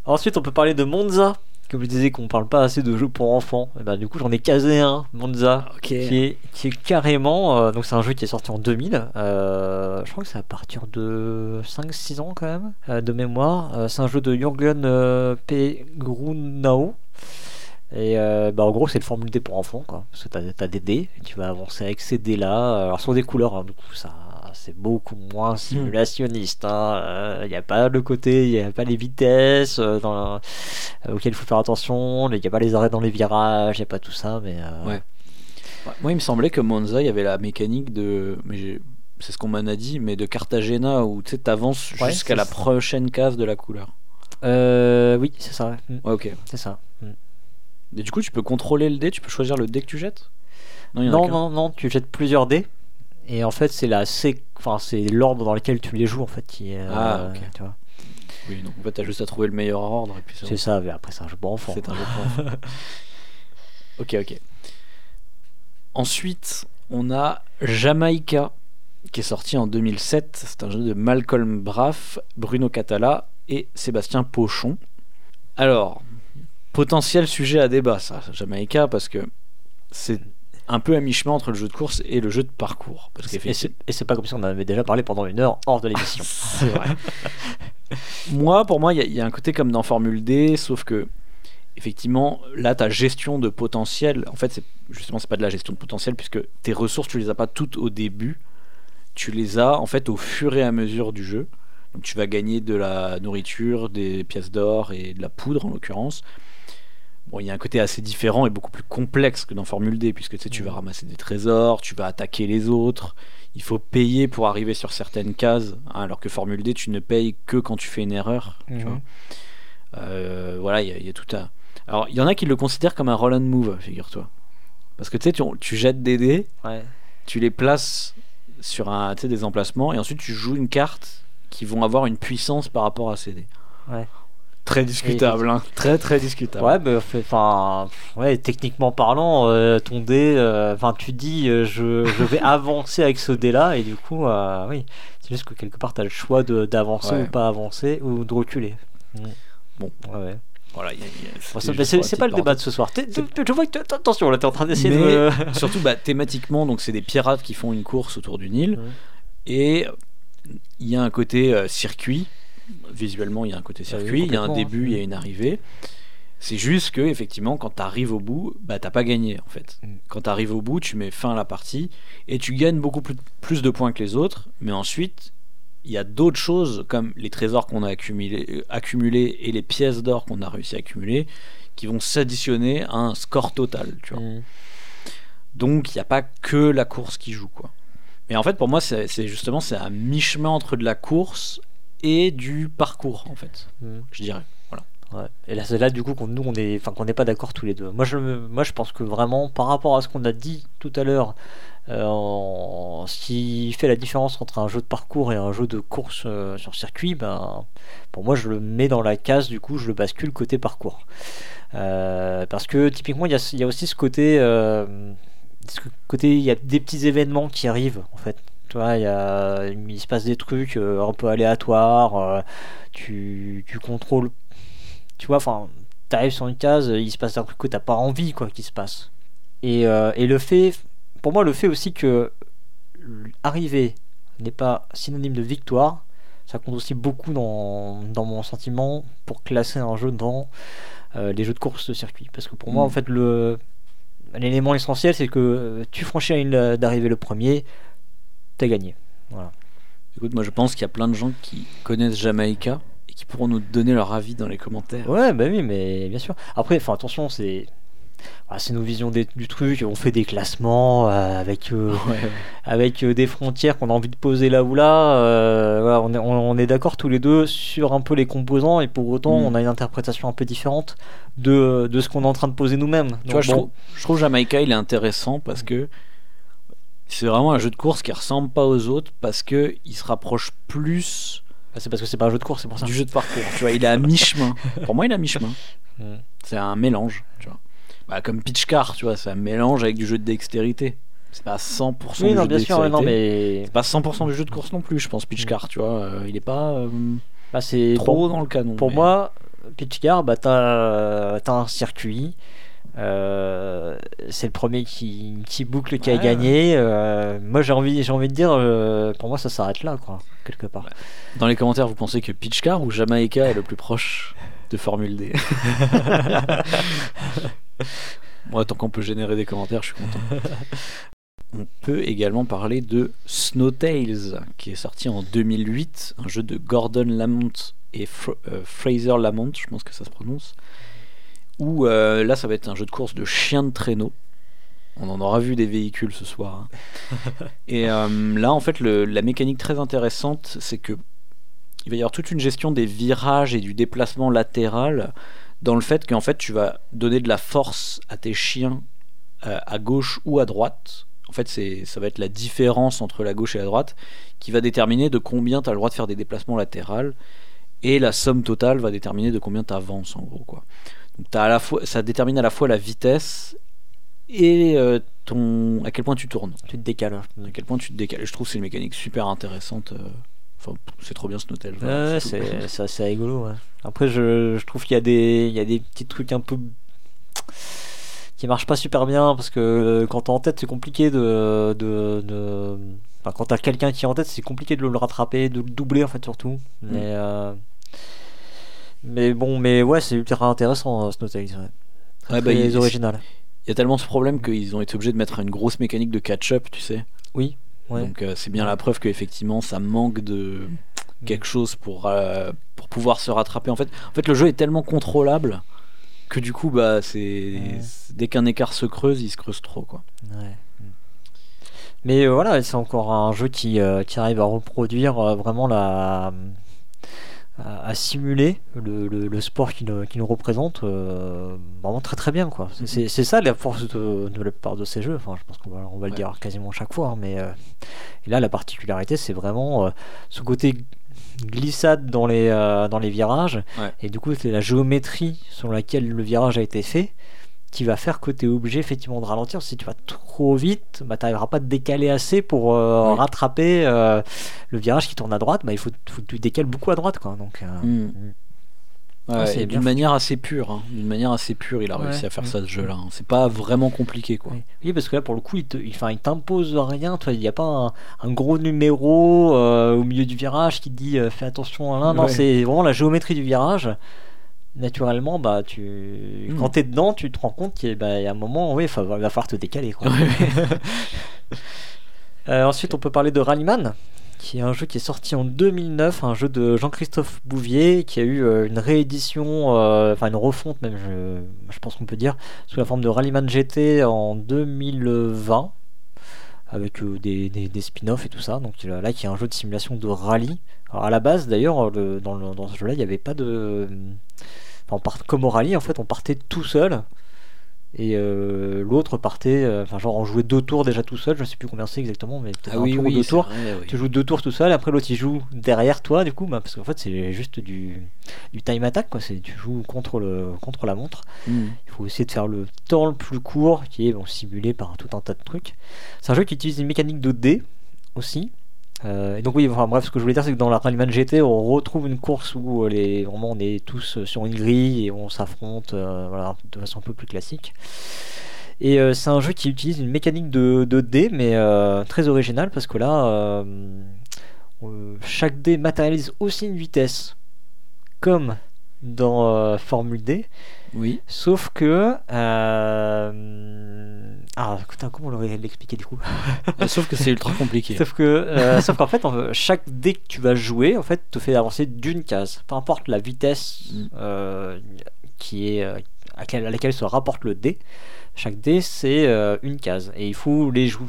Ensuite, on peut parler de Monza. Comme je disais qu'on parle pas assez de jeux pour enfants, et ben, du coup j'en ai casé un, Monza, qui, est, qui est carrément. euh, donc c'est un jeu qui est sorti en 2000. euh, je crois que c'est à partir de 5-6 ans quand même, euh, de mémoire. C'est un jeu de Jürgen P. Grunau. Et euh, bah, en gros, c'est le Formule D pour enfants, quoi. Parce que t'as as des dés, et tu vas avancer avec ces dés-là. Alors, sur des couleurs, hein, du coup, ça, c'est beaucoup moins simulationniste. Il n'y a pas le côté, il n'y a pas les vitesses euh, dans la- euh, auxquelles il faut faire attention, il n'y a pas les arrêts dans les virages, il n'y a pas tout ça, mais. euh, Ouais. Ouais, Moi, il me semblait que Monza, il y avait la mécanique de. Mais c'est ce qu'on m'en a dit, mais de Cartagena, où tu Ouais, jusqu'à la ça. prochaine case de la couleur. Euh, oui, c'est ça. ouais. Mm, Ouais, ok. C'est ça. Mm. Et du coup, tu peux contrôler le dé, tu peux choisir le dé que tu jettes? Non, non, non, tu jettes plusieurs dés. Et en fait, c'est la enfin, c'est l'ordre dans lequel tu les joues en fait qui est. euh, Ah, ok. tu vois. Oui, donc en fait, t'as juste à trouver le meilleur ordre. Et puis c'est C'est ça, mais après c'est un jeu pour enfants. C'est un jeu pour enfants. ok, ok. Ensuite, on a Jamaica, qui est sorti en 2007. C'est un jeu de Malcolm Braff, Bruno Catala et Sébastien Pochon. Alors, potentiel sujet à débat, ça, Jamaica, parce que c'est un peu à mi-chemin entre le jeu de course et le jeu de parcours. Parce Et c'est et c'est pas comme si on en avait déjà parlé pendant une heure hors de l'émission. c'est vrai. moi, pour moi, il y a- il y, a un côté comme dans Formule D, sauf que effectivement, là, ta gestion de potentiel, en fait, c'est justement, c'est pas de la gestion de potentiel puisque tes ressources, tu les as pas toutes au début, tu les as en fait au fur et à mesure du jeu. Donc, tu vas gagner de la nourriture, des pièces d'or et de la poudre en l'occurrence. Bon, il y a un côté assez différent et beaucoup plus complexe que dans Formule D, puisque tu, sais, tu vas Mhm. ramasser des trésors, tu vas attaquer les autres, il faut payer pour arriver sur certaines cases, hein, alors que Formule D, tu ne payes que quand tu fais une erreur. tu Mhm. vois. Euh, voilà, il y, a- il y a tout à. Alors, il y en a qui le considèrent comme un roll and move, figure-toi. Parce que tu sais, tu, tu jettes des dés, Ouais. tu les places sur un, des emplacements, et ensuite tu joues une carte qui vont avoir une puissance par rapport à ces dés. Ouais. Très discutable, hein. très très discutable. Ouais, mais enfin, ouais, techniquement parlant, euh, ton dé, euh, tu dis, euh, je, je vais avancer avec ce dé-là, et du coup, oui, c'est juste que quelque part, tu as le choix d'avancer Ouais. ou pas avancer, ou de reculer. Mm. Bon. Ouais. Voilà, Bon, c'est pas le débat de ce soir. Je vois que attention, là, t'es en train d'essayer de. Surtout bah, thématiquement, donc c'est des pirates qui font une course autour du Nil. Et il y a un côté circuit. Visuellement, il y a un côté Ah circuit. il y a un début, hein. il y a une arrivée. C'est juste que, effectivement, quand tu arrives au bout, bah, t'as pas gagné en fait. Mm. Quand tu arrives au bout, tu mets fin à la partie et tu gagnes beaucoup plus, plus de points que les autres. Mais ensuite, il y a d'autres choses comme les trésors qu'on a accumulés, accumulés et les pièces d'or qu'on a réussi à accumuler qui vont s'additionner à un score total. Tu vois. Mm. Donc il n'y a pas que la course qui joue quoi. Mais en fait pour moi c'est c'est justement c'est un mi-chemin entre de la course et du parcours en fait, Mm. je dirais. Voilà. Ouais. Et là, c'est là du coup qu'on nous on est, enfin qu'on n'est pas d'accord tous les deux. Moi je, me- moi je pense que vraiment par rapport à ce qu'on a dit tout à l'heure, euh, en- ce qui fait la différence entre un jeu de parcours et un jeu de course euh, sur circuit, ben pour moi je le mets dans la case du coup je le bascule côté parcours. Euh, parce que typiquement il y y a aussi ce côté, ce côté il y a des petits événements qui arrivent en fait. Tu vois, il, y a, il se passe des trucs euh, un peu aléatoires. euh, tu, tu contrôles tu vois, enfin, t'arrives sur une case, il se passe un truc que t'as pas envie, quoi, qu'il se passe. Et, euh, et le fait, pour moi, le fait aussi que arriver n'est pas synonyme de victoire, ça compte aussi beaucoup dans, dans mon sentiment pour classer un jeu dans euh, les jeux de course de circuit. Parce que pour moi, Mm. en fait, le l'élément essentiel, c'est que tu franchis la ligne d'arrivée le premier, gagné. Voilà. Écoute, moi je pense qu'il y a plein de gens qui connaissent Jamaïca et qui pourront nous donner leur avis dans les commentaires. Ouais, bah oui, mais bien sûr. Après, enfin, attention, c'est. ah, c'est nos visions des- du truc, on fait des classements euh, avec, euh, Ouais, avec euh, des frontières qu'on a envie de poser là ou là. voilà, on est, on, est d'accord tous les deux sur un peu les composants et pour autant Mm. on a une interprétation un peu différente de, de ce qu'on est en train de poser nous-mêmes. Tu vois, je, trouve, je trouve Jamaïca il est intéressant parce que c'est vraiment un jeu de course qui ressemble pas aux autres parce que il se rapproche plus bah, c'est parce que c'est pas un jeu de course, c'est pour ça. du jeu de parcours. Tu vois, il est à mi-chemin. Pour moi, il est à mi-chemin. Mm. C'est un mélange, tu vois. Bah, comme Pitch Car, tu vois, c'est un mélange avec du jeu de dextérité. C'est pas 100% Oui, du non, jeu de sûr, ouais, non, dextérité. mais C'est pas 100% du jeu de course non plus, je pense, Pitch Mm. Car, tu vois. euh, il est pas euh, bah, c'est trop pour, dans le canon. pour mais- moi, Pitch Car, bah, t'as as un circuit. Euh, c'est le premier qui, qui boucle qui a gagné. euh, moi j'ai envie, j'ai envie de dire, euh, pour moi ça s'arrête là, quoi, quelque part. Dans les commentaires, vous pensez que Pitch Car ou Jamaïca est le plus proche de Formule D? Moi, tant qu'on peut générer des commentaires, je suis content. On peut également parler de Snowtails, qui est sorti en 2008, un jeu de Gordon Lamont et Fr- Fraser Lamont, je pense que ça se prononce. Où euh, là, ça va être un jeu de course de chien de traîneau. On en aura vu des véhicules ce soir. hein. et euh, là, en fait, le- la mécanique très intéressante, c'est que il va y avoir toute une gestion des virages et du déplacement latéral dans le fait qu'en fait tu vas donner de la force à tes chiens euh, à gauche ou à droite. En fait, c'est ça va être la différence entre la gauche et la droite qui va déterminer de combien tu as le droit de faire des déplacements latéraux et la somme totale va déterminer de combien tu avances en gros quoi. Donc t'as à la fois ça détermine à la fois la vitesse et euh, ton à quel point tu tournes, Tu te décales. à quel point tu te décales. Et je trouve que c'est une mécanique super intéressante. euh, Enfin, c'est trop bien ce Voilà, ouais, c'est assez rigolo. ouais. Après, je, je trouve qu'il y, a des- il y a des petits trucs un peu qui marchent pas super bien parce que euh, quand t'es en tête, c'est compliqué de. de, de- enfin, quand t'as quelqu'un qui est en tête, c'est compliqué de le rattraper, de le doubler en fait, surtout. Mais, euh, mais bon, mais ouais, c'est ultra intéressant, euh, Snowtails. Ouais. Très, Ouais, bah, très il- original. Il y a tellement ce problème qu'ils ont été obligés de mettre une grosse mécanique de catch-up, tu sais. Oui, ouais. Donc euh, c'est bien la preuve qu'effectivement ça manque de quelque chose pour, euh, pour pouvoir se rattraper. En fait, en fait, le jeu est tellement contrôlable que du coup, bah, c'est Ouais. c'est- dès qu'un écart se creuse, il se creuse trop. Quoi. Ouais. Mais euh, voilà, c'est encore un jeu qui, qui arrive à reproduire vraiment la. À, à simuler le, le- le sport qui nous, qui nous représente euh, vraiment très très bien. quoi. C'est- C'est c'est ça la force de, de la plupart de ces jeux. Enfin, je pense qu'on va, on va le Ouais. dire quasiment chaque fois. hein, mais euh, et là, la particularité, c'est vraiment euh, ce côté glissade dans les, dans les virages. Ouais. Et du coup, c'est la géométrie sur laquelle le virage a été fait qui va faire que tu es obligé effectivement de ralentir. Si tu vas trop vite, bah, tu n'arriveras pas à te décaler assez pour euh, Oui. rattraper euh, le virage qui tourne à droite. Bah, il faut, faut que tu décales beaucoup à droite. Quoi. Donc, euh, Mm. mm. Ouais, Ah, d'une manière assez pure. hein. D'une manière assez pure, il a Ouais. réussi à faire ça ce jeu-là. hein. C'est pas vraiment compliqué, quoi. Oui. Parce que là, pour le coup, il te- il- il t'impose rien. toi, Il n'y a pas un, un gros numéro euh, au milieu du virage qui dit fais attention à l'un. Non, c'est vraiment la géométrie du virage. Naturellement, bah, tu... Mm. quand tu es dedans, tu te rends compte qu'il y a- bah, il y a un moment, oui, il va, falloir te décaler. Quoi. Euh, ensuite, on peut parler de Rallyman, qui est un jeu qui est sorti en 2009, un jeu de Jean-Christophe Bouvier, qui a eu euh, une réédition, euh, enfin une refonte même, je, je pense qu'on peut dire, sous la forme de Rallyman GT en 2020, avec euh, des, spin-offs et tout ça. Donc là, qui est un jeu de simulation de rallye. Alors à la base, d'ailleurs, le- dans, dans ce jeu-là, il n'y avait pas de... Part, comme au rallye, en fait, on partait tout seul. Et euh, l'autre partait, euh, enfin genre on jouait deux tours déjà tout seul, je sais plus combien c'est exactement, mais peut-être Ah un oui, tour ou deux tours. vrai, oui. Tu joues deux tours tout seul, après l'autre il joue derrière toi, du coup, bah, parce qu'en fait c'est juste du, du time attack, quoi. C'est tu joues contre le contre la montre. Mm. Il faut essayer de faire le temps le plus court, qui est bon, simulé par tout un tas de trucs. C'est un jeu qui utilise une mécanique de dés aussi. Euh, et donc oui, enfin, bref, ce que je voulais dire, c'est que dans la Rallyman GT, on retrouve une course où euh, les, vraiment on est tous euh, sur une grille et on s'affronte, euh, voilà, de façon un peu plus classique. Et euh, c'est un jeu qui utilise une mécanique de, de dés, mais très originale parce que là, chaque dé matérialise aussi une vitesse, comme dans Formule D. Oui. Sauf que. Ah, putain, comment on l'aurait l'expliqué du coup Euh, Sauf que c'est ultra compliqué. Sauf que, euh, sauf qu'en fait, chaque dé que tu vas jouer, en fait, te fait avancer d'une case. Peu importe la vitesse Mm. euh, qui est euh, à laquelle, à laquelle se rapporte le dé. Chaque dé c'est euh, une case et il faut les jouer,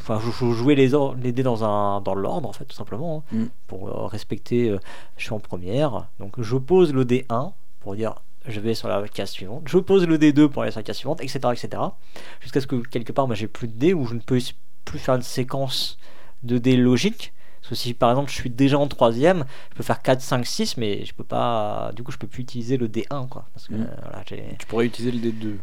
jou- les, dés dans un dans l'ordre en fait tout simplement hein, Mm. pour respecter. je suis en première, donc je pose le dé 1 pour dire je vais sur la case suivante. Je pose le D2 pour aller sur la case suivante, etc. etc. Jusqu'à ce que quelque part, moi j'ai plus de dés où je ne peux plus faire une séquence de dés logique. Parce que si par exemple je suis déjà en troisième, je peux faire 4, 5, 6, mais je peux pas. Du coup, je peux plus utiliser le D1 quoi. Parce que Mhm. euh, voilà. Tu pourrais utiliser le D2.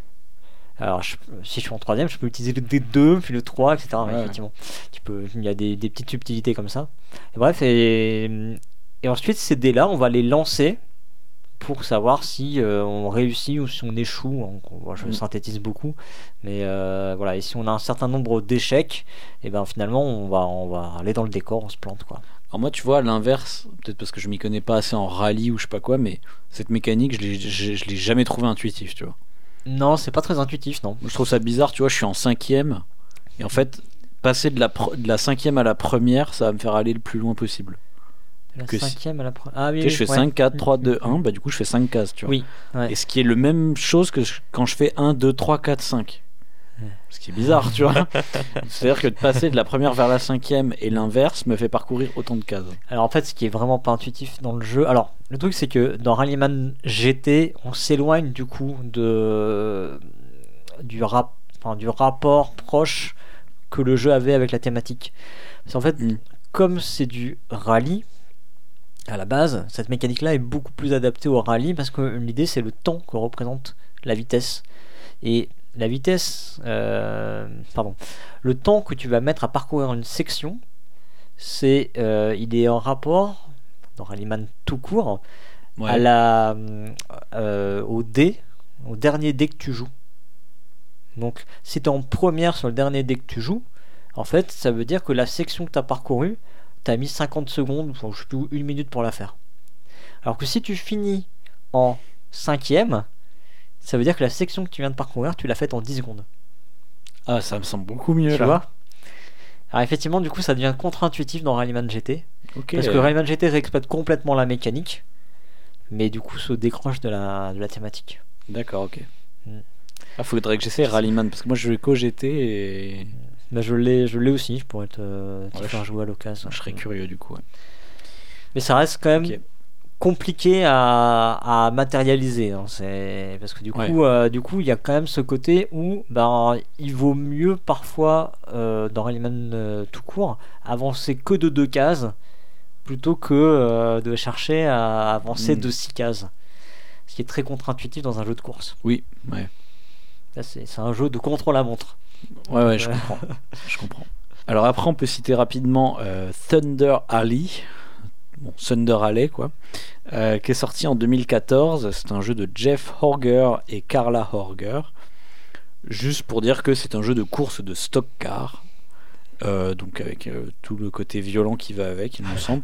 Alors, je- si je suis en troisième, je peux utiliser le D2, puis le 3, etc. ouais. Effectivement. Tu peux, il y a des, des petites subtilités comme ça. Et bref, et, et ensuite, ces dés-là, on va les lancer pour savoir si euh, on réussit ou si on échoue. En je Mm. synthétise beaucoup, mais euh, voilà. Et si on a un certain nombre d'échecs, et ben finalement, on va, on va aller dans le décor, on se plante quoi. Alors moi, tu vois, à l'inverse, peut-être parce que je m'y connais pas assez en rallye ou je sais pas quoi, mais cette mécanique, je l'ai, je, je l'ai jamais trouvé intuitif, tu vois. Non, c'est pas très intuitif, non. Je trouve ça bizarre, tu vois, je suis en cinquième, et en fait, passer de la, pro- de la cinquième à la première, ça va me faire aller le plus loin possible. La Que si- cinquième à la première. Ah oui, Tu sais, oui, je fais ouais. 5, 4, 3, 2, Mm, 1, bah du coup, je fais 5 cases, tu vois. Oui, ouais. Et ce qui est le même chose que je- quand je fais 1, 2, 3, 4, 5. Ouais. Ce qui est bizarre, tu vois. C'est-à-dire que de passer de la première vers la cinquième et l'inverse me fait parcourir autant de cases. Alors en fait, ce qui est vraiment pas intuitif dans le jeu. Alors, le truc c'est que dans Rallyman GT, on s'éloigne du coup de du rap, enfin, du rapport proche que le jeu avait avec la thématique. Parce qu'en fait, Mm. comme c'est du rallye à la base, cette mécanique-là est beaucoup plus adaptée au rallye parce que l'idée c'est le temps que représente la vitesse. Et la vitesse, euh, pardon, le temps que tu vas mettre à parcourir une section, c'est, euh, il est en rapport dans Rallyman tout court Ouais. à la, euh, au dé, au dernier dé que tu joues. Donc, si tu es en première sur le dernier dé que tu joues, en fait, ça veut dire que la section que tu as parcourue, tu as mis 50 secondes, enfin, je sais plus, une minute pour la faire. Alors que si tu finis en cinquième, ça veut dire que la section que tu viens de parcourir, tu l'as faite en 10 secondes. Ah, ça me semble beaucoup mieux Tu là. vois? Alors effectivement, du coup, ça devient contre-intuitif dans Rallyman GT. Parce que Rayman GT réexploite complètement la mécanique, mais du coup se décroche de la, de la thématique. D'accord, ok. Mm. Ah, faudrait que j'essaie Rallyman parce que moi je vais qu'au GT et Bah, je l'ai je l'ai aussi, je pourrais te, te Ouais, faire je- jouer à l'occasion. je serais curieux du coup. ouais. Mais ça reste quand même compliqué à, à matérialiser. hein. C'est parce que du Ouais. coup, euh, du coup, il y a quand même ce côté où ben, il vaut mieux parfois euh, dans Rallyman euh, tout court avancer que de deux cases plutôt que euh, de chercher à avancer Mm. de six cases. Ce qui est très contre-intuitif dans un jeu de course. Oui, ouais. C'est un jeu de contrôle la montre. Ouais, ouais, je comprends. je comprends. Alors après, on peut citer rapidement euh, Thunder Alley, bon, Thunder Alley quoi, euh, qui est sorti en 2014. C'est un jeu de Jeff Horger et Carla Horger. Juste pour dire que c'est un jeu de course de stock car. euh, donc avec euh, tout le côté violent qui va avec, il me semble.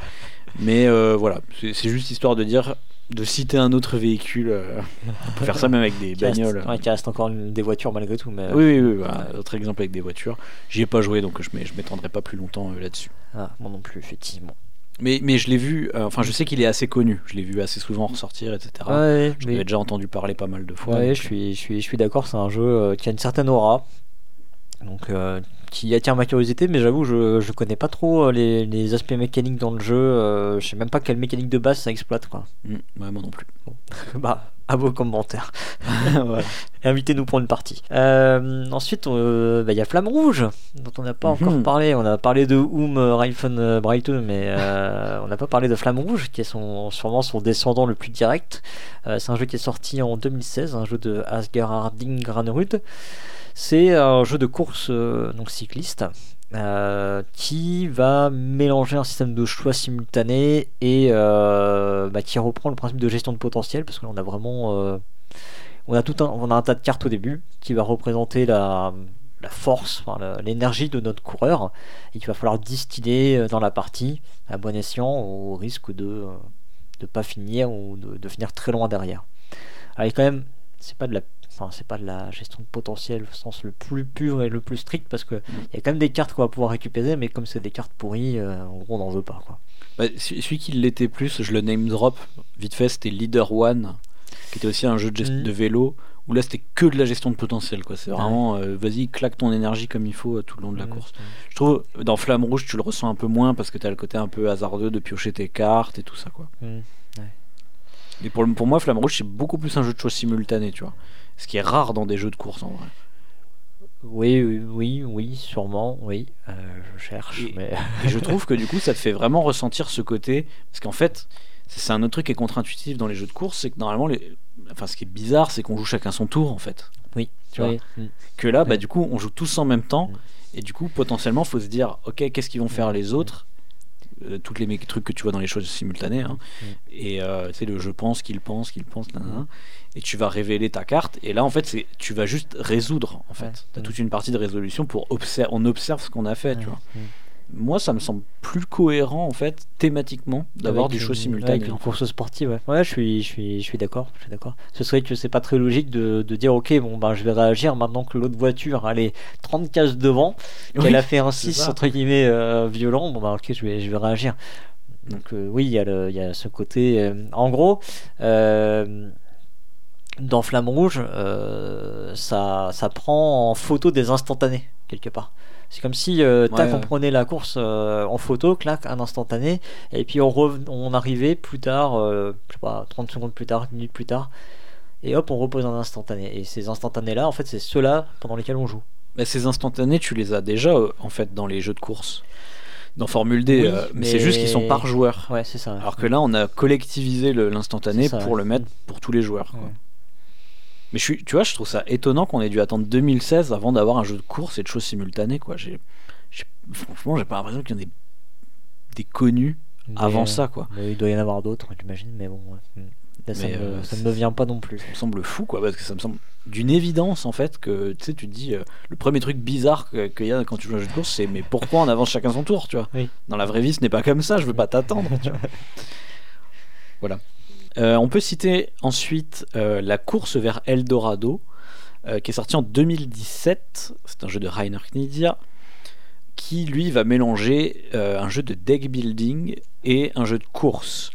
Mais euh, voilà, c'est juste histoire de dire, de citer un autre véhicule. euh, on peut faire ça même avec des Qui reste, bagnoles. ouais, qui reste encore des voitures malgré tout. Mais... Oui, oui, oui, voilà. autre exemple avec des voitures. J'y ai pas joué donc je m'é- je m'étendrai pas plus longtemps euh, là-dessus. Ah, moi non plus, effectivement. Mais, mais je l'ai vu, euh, enfin je sais qu'il est assez connu, je l'ai vu assez souvent ressortir, etc. Ouais, je mais- l'avais déjà entendu parler pas mal de fois. Ouais, donc, je suis, je suis, je suis d'accord, c'est un jeu euh, qui a une certaine aura, donc euh, qui attire ma curiosité, mais j'avoue, je, je connais pas trop euh, les, les aspects mécaniques dans le jeu, euh, je sais même pas quelle mécanique de base ça exploite, quoi. mm, ouais, moi non plus. bah, à vos commentaires. Voilà. Invitez-nous pour une partie. Euh, ensuite, euh, bah, il y a Flamme Rouge, dont on n'a pas encore Mhm. parlé. On a parlé de Oum Reifen Breite, mais euh, on n'a pas parlé de Flamme Rouge, qui est son, sûrement son descendant le plus direct. Euh, c'est un jeu qui est sorti en 2016, un jeu de Asger Harding Granerud. C'est un jeu de course euh, donc cycliste. Euh, qui va mélanger un système de choix simultané et euh, bah, qui reprend le principe de gestion de potentiel parce que là, on a vraiment euh, on a tout un, on a un tas de cartes au début qui va représenter la, force, l'énergie de notre coureur et qu'il va falloir distiller dans la partie à bon escient au risque de ne pas finir ou de, de finir très loin derrière. Alors, quand même, c'est pas de la Enfin, c'est pas de la gestion de potentiel au sens le plus pur et le plus strict parce que il y a quand même des cartes qu'on va pouvoir récupérer, mais comme c'est des cartes pourries, euh, en gros on n'en veut pas quoi. Bah, celui qui l'était plus, je le name drop vite fait, c'était Leader One, qui était aussi un jeu de, gest- Mhm. de vélo, où là c'était que de la gestion de potentiel. quoi. C'est Ouais. vraiment, euh, vas-y, claque ton énergie comme il faut euh, tout le long de la Mhm. course. Je trouve, dans Flamme Rouge, tu le ressens un peu moins parce que tu as le côté un peu hasardeux de piocher tes cartes et tout ça. quoi. Et pour, pour moi, Flamme Rouge, c'est beaucoup plus un jeu de choix simultané, tu vois. Ce qui est rare dans des jeux de course en vrai. Oui, oui, oui, oui, sûrement, oui. Euh, je cherche, Et- mais Et je trouve que du coup, ça te fait vraiment ressentir ce côté. Parce qu'en fait, c'est un autre truc qui est contre-intuitif dans les jeux de course, c'est que normalement, les... enfin, ce qui est bizarre, c'est qu'on joue chacun son tour en fait. oui, Tu vois. Que là, bah, du coup, on joue tous en même temps. Et du coup, potentiellement, faut se dire, ok, qu'est-ce qu'ils vont faire les autres Toutes les trucs que tu vois dans les choses simultanées. hein. Et euh, tu sais, le je pense, qu'il pense, qu'il pense, et tu vas révéler ta carte. Et là, en fait, c'est tu vas juste résoudre. En fait, t'as Mm. toute une partie de résolution pour observer. On observe ce qu'on a fait, tu vois. Moi, ça me semble plus cohérent en fait, thématiquement, d'avoir Avec du choix une- simultané. Avec une course sportive, ouais. Ouais, je suis, je suis, je suis d'accord. Je suis d'accord. Ce serait que c'est pas très logique de, de dire, ok, bon, ben, je vais réagir maintenant que l'autre voiture, elle est 30 cases devant, Oui, qu'elle a fait un c'est 6 ça. entre guillemets euh, violent. Bon, ben, ok, je vais, je vais réagir. Donc euh, oui, il y, a le- il y a ce côté. euh, en gros. dans Flamme Rouge, ça, ça prend en photo des instantanés, quelque part. C'est comme si, euh, tac, Ouais, on prenait la course euh, en photo, clac, un instantané, et puis on, rev- on arrivait plus tard, euh, je sais pas, 30 secondes plus tard, une minute plus tard, et hop, on repose un instantané. Et ces instantanés-là, en fait, c'est ceux-là pendant lesquels on joue. Mais ces instantanés, tu les as déjà euh, en fait dans les jeux de course. Dans Formule D, Oui, euh, mais, mais- c'est juste qu'ils sont par joueur. Ouais, c'est ça. Alors que là, on a collectivisé le- l'instantané pour ouais. le mettre pour tous les joueurs. quoi. Ouais. Mais je suis, tu vois, je trouve ça étonnant qu'on ait dû attendre 2016 avant d'avoir un jeu de course et de choses simultanées. Quoi. J'ai, franchement, j'ai pas l'impression qu'il y en ait des connus Mais, avant euh, ça. Quoi. mais il doit y en avoir d'autres, j'imagine, mais bon. ouais. Mm. Là, ça, me, euh, ça me vient pas non plus. Ça me semble fou, quoi, parce que ça me semble d'une évidence en fait que tu sais, tu te dis euh, le premier truc bizarre que- qu'il y a quand tu joues à un jeu de course, c'est mais pourquoi on avance chacun son tour, tu vois? Oui. Dans la vraie vie, ce n'est pas comme ça, je veux pas t'attendre. voilà. Euh, on peut citer ensuite euh, la course vers Eldorado, euh, qui est sorti en 2017. C'est un jeu de Rainer Knizia qui lui va mélanger euh, un jeu de deck building et un jeu de course.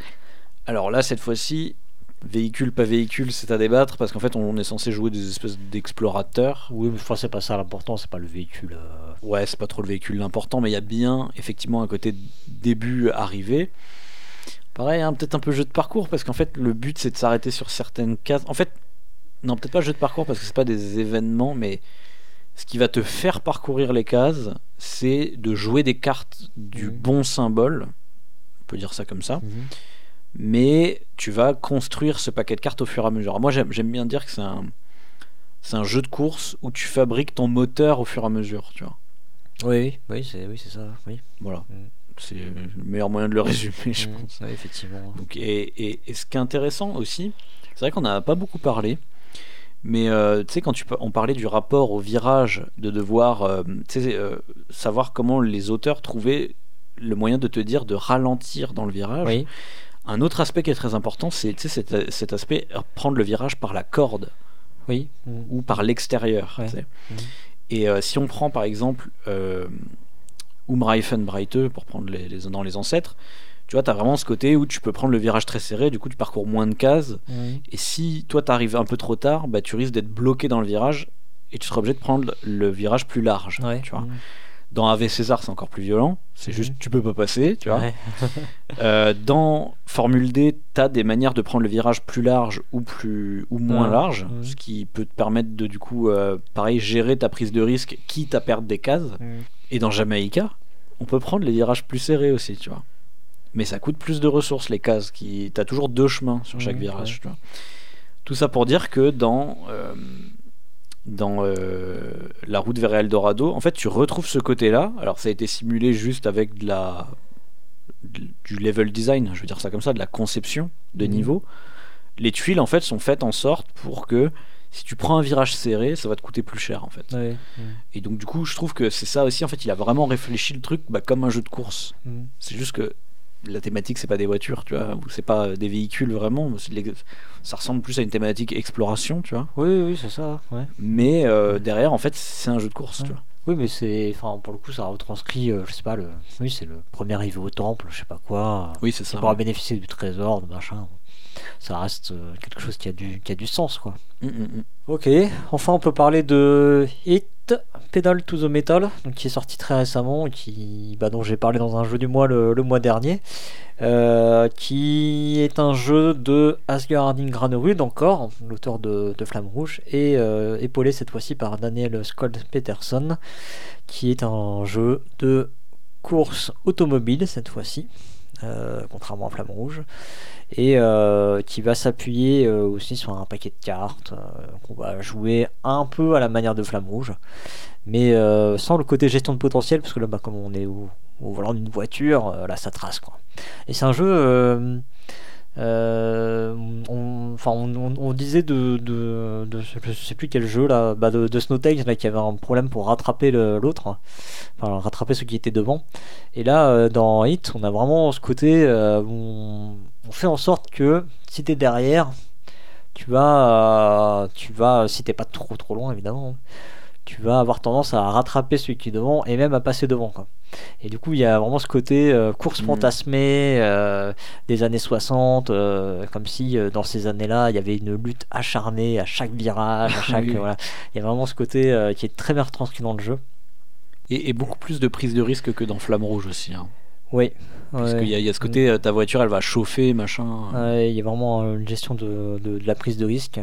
Alors là, cette fois-ci, véhicule pas véhicule, c'est à débattre parce qu'en fait, on est censé jouer des espèces d'explorateurs. Oui, mais enfin, c'est pas ça l'important, c'est pas le véhicule. euh, Ouais, c'est pas trop le véhicule l'important, mais il y a bien effectivement un côté début arrivé. Pareil, hein, peut-être un peu jeu de parcours parce qu'en fait, le but c'est de s'arrêter sur certaines cases. En fait, non, peut-être pas jeu de parcours parce que c'est pas des événements, mais ce qui va te faire parcourir les cases, c'est de jouer des cartes du Mhm. bon symbole. On peut dire ça comme ça. mhm. mais tu vas construire ce paquet de cartes au fur et à mesure. Alors moi j'aime bien dire que c'est un, c'est un jeu de course où tu fabriques ton moteur au fur et à mesure, tu vois. Oui, oui, c'est oui, c'est ça. Oui. Voilà. Mm. C'est le meilleur moyen de le résumer, je Mm, pense. ouais, effectivement. Donc, et, et- et ce qui est intéressant aussi, c'est vrai qu'on n'a pas beaucoup parlé, mais euh, tu sais, quand tu, on parlait du rapport au virage, de devoir euh, euh, savoir comment les auteurs trouvaient le moyen de te dire de ralentir dans le virage. Oui. Un autre aspect qui est très important, c'est cet, cet aspect prendre le virage par la corde Oui. Ou par l'extérieur. Ouais. Mhm. Et si on prend par exemple euh, Umreifen Breite, pour prendre les, les- dans les ancêtres, Tu vois, tu as vraiment ce côté où tu peux prendre le virage très serré, du coup tu parcours moins de cases. Et si toi tu arrives un peu trop tard, bah, tu risques d'être bloqué dans le virage et tu seras obligé de prendre le virage plus large. Ouais. Tu vois. Mhm. Dans AV César, c'est encore plus violent. C'est Mhm. juste, tu peux pas passer, tu vois. Ouais. Euh, dans Formule D, tu as des manières de prendre le virage plus large ou, plus, ou moins Ouais. large, Mhm. ce qui peut te permettre de, du coup, euh, pareil, gérer ta prise de risque, quitte à perdre des cases. Et dans Jamaïca, on peut prendre les virages plus serrés aussi, tu vois. Mais ça coûte plus de ressources, les cases. Qui... Tu as toujours deux chemins sur chaque virage, ouais. tu vois. Tout ça pour dire que dans, euh, dans euh, la route vers Eldorado, en fait, tu retrouves ce côté-là. Alors, ça a été simulé juste avec de la, de- du level design, je veux dire ça comme ça, de la conception de Mhm. niveau. Les tuiles, en fait, sont faites en sorte pour que si tu prends un virage serré, ça va te coûter plus cher, en fait. Ouais. Et donc, du coup, je trouve que c'est ça aussi. En fait, il a vraiment réfléchi le truc bah, comme un jeu de course. Mhm. C'est juste que la thématique, c'est pas des voitures, tu vois, ou c'est pas euh, des véhicules vraiment. Ça ressemble plus à une thématique exploration, tu vois. Oui, oui, c'est ça. Ouais. Mais euh, derrière, en fait, c'est un jeu de course, tu vois. Oui, mais c'est, enfin, pour le coup, ça retranscrit, euh, je sais pas, le, oui, c'est le premier arrivé au temple, je sais pas quoi, Oui, c'est ça. pourra bénéficier du trésor, de machin. Ça reste euh, quelque chose qui a du, qui a du sens, quoi. Mm, mm, mm. Ok, enfin on peut parler de Hit Pedal to the Metal, donc qui est sorti très récemment, et qui, bah, dont j'ai parlé dans un jeu du mois le, le mois dernier, euh, qui est un jeu de Asgardin Granerud encore, l'auteur de, de Flamme Rouge, et euh, épaulé cette fois-ci par Daniel Skold Peterson, qui est un jeu de course automobile cette fois-ci, euh, contrairement à Flamme Rouge et euh, qui va s'appuyer euh, aussi sur un paquet de cartes qu'on va jouer un peu à la manière de Flamme Rouge, mais sans le côté gestion de potentiel, parce que là, bah, comme on est au, au volant d'une voiture, là ça trace quoi. Et c'est un jeu. Euh, on, enfin, on, disait de, de, de- je sais plus quel jeu là, bah, de, de Snowtails là, qui avait un problème pour rattraper l'autre, rattraper ceux qui étaient devant. Et là, euh, dans Hit, on a vraiment ce côté euh, où on, fait en sorte que si t'es derrière, tu vas, euh, tu vas, si t'es pas trop trop loin évidemment, tu vas avoir tendance à rattraper celui qui est devant et même à passer devant. Quoi. Et du coup, il y a vraiment ce côté euh, course Mhm. fantasmée euh, des années 60, euh, comme si dans ces années-là, il y avait une lutte acharnée à chaque virage, à chaque. Oui. voilà. Il y a vraiment ce côté qui est très bien retranscrit dans le jeu. Et, et beaucoup plus de prise de risque que dans Flamme Rouge aussi. Hein. Oui. Parce ouais. qu'il y, a- il y a ce côté, ta voiture, elle va chauffer, machin. Ouais, il y a vraiment une gestion de, de- de la prise de risque.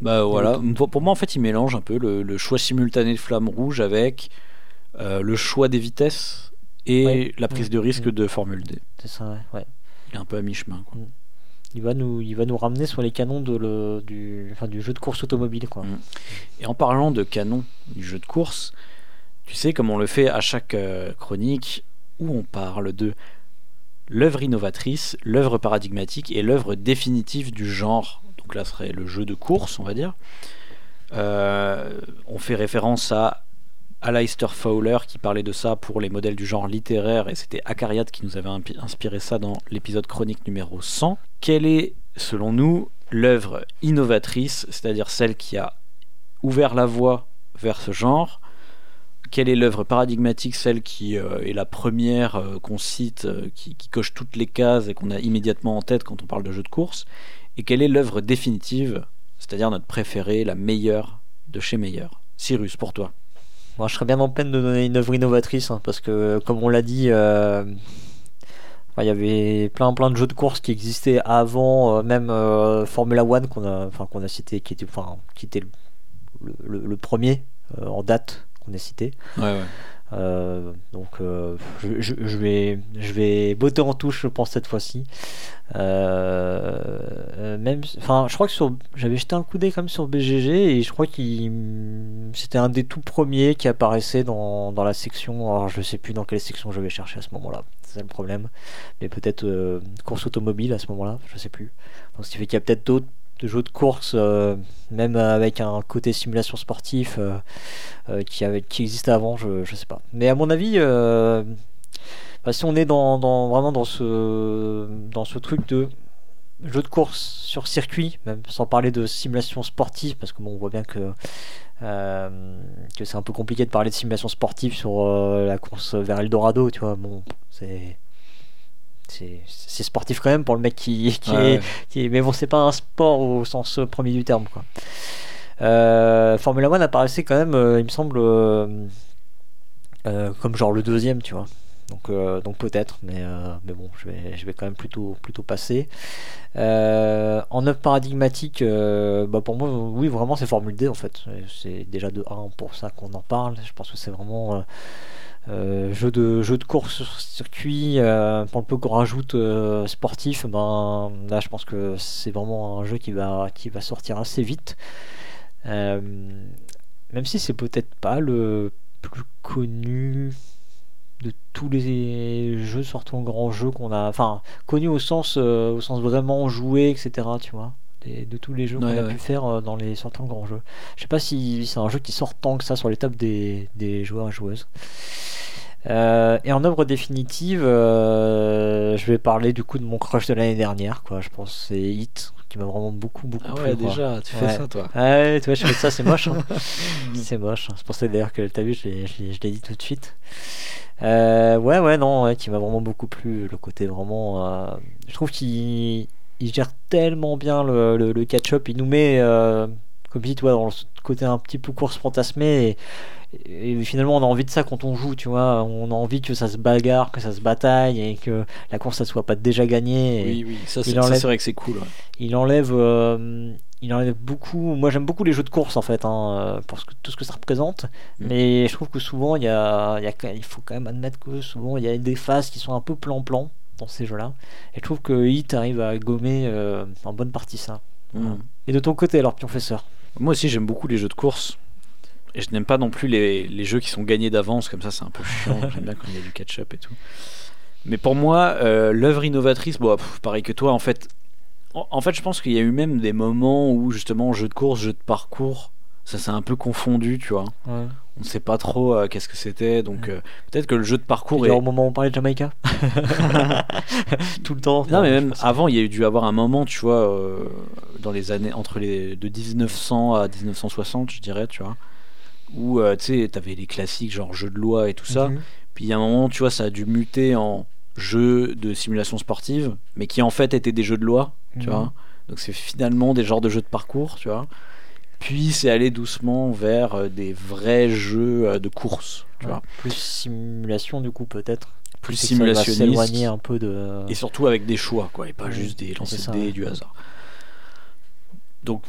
Bah voilà. donc- Pour, pour moi, en fait, il mélange un peu le, le choix simultané de Flamme Rouge avec euh, le choix des vitesses et Ouais. la prise Mm. de risque Mm. de Formule D. C'est ça, ouais. ouais. Il est un peu à mi-chemin. quoi. Il va nous, il va nous ramener sur les canons de le, du, enfin, du jeu de course automobile, quoi. Mm. Et en parlant de canon du jeu de course, tu sais, comme on le fait à chaque euh, chronique, où on parle de l'œuvre innovatrice, l'œuvre paradigmatique et l'œuvre définitive du genre. Donc là, serait le jeu de course, on va dire. Euh, on fait référence à Aleister Fowler qui parlait de ça pour les modèles du genre littéraire et c'était Acariat qui nous avait inspiré ça dans l'épisode chronique numéro 100. Quelle est, selon nous, l'œuvre innovatrice, c'est-à-dire celle qui a ouvert la voie vers ce genre? Quelle est l'œuvre paradigmatique, celle qui euh, est la première euh, qu'on cite, qui coche toutes les cases et qu'on a immédiatement en tête quand on parle de jeu de course? Et quelle est l'œuvre définitive, c'est-à-dire notre préférée, la meilleure de chez meilleur Cyrus, pour toi Moi, je serais bien en peine de donner une œuvre innovatrice, hein, parce que, comme on l'a dit, euh, il y avait plein, plein de jeux de course qui existaient avant, euh, même euh, Formula One qu'on a, enfin, qu'on a cité, qui était, enfin, qui était le, le- le premier en date qu'on a cité. Ouais, ouais. Euh, donc euh, je, vais je vais botter en touche je pense cette fois-ci. Euh, même enfin je crois que sur j'avais jeté un coup d'œil même sur BGG et je crois qu'il c'était un des tout premiers qui apparaissait dans, dans la section. Alors je sais plus dans quelle section je vais chercher à ce moment-là. C'est le problème. Mais peut-être course automobile à ce moment-là je sais plus. Donc ce qui fait qu'il y a peut-être d'autres jeux de course euh, même avec un côté simulation sportif euh, euh, qui, avait, qui existait avant, je, je sais pas. Mais à mon avis, bah, si on est dans, dans- vraiment dans ce, dans ce truc de jeu de course sur circuit, même sans parler de simulation sportive, parce que bon, on voit bien que, que c'est un peu compliqué de parler de simulation sportive sur la course vers Eldorado, tu vois. Bon, c'est c'est sportif quand même pour le mec qui, qui, Ouais, est, qui est- Mais bon, c'est pas un sport au sens premier du terme. Quoi. Euh, Formula One apparaissait quand même, euh, il me semble, euh, euh, comme genre le deuxième, tu vois. Donc, euh, donc peut-être, mais, euh, mais bon, je vais, je vais quand même plutôt, plutôt passer. Euh, en œuvre paradigmatique, euh, bah pour moi, oui, vraiment, c'est Formule D en fait. C'est déjà de 1 pour ça qu'on en parle. Je pense que c'est vraiment euh, jeu, de, jeu de course sur circuit. Euh, pour le peu qu'on rajoute euh, sportif, ben, là, je pense que c'est vraiment un jeu qui va, qui va sortir assez vite. Même si c'est peut-être pas le plus connu de tous les jeux sortant grand jeu qu'on a enfin connu au sens au sens vraiment joué etc tu vois Des- de tous les jeux qu'on a ouais. pu faire euh, dans les sortants grands jeux je sais pas si c'est un jeu qui sort tant que ça sur les tables des, des joueurs et joueuses Euh, et en œuvre définitive euh, je vais parler du coup de mon crush de l'année dernière quoi je pense c'est Hit qui m'a vraiment beaucoup beaucoup Ah plu ouais, quoi. déjà, tu fais Ouais. ça, toi. Ouais, tu vois, je fais ça, c'est moche. hein. c'est moche. C'est pour ça d'ailleurs que t'as vu, je l'ai- dit tout de suite. Euh, ouais, ouais, non, ouais, qui m'a vraiment beaucoup plu. Le côté vraiment. je trouve qu'il il gère tellement bien le, le, le catch-up. Il nous met, euh, comme tu vois, dans le côté un petit peu course fantasmée. Et, et finalement, on a envie de ça quand on joue, tu vois. On a envie que ça se bagarre, que ça se bataille et que la course, ça soit pas déjà gagnée. Oui, oui, ça, c'est vrai que c'est cool. ouais. il enlève euh, il enlève beaucoup moi j'aime beaucoup les jeux de course en fait hein, euh, pour ce que- tout ce que ça représente Mm. mais je trouve que souvent il y a, il y a quand- il faut quand même admettre que souvent il y a des phases qui sont un peu plan-plan dans ces jeux là et je trouve que Hit arrive à gommer euh, en bonne partie ça Mm. et de ton côté alors professeur? Moi aussi, j'aime beaucoup les jeux de course. Et je n'aime pas non plus les, les jeux qui sont gagnés d'avance, comme ça, c'est un peu chiant. J'aime bien quand il y a du catch-up et tout. Mais pour moi, euh, l'œuvre innovatrice, bon, pff, pareil que toi, en fait, en, en fait, je pense qu'il y a eu même des moments où, justement, jeu de course, jeu de parcours, ça s'est un peu confondu, tu vois. On ne sait pas trop euh, qu'est-ce que c'était, donc euh, peut-être que le jeu de parcours est. au moment où on parlait de Jamaïca tout le temps Non, mais même avant, il y a eu dû avoir un moment, tu vois, euh, dans les années entre les de 1900 à 1960, je dirais, tu vois, où tu sais, t'avais les classiques genre jeux de loi et tout ça. Mhm. Puis il y a un moment, tu vois, ça a dû muter en jeux de simulation sportive, mais qui en fait étaient des jeux de loi, tu Mhm. vois. Donc c'est finalement des genres de jeux de parcours, tu vois. Puis c'est allé doucement vers euh, des vrais jeux euh, de course, tu Ouais. vois. plus simulation du coup peut-être Plus simulationniste. s'éloigner un peu de Et surtout avec des choix, quoi, et pas juste des lancers de dés et du hasard. Donc,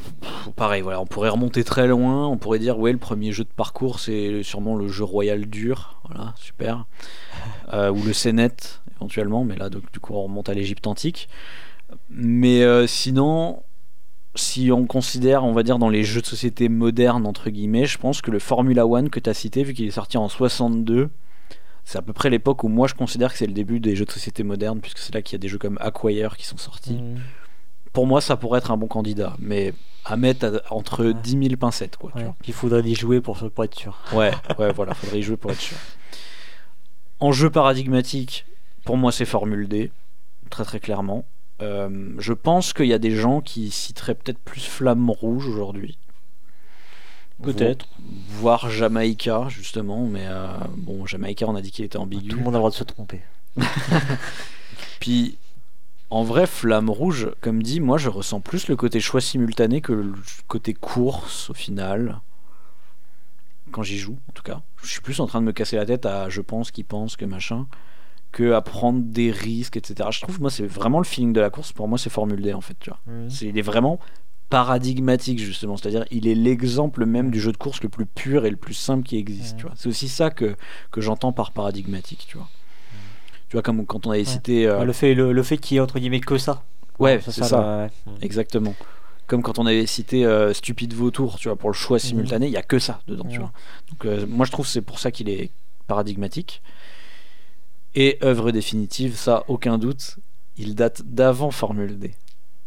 pareil, voilà, on pourrait remonter très loin. On pourrait dire, ouais, le premier jeu de parcours, c'est sûrement le jeu royal dur, voilà, super. Euh, ou le Sénet, éventuellement, mais là, donc, du coup, on remonte à l'Égypte antique. Mais euh, sinon, si on considère, on va dire, dans les jeux de société modernes, entre guillemets, je pense que le Formula One que tu as cité, vu qu'il est sorti en 62, c'est à peu près l'époque où moi je considère que c'est le début des jeux de société modernes, puisque c'est là qu'il y a des jeux comme Acquire qui sont sortis. Mhm. Pour moi, ça pourrait être un bon candidat, mais à mettre entre Ouais. 10 000 pincettes, quoi. tu vois. Il faudrait y jouer pour, pour être sûr. Ouais, ouais, voilà, faudrait y jouer pour être sûr. En jeu paradigmatique, pour moi, c'est Formule D, très très clairement. Euh, je pense qu'il y a des gens qui citeraient peut-être plus Flamme Rouge aujourd'hui. Peut-être. Vo- Voire Jamaïca, justement, mais euh, bon, Jamaïca, on a dit qu'il était ambigu. Tout le monde a le droit de se tromper. Puis, en vrai, Flamme Rouge, comme dit, moi je ressens plus le côté choix simultané que le côté course au final. Quand j'y joue, en tout cas. Je suis plus en train de me casser la tête à je pense, qui pense, que machin, que à prendre des risques, etc. Je trouve, moi, c'est vraiment le feeling de la course. Pour moi, c'est Formule D, en fait, tu vois. C'est- Il est vraiment paradigmatique, justement. C'est-à-dire, il est l'exemple même du jeu de course le plus pur et le plus simple qui existe, Mhm. tu vois. C'est aussi ça que, que j'entends par paradigmatique, tu vois. Tu vois, comme quand on avait cité. euh, le fait, le, le fait qu'il y ait entre guillemets que ça. Ouais, c'est ça. ouais. Exactement. Comme quand on avait cité euh, Stupide Vautour, tu vois, pour le choix simultané, il y a que ça dedans, tu Mhm. vois. Donc euh, moi je trouve que c'est pour ça qu'il est paradigmatique. Et œuvre définitive, ça aucun doute, il date d'avant Formule D.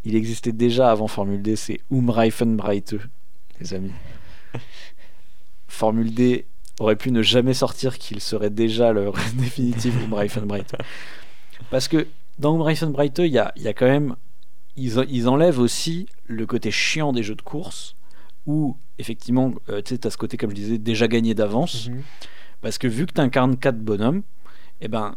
Il existait déjà avant Formule D, c'est Umreifenbreite, les amis. Formule D aurait pu ne jamais sortir qu'il serait déjà le définitif Umreifenbreite. Parce que dans Umreifenbreite, il y a, il y a quand même ils, en- ils enlèvent aussi le côté chiant des jeux de course où effectivement euh, tu sais, as ce côté comme je disais déjà gagné d'avance Mhm. parce que vu que tu incarnes quatre bonhommes et ben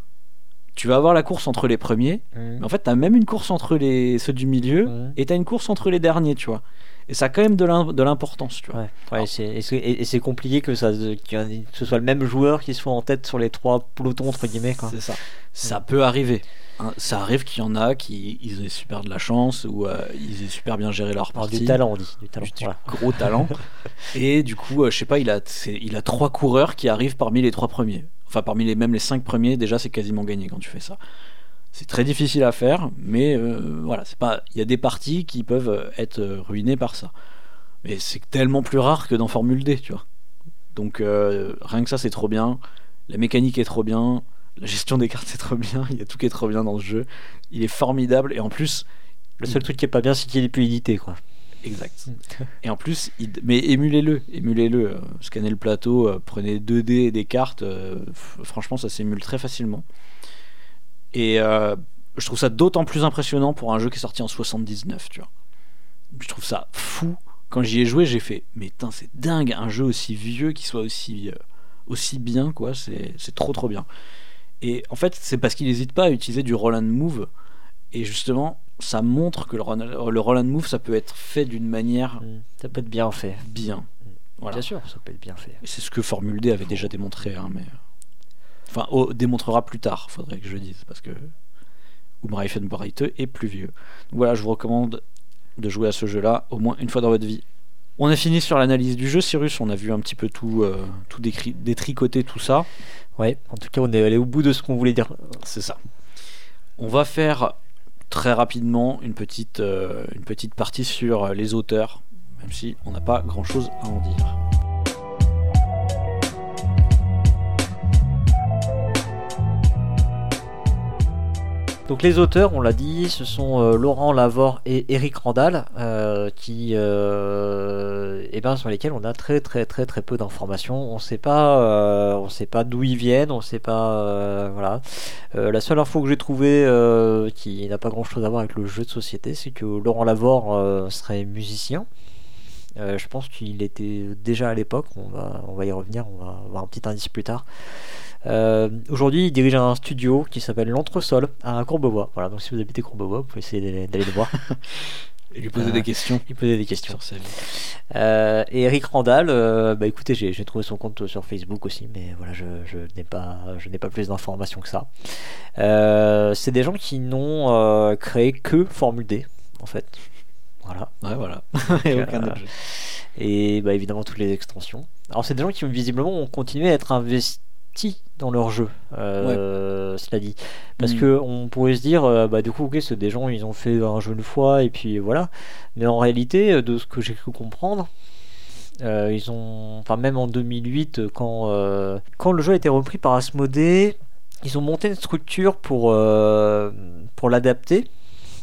tu vas avoir la course entre les premiers, mais en fait, tu as même une course entre les, ceux du milieu, et tu as une course entre les derniers, tu vois. Et ça a quand même de l'im- de l'importance, tu vois. Ouais, ouais, c'est- et c'est et- et c'est compliqué que, ça, ce soit le même joueur qui soit en tête sur les trois pelotons, entre guillemets. Quoi. C'est ça. Ça peut arriver. hein. Ça arrive qu'il y en a qui ils aient super de la chance ou euh, ils aient super bien géré leur Alors, partie. du talent, on dit. Du talent. du- du voilà. gros talent. et du coup, euh, je sais pas, il a, c'est- il a trois coureurs qui arrivent parmi les trois premiers. Enfin, parmi les, même les cinq premiers, déjà, c'est quasiment gagné quand tu fais ça. C'est très difficile à faire, mais euh, voilà, c'est pas. Il y a des parties qui peuvent euh, être euh, ruinées par ça. Mais c'est tellement plus rare que dans Formule D, tu vois. Donc euh, rien que ça, c'est trop bien. La mécanique est trop bien. La gestion des cartes, c'est trop bien. Il y a tout qui est trop bien dans ce jeu. Il est formidable. Et en plus, Le seul truc qui est pas bien, c'est qu'il est plus édité. Quoi. Exact. Et en plus, il- mais émulez-le, émulez-le. euh, Scannez le plateau, euh, prenez 2D et des cartes. euh, franchement, ça s'émule très facilement. Et euh, je trouve ça d'autant plus impressionnant pour un jeu qui est sorti en 79, tu vois. Je trouve ça fou. Quand j'y ai joué, j'ai fait, mais putain, c'est dingue, un jeu aussi vieux qui soit aussi, euh, aussi bien, quoi. C'est trop, trop bien. Et en fait, c'est parce qu'il n'hésite pas à utiliser du roll and move. Et justement, ça montre que le roll, le roll and move, ça peut être fait d'une manière Mm. Ça peut être bien fait. bien. Voilà. Bien sûr, ça peut être bien fait. C'est ce que Formule D avait déjà démontré, hein, mais enfin oh, démontrera plus tard, faudrait que je dise, parce que Umreifenbreite est plus vieux. Donc voilà, je vous recommande de jouer à ce jeu-là au moins une fois dans votre vie. On a fini sur l'analyse du jeu, Cyrus. On a vu un petit peu tout, euh, tout détricoter tout ça. Ouais, en tout cas, on est allé au bout de ce qu'on voulait dire. C'est ça. On va faire très rapidement une petite, euh, une petite partie sur les auteurs, même si on n'a pas grand-chose à en dire. Donc les auteurs, on l'a dit, ce sont euh, Laurent Lavore et Eric Randall, euh, qui, euh, eh ben, sur lesquels on a très très très très peu d'informations. On sait pas, euh, on sait pas d'où ils viennent, on sait pas, voilà. La seule info que j'ai trouvée, qui n'a pas grand chose à voir avec le jeu de société, c'est que Laurent Lavore serait musicien. Euh, je pense qu'il était déjà à l'époque. On va, on va y revenir. On va avoir un petit indice plus tard. Euh, Aujourd'hui, il dirige un studio qui s'appelle l'Entresol à Courbevoie. Voilà, donc si vous habitez Courbevoie, vous pouvez essayer d'aller le voir. Et lui poser Euh, des questions des questions. sur. Euh, et Eric Randall, euh, bah écoutez, j'ai trouvé son compte sur Facebook aussi, mais voilà, je, je n'ai pas, je n'ai pas plus d'informations que ça. C'est des gens qui n'ont créé que Formule D, en fait. Voilà. Ouais, voilà. Et aucun euh, jeu. et bah, évidemment toutes les extensions. Alors c'est des gens qui visiblement ont continué à être investis dans leur jeu, euh, cela dit. Parce Mhm. que on pourrait se dire, euh, bah du coup ok, c'est des gens, ils ont fait un jeu une fois et puis voilà. Mais en réalité, de ce que j'ai cru comprendre, euh, ils ont, enfin même en 2008, euh, quand quand le jeu a été repris par Asmodée, ils ont monté une structure pour pour l'adapter.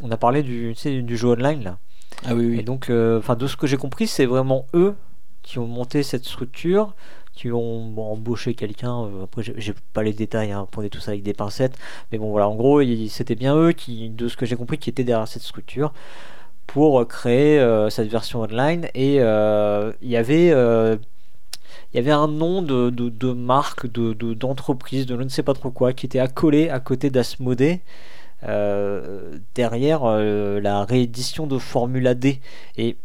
On a parlé du, tu sais, du jeu online là. Ah oui, oui. Et donc, euh, de ce que j'ai compris, c'est vraiment eux qui ont monté cette structure, qui ont embauché quelqu'un. euh, après, j'ai- pas les détails, hein, prenez tout ça avec des pincettes. Mais bon, voilà, en gros, c'était bien eux qui, de ce que j'ai compris, qui étaient derrière cette structure pour euh, créer cette version online. Et il y avait. il y avait un nom de, de, marque, de, de- d'entreprise, de je ne sais pas trop quoi, qui était accolé à côté d'Asmodée derrière euh, la réédition de Formula D. Et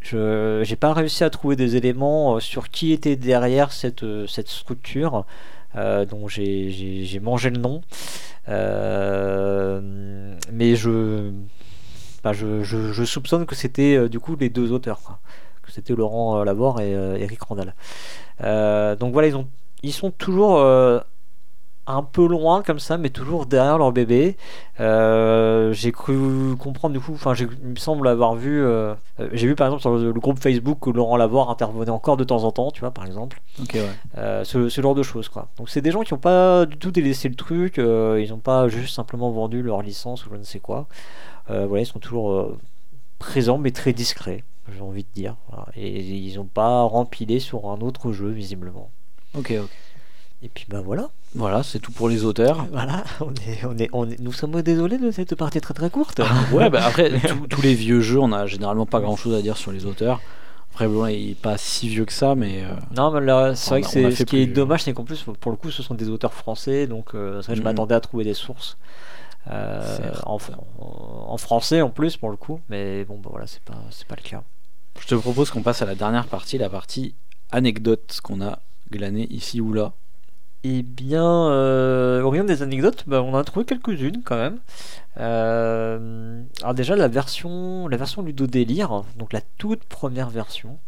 je j'ai pas réussi à trouver des éléments euh, sur qui était derrière cette, euh, cette structure euh, dont j'ai- mangé le nom. Euh, mais je, bah, je, soupçonne que c'était euh, du coup les deux auteurs. Que c'était Laurent euh, Laborde et euh, Eric Randall. Euh, donc voilà, ils, ont, ils sont toujours euh, un peu loin comme ça, mais toujours derrière leur bébé. Euh, j'ai cru comprendre du coup, enfin, il me semble avoir vu, euh, euh, j'ai vu par exemple sur le, le groupe Facebook que Laurent Laborde intervenait encore de temps en temps, tu vois, par exemple. Ouais. Euh, ce, ce genre de choses quoi. Donc c'est des gens qui n'ont pas du tout délaissé le truc, ils n'ont pas juste simplement vendu leur licence ou je ne sais quoi. Voilà, ils sont toujours présents mais très discrets, j'ai envie de dire. Voilà. Et ils n'ont pas rempilé sur un autre jeu visiblement. Ok, ok. Et puis bah voilà. Voilà, c'est tout pour les auteurs. Voilà, on est, on est, on est- nous sommes désolés de cette partie très très courte. ouais, bah après, tous- tous les vieux jeux, on a généralement pas grand chose à dire sur les auteurs. Après, bon, il est pas si vieux que ça, mais. euh, Non, mais là, c'est vrai que c'est ce qui est dommage, c'est qu'en plus, pour le coup, ce sont des auteurs français, donc euh, vrai je Mhm. m'attendais à trouver des sources euh, en, fr- en français en plus pour le coup, mais bon, bah voilà, c'est pas, c'est pas le cas. Je te propose qu'on passe à la dernière partie, la partie anecdote qu'on a glané ici ou là. Eh bien, euh, au rayon des anecdotes, bah, on en a trouvé quelques-unes quand même. Euh, alors déjà la version, la version Ludo Délire, donc la toute première version.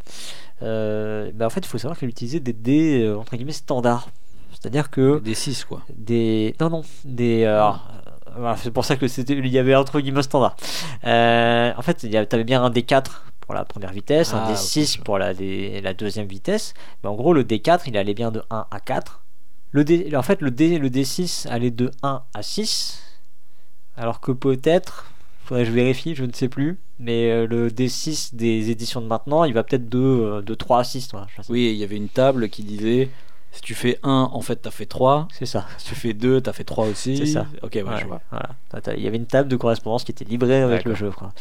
euh, bah, en fait, il faut savoir qu'elle utilisait des dés entre guillemets standards. C'est-à-dire que Des 6, quoi. des non non des voilà, c'est pour ça que c'était il y avait un truc guillemets standard en fait il y avait- t'avais bien un D4 pour la première vitesse Ah, un ok, D6 je vois. pour la, la deuxième vitesse mais en gros le D4 il allait bien de 1 à 4 en fait le, D, le D6 allait de 1 à 6 alors que peut-être faudrait que je vérifie je ne sais plus mais euh, le D6 des éditions de maintenant il va peut-être de, euh, de 3 à 6 voilà, je sais. Oui, il y avait une table qui disait si tu fais 1, en fait, t'as fait 3. c'est ça Si tu fais 2, t'as fait 3 aussi. C'est ça. Ok, ouais, Ouais, je vois. Voilà. Il y avait une table de correspondance qui était livrée avec le jeu. Quoi.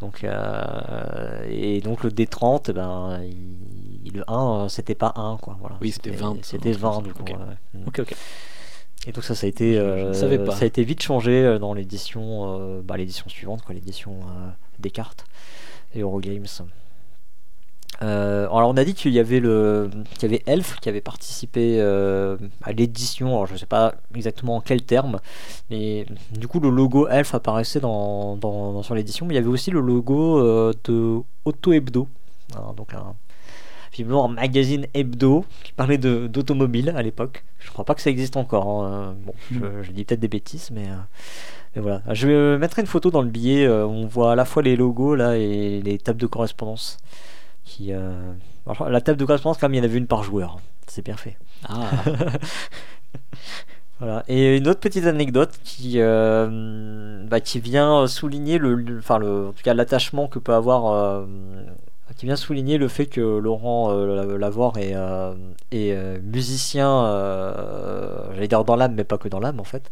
Donc, euh, et donc le D30, eh ben, il- le 1, euh, c'était pas 1. Quoi, voilà. Oui, c'était 20, C'était un truc 20 comme du coup. Ok. ouais. Ok, ok. Et donc ça, ça a été, euh, ça a été vite changé euh, dans l'édition, euh, bah, l'édition suivante, quoi, l'édition euh, des cartes et Eurogames. Euh, alors on a dit qu'il y avait le, qu'il y avait Elf qui avait participé euh, à l'édition. Alors je sais pas exactement en quel terme, mais du coup le logo Elf apparaissait dans, dans- dans- sur l'édition, mais il y avait aussi le logo euh, de Auto Hebdo, hein, donc un visiblement un magazine hebdo qui parlait de d'automobile à l'époque. Je crois pas que ça existe encore. hein. Bon, je, je dis peut-être des bêtises, mais, voilà. Je vais mettre une photo dans le billet. on voit à la fois les logos là et les tables de correspondance. Qui, euh, alors, la table de correspondance, quand même, il y en avait une par joueur. C'est bien fait. Ah, Voilà. Et une autre petite anecdote qui, euh, bah, qui vient souligner le, le- enfin le, en tout cas l'attachement que peut avoir, euh, qui vient souligner le fait que Laurent Lavore est, est, musicien, j'allais dire dans l'âme, mais pas que dans l'âme en fait.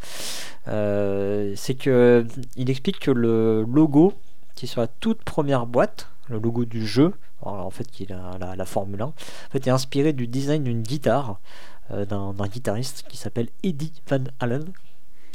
C'est que il explique que le logo qui est sur la toute première boîte, le logo du jeu, alors, en fait qui est la, la, la Formule 1, en fait est inspiré du design d'une guitare euh, d'un d'un guitariste qui s'appelle Eddie Van Halen,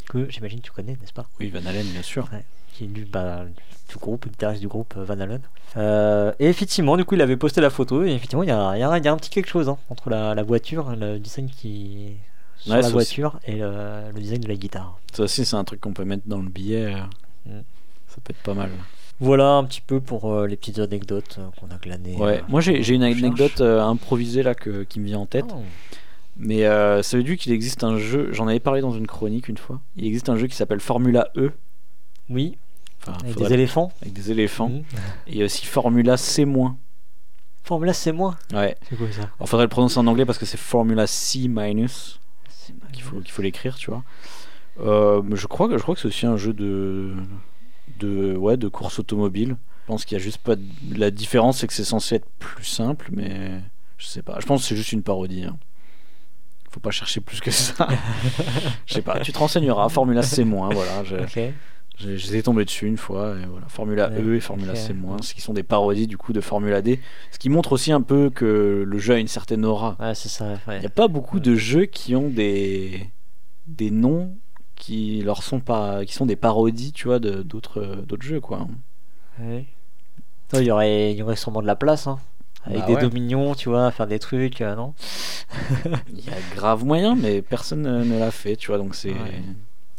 que j'imagine tu connais, n'est-ce pas? Oui, Van Halen, bien sûr. Qui est du, bah, du groupe, guitariste du groupe euh, Van Halen. Euh, et effectivement, du coup, il avait posté la photo, et effectivement, il y a, il y a un, il y a un petit quelque chose hein, entre la, la voiture, le design qui sur Ouais, la voiture, et le, le design de la guitare. Ça aussi, c'est un truc qu'on peut mettre dans le billet. Mm. Ça peut être pas mal. Voilà un petit peu pour euh, les petites anecdotes euh, qu'on a glanées. Ouais, euh, moi j'ai une anecdote improvisée là que, qui me vient en tête. Oh. Mais ça veut dire qu'il existe un jeu, j'en avais parlé dans une chronique une fois. Il existe un jeu qui s'appelle Formula E. Oui, Enfin, avec des éléphants. avec des éléphants. Mhm. Et aussi Formula C-. Ouais. Formula, moi. Alors, C'est quoi ça? Faudrait le prononcer en anglais parce que c'est Formula C-. qu'il faut, qu'il faut l'écrire, tu vois. Euh, je crois que je crois que c'est aussi un jeu de de ouais de course automobile. Je pense qu'il y a juste pas de... la différence, c'est que c'est censé être plus simple, mais je sais pas. Je pense que c'est juste une parodie. hein. Faut pas chercher plus que ça. je sais pas. Tu te renseigneras. Formula C-, voilà. Je, J'étais tombé dessus une fois. Et voilà. Formula Ouais, E et Formula ok. C-, ce qui sont des parodies du coup de Formula D. Ce qui montre aussi un peu que le jeu a une certaine aura. Ouais, c'est ça. ouais. Il n'y a pas beaucoup de jeux qui ont des, des noms qui leur sont pas qui sont des parodies tu vois de- d'autres d'autres jeux quoi Ouais. Non, il y aurait, il y aurait sûrement de la place, hein. Avec Bah des ouais. dominions, tu vois, faire des trucs, euh, non? Il y a grave moyen mais personne ne l'a fait tu vois donc c'est Ouais.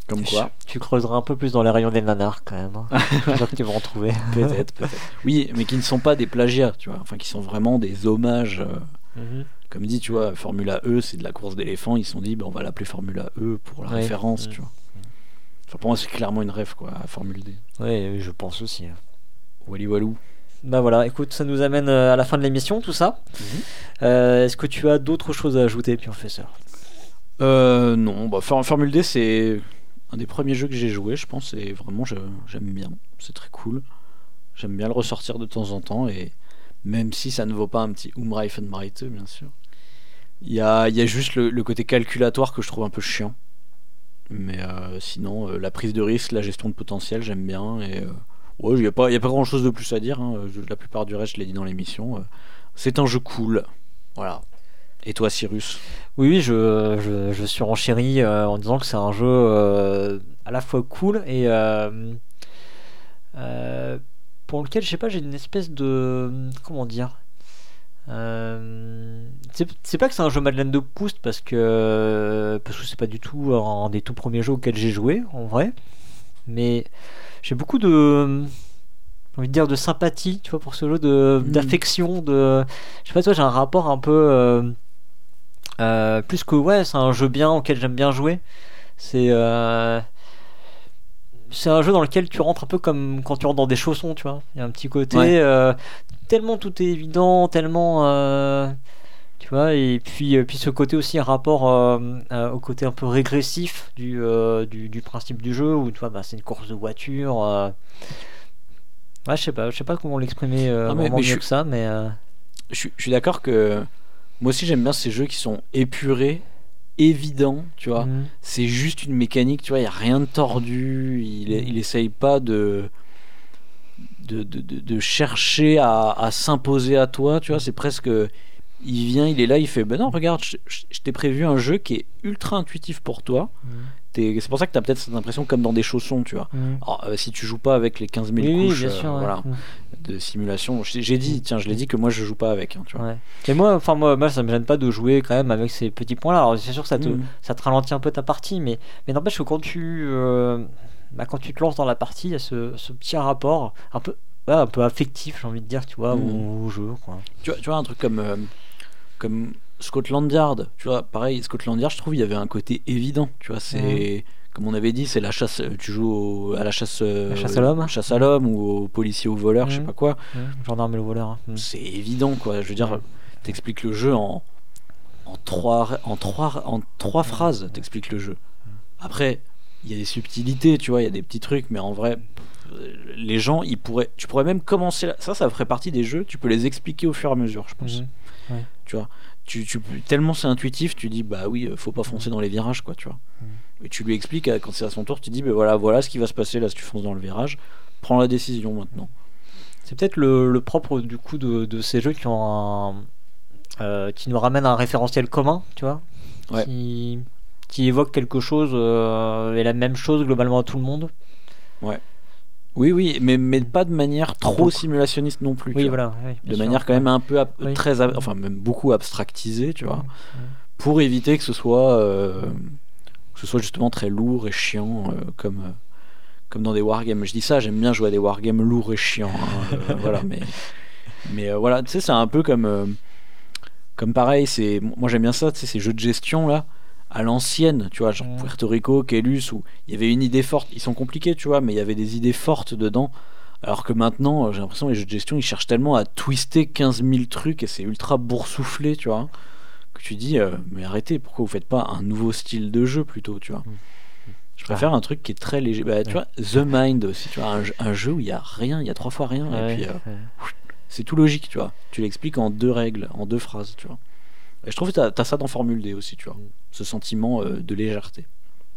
comme quoi Tu creuseras un peu plus dans les rayons des nanars quand même. Hein. Que tu vas en trouver. peut-être peut-être oui mais qui ne sont pas des plagiats tu vois enfin qui sont vraiment des hommages euh, Mhm. Comme dit tu vois Formula E c'est de la course d'éléphants ils se sont dit bah, on va l'appeler Formula E pour la Ouais. référence tu vois enfin, pour moi c'est clairement une rêve quoi à Formule D oui, je pense aussi. hein. Wally Walou Bah voilà, écoute, ça nous amène euh, à la fin de l'émission, tout ça. Mhm. Euh, Est-ce que tu as d'autres choses à ajouter, professeur Euh, non, bah, For- Formule D, c'est un des premiers jeux que j'ai joué, je pense, et vraiment, j'aime bien. C'est très cool. J'aime bien le ressortir de temps en temps, et même si ça ne vaut pas un petit Umreifenbreite, bien sûr. Il y a, y a juste le, côté calculatoire que je trouve un peu chiant. Mais euh, sinon, euh, la prise de risque, la gestion de potentiel, j'aime bien, et euh, Ouais, il n'y a, a pas grand chose de plus à dire. hein. La plupart du reste, je l'ai dit dans l'émission. Euh, C'est un jeu cool. Voilà. Et toi, Cyrus? Oui, oui, je, je, suis renchéri en disant que c'est un jeu à la fois cool et pour lequel, je sais pas, j'ai une espèce de. Comment dire euh, c'est pas que c'est un jeu Madeleine de Proust parce que parce que c'est pas du tout un des tout premiers jeux auxquels j'ai joué en vrai, mais j'ai beaucoup de j'ai envie de dire de sympathie, tu vois, pour ce jeu de Mm. d'affection, de je sais pas, toi, j'ai un rapport un peu euh, euh, plus que ouais, c'est un jeu bien auquel j'aime bien jouer. C'est c'est un jeu dans lequel tu rentres un peu comme quand tu rentres dans des chaussons, tu vois. Il y a un petit côté Ouais. euh, tellement tout est évident, tellement euh, tu vois. Et puis euh, puis ce côté aussi un rapport euh, au côté un peu régressif du, du, du principe du jeu où tu vois, bah, c'est une course de voiture. Ouais, je sais pas, je sais pas comment l'exprimer Ah, mais- vraiment mais mieux je que ça, mais je suis d'accord que moi aussi j'aime bien ces jeux qui sont épurés, évidents, tu vois. mm. C'est juste une mécanique, tu vois, il n'y a rien de tordu. Il, il essaye pas de, de, de, de- de chercher à, à s'imposer à toi, tu vois. C'est presque. Il vient, il est là, il fait Ben non, regarde, je, je- je t'ai prévu un jeu qui est ultra intuitif pour toi. Mm. C'est pour ça que tu as peut-être cette impression comme dans des chaussons, tu vois. Mm. Alors, euh, si tu joues pas avec les 15 000 Oui, oui, couches euh, sûr. ouais. voilà, Mm. de simulation, j'ai dit, tiens, je l'ai dit que moi je joue pas avec, hein, tu vois. Ouais. Et moi, enfin moi, moi, ça me gêne pas de jouer quand même avec ces petits points-là. Alors c'est sûr que ça te, Mhm. ça te ralentit un peu ta partie, mais, mais n'empêche que quand tu, euh, bah, quand tu te lances dans la partie, il y a ce, ce petit rapport un peu, ouais, un peu affectif, j'ai envie de dire, tu vois, au, au jeu. Quoi. Tu vois, tu vois un truc comme, comme Scotland Yard, tu vois, pareil, Scotland Yard, je trouve, il y avait un côté évident, tu vois, c'est, comme on avait dit, c'est la chasse, euh, tu joues au- à la chasse, euh, La chasse à l'homme. chasse à l'homme ou au policier ou au voleur, je sais Mhm. pas quoi, Ouais, gendarme et le voleur. hein. Mm. c'est évident, quoi, je veux dire, t'expliques le jeu en, en trois, en trois, en trois phrases, t'expliques le jeu. Après, il y a des subtilités, tu vois, il y a des petits trucs, mais en vrai, euh, les gens, ils pourraient, tu pourrais même commencer, là- ça, ça ferait partie des jeux, tu peux les expliquer au fur et à mesure, je pense. Mhm. Tu vois, tu, tu, tellement c'est intuitif, tu dis bah oui, faut pas foncer dans les virages, quoi, tu vois. Et tu lui expliques euh, quand c'est à son tour, tu dis bah voilà, voilà ce qui va se passer là si tu fonces dans le virage. Prends la décision maintenant. C'est peut-être le, le propre du coup de, de ces jeux qui ont un, euh, qui nous ramènent à un référentiel commun, tu vois, Ouais. qui, qui évoque quelque chose euh, et la même chose globalement à tout le monde. Oui, oui, mais, mais pas de manière trop simulationniste non plus. Oui, voilà. oui, De sûr. manière quand même un peu, Oui. très, enfin même beaucoup abstractisée, tu vois, pour éviter que ce soit, euh, que ce soit justement très lourd et chiant euh, comme. euh, comme dans des wargames, je dis ça, j'aime bien jouer à des wargames lourds et chiants. hein, voilà, mais, mais voilà, tu sais, c'est un peu comme, comme pareil, c'est, moi j'aime bien ça, tu sais, ces jeux de gestion là, à l'ancienne, tu vois, genre Mm. Puerto Rico, Kelus, où il y avait une idée forte, ils sont compliqués, tu vois, mais il y avait des idées fortes dedans. Alors que maintenant, euh, j'ai l'impression que les jeux de gestion, ils cherchent tellement à twister 15 000 trucs et c'est ultra boursouflé, tu vois, que tu dis, euh, mais arrêtez, pourquoi vous faites pas un nouveau style de jeu plutôt, tu vois? Je préfère un truc qui est très léger. Bah, tu Ouais. vois, The Mind aussi, tu vois, un, jeu- un jeu où il y a rien, il y a trois fois rien, Ouais, et puis euh, c'est tout logique, tu vois. Tu l'expliques en deux règles, en deux phrases, tu vois. Et je trouve que t'as as ça dans Formule D aussi, tu vois. Ce sentiment euh, de légèreté.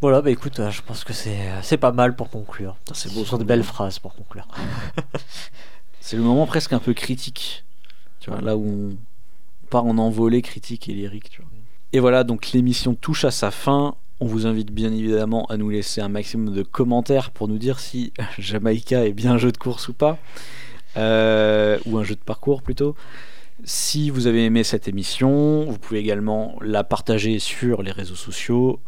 Voilà, bah écoute, euh, je pense que c'est c'est pas mal pour conclure. Putain, C'est Ce beau. sont de belles phrases pour conclure. C'est le moment presque un peu critique, tu vois, là où on part en envolée critique et lyrique, tu vois. Et voilà, donc l'émission touche à sa fin. On vous invite bien évidemment à nous laisser un maximum de commentaires pour nous dire si Jamaïca est bien un jeu de course ou pas, Euh, ou un jeu de parcours plutôt. Si vous avez aimé cette émission, vous pouvez également la partager sur les réseaux sociaux,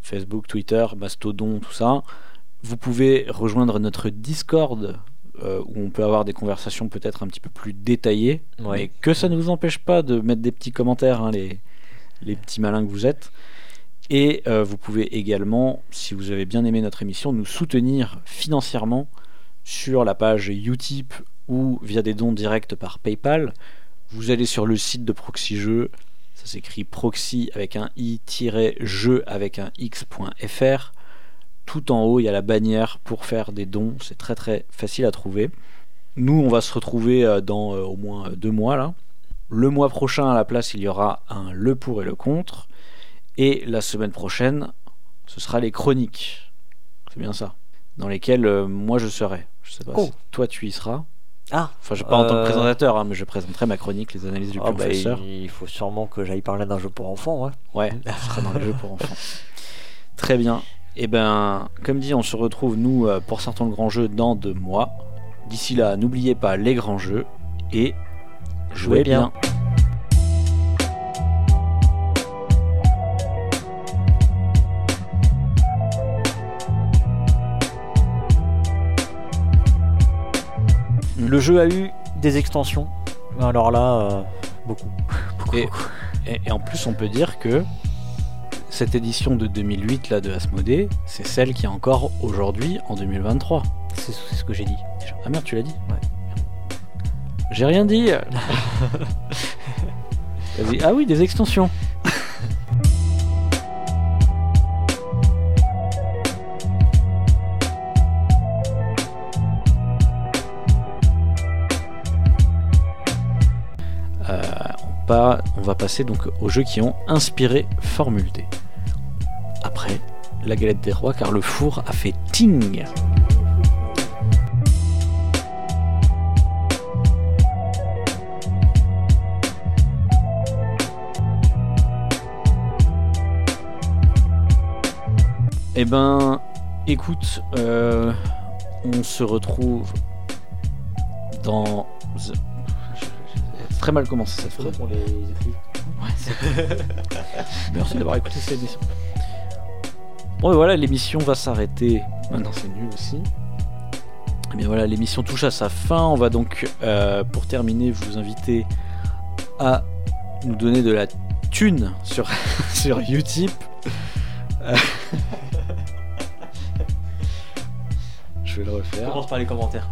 Facebook, Twitter, Mastodon, tout ça. Vous pouvez rejoindre notre Discord euh, où on peut avoir des conversations peut-être un petit peu plus détaillées, Ouais. mais que ça ne vous empêche pas de mettre des petits commentaires, hein, les, les petits malins que vous êtes. Et euh, vous pouvez également, si vous avez bien aimé notre émission, nous soutenir financièrement sur la page Utip ou via des dons directs par PayPal. Vous allez sur le site de Proxy Jeux, ça s'écrit proxy avec un i-jeu avec un x.fr. Tout en haut, il y a la bannière pour faire des dons, c'est très très facile à trouver. Nous, on va se retrouver euh, dans euh, au moins deux mois là. Le mois prochain, à la place, il y aura un le pour et le contre. Et la semaine prochaine, ce sera les chroniques. C'est bien ça. Dans lesquelles euh, moi je serai. Je Je sais pas Oh. si toi tu y seras. Ah Enfin, je pas en tant que Euh, présentateur, hein, mais je présenterai ma chronique, les analyses du Ah bah, professeur. il il faut sûrement que j'aille parler d'un jeu pour enfants. Ouais. Ouais, ce sera dans les jeux pour enfants. Très bien. Et ben, comme dit, on se retrouve nous euh, pour certains grands jeux dans deux mois. D'ici là, n'oubliez pas les grands jeux et jouez, Jouez bien. bien. Le jeu a eu des extensions. Alors là, euh, beaucoup. Beaucoup, Et- beaucoup. Et, et en plus, on peut dire que cette édition de 2008 là de Asmodée, c'est celle qui est encore aujourd'hui en 2023. C'est ce que j'ai dit déjà. Ah merde, tu l'as dit Ouais. J'ai rien dit. Ah oui, des extensions. On, va passer donc aux jeux qui ont inspiré Formule D. Après, la galette des rois, car le four a fait ting. Eh ben, écoute, euh, on se retrouve dans. Très mal commencé cette phrase. Merci d'avoir écouté cette émission. Bon, et voilà, l'émission va s'arrêter. Ah non, c'est nul aussi. Eh bien voilà, l'émission touche à sa fin. On va donc, euh, pour terminer, vous inviter à nous donner de la thune sur, sur Utip. Euh, Je vais le refaire. Commence par les commentaires.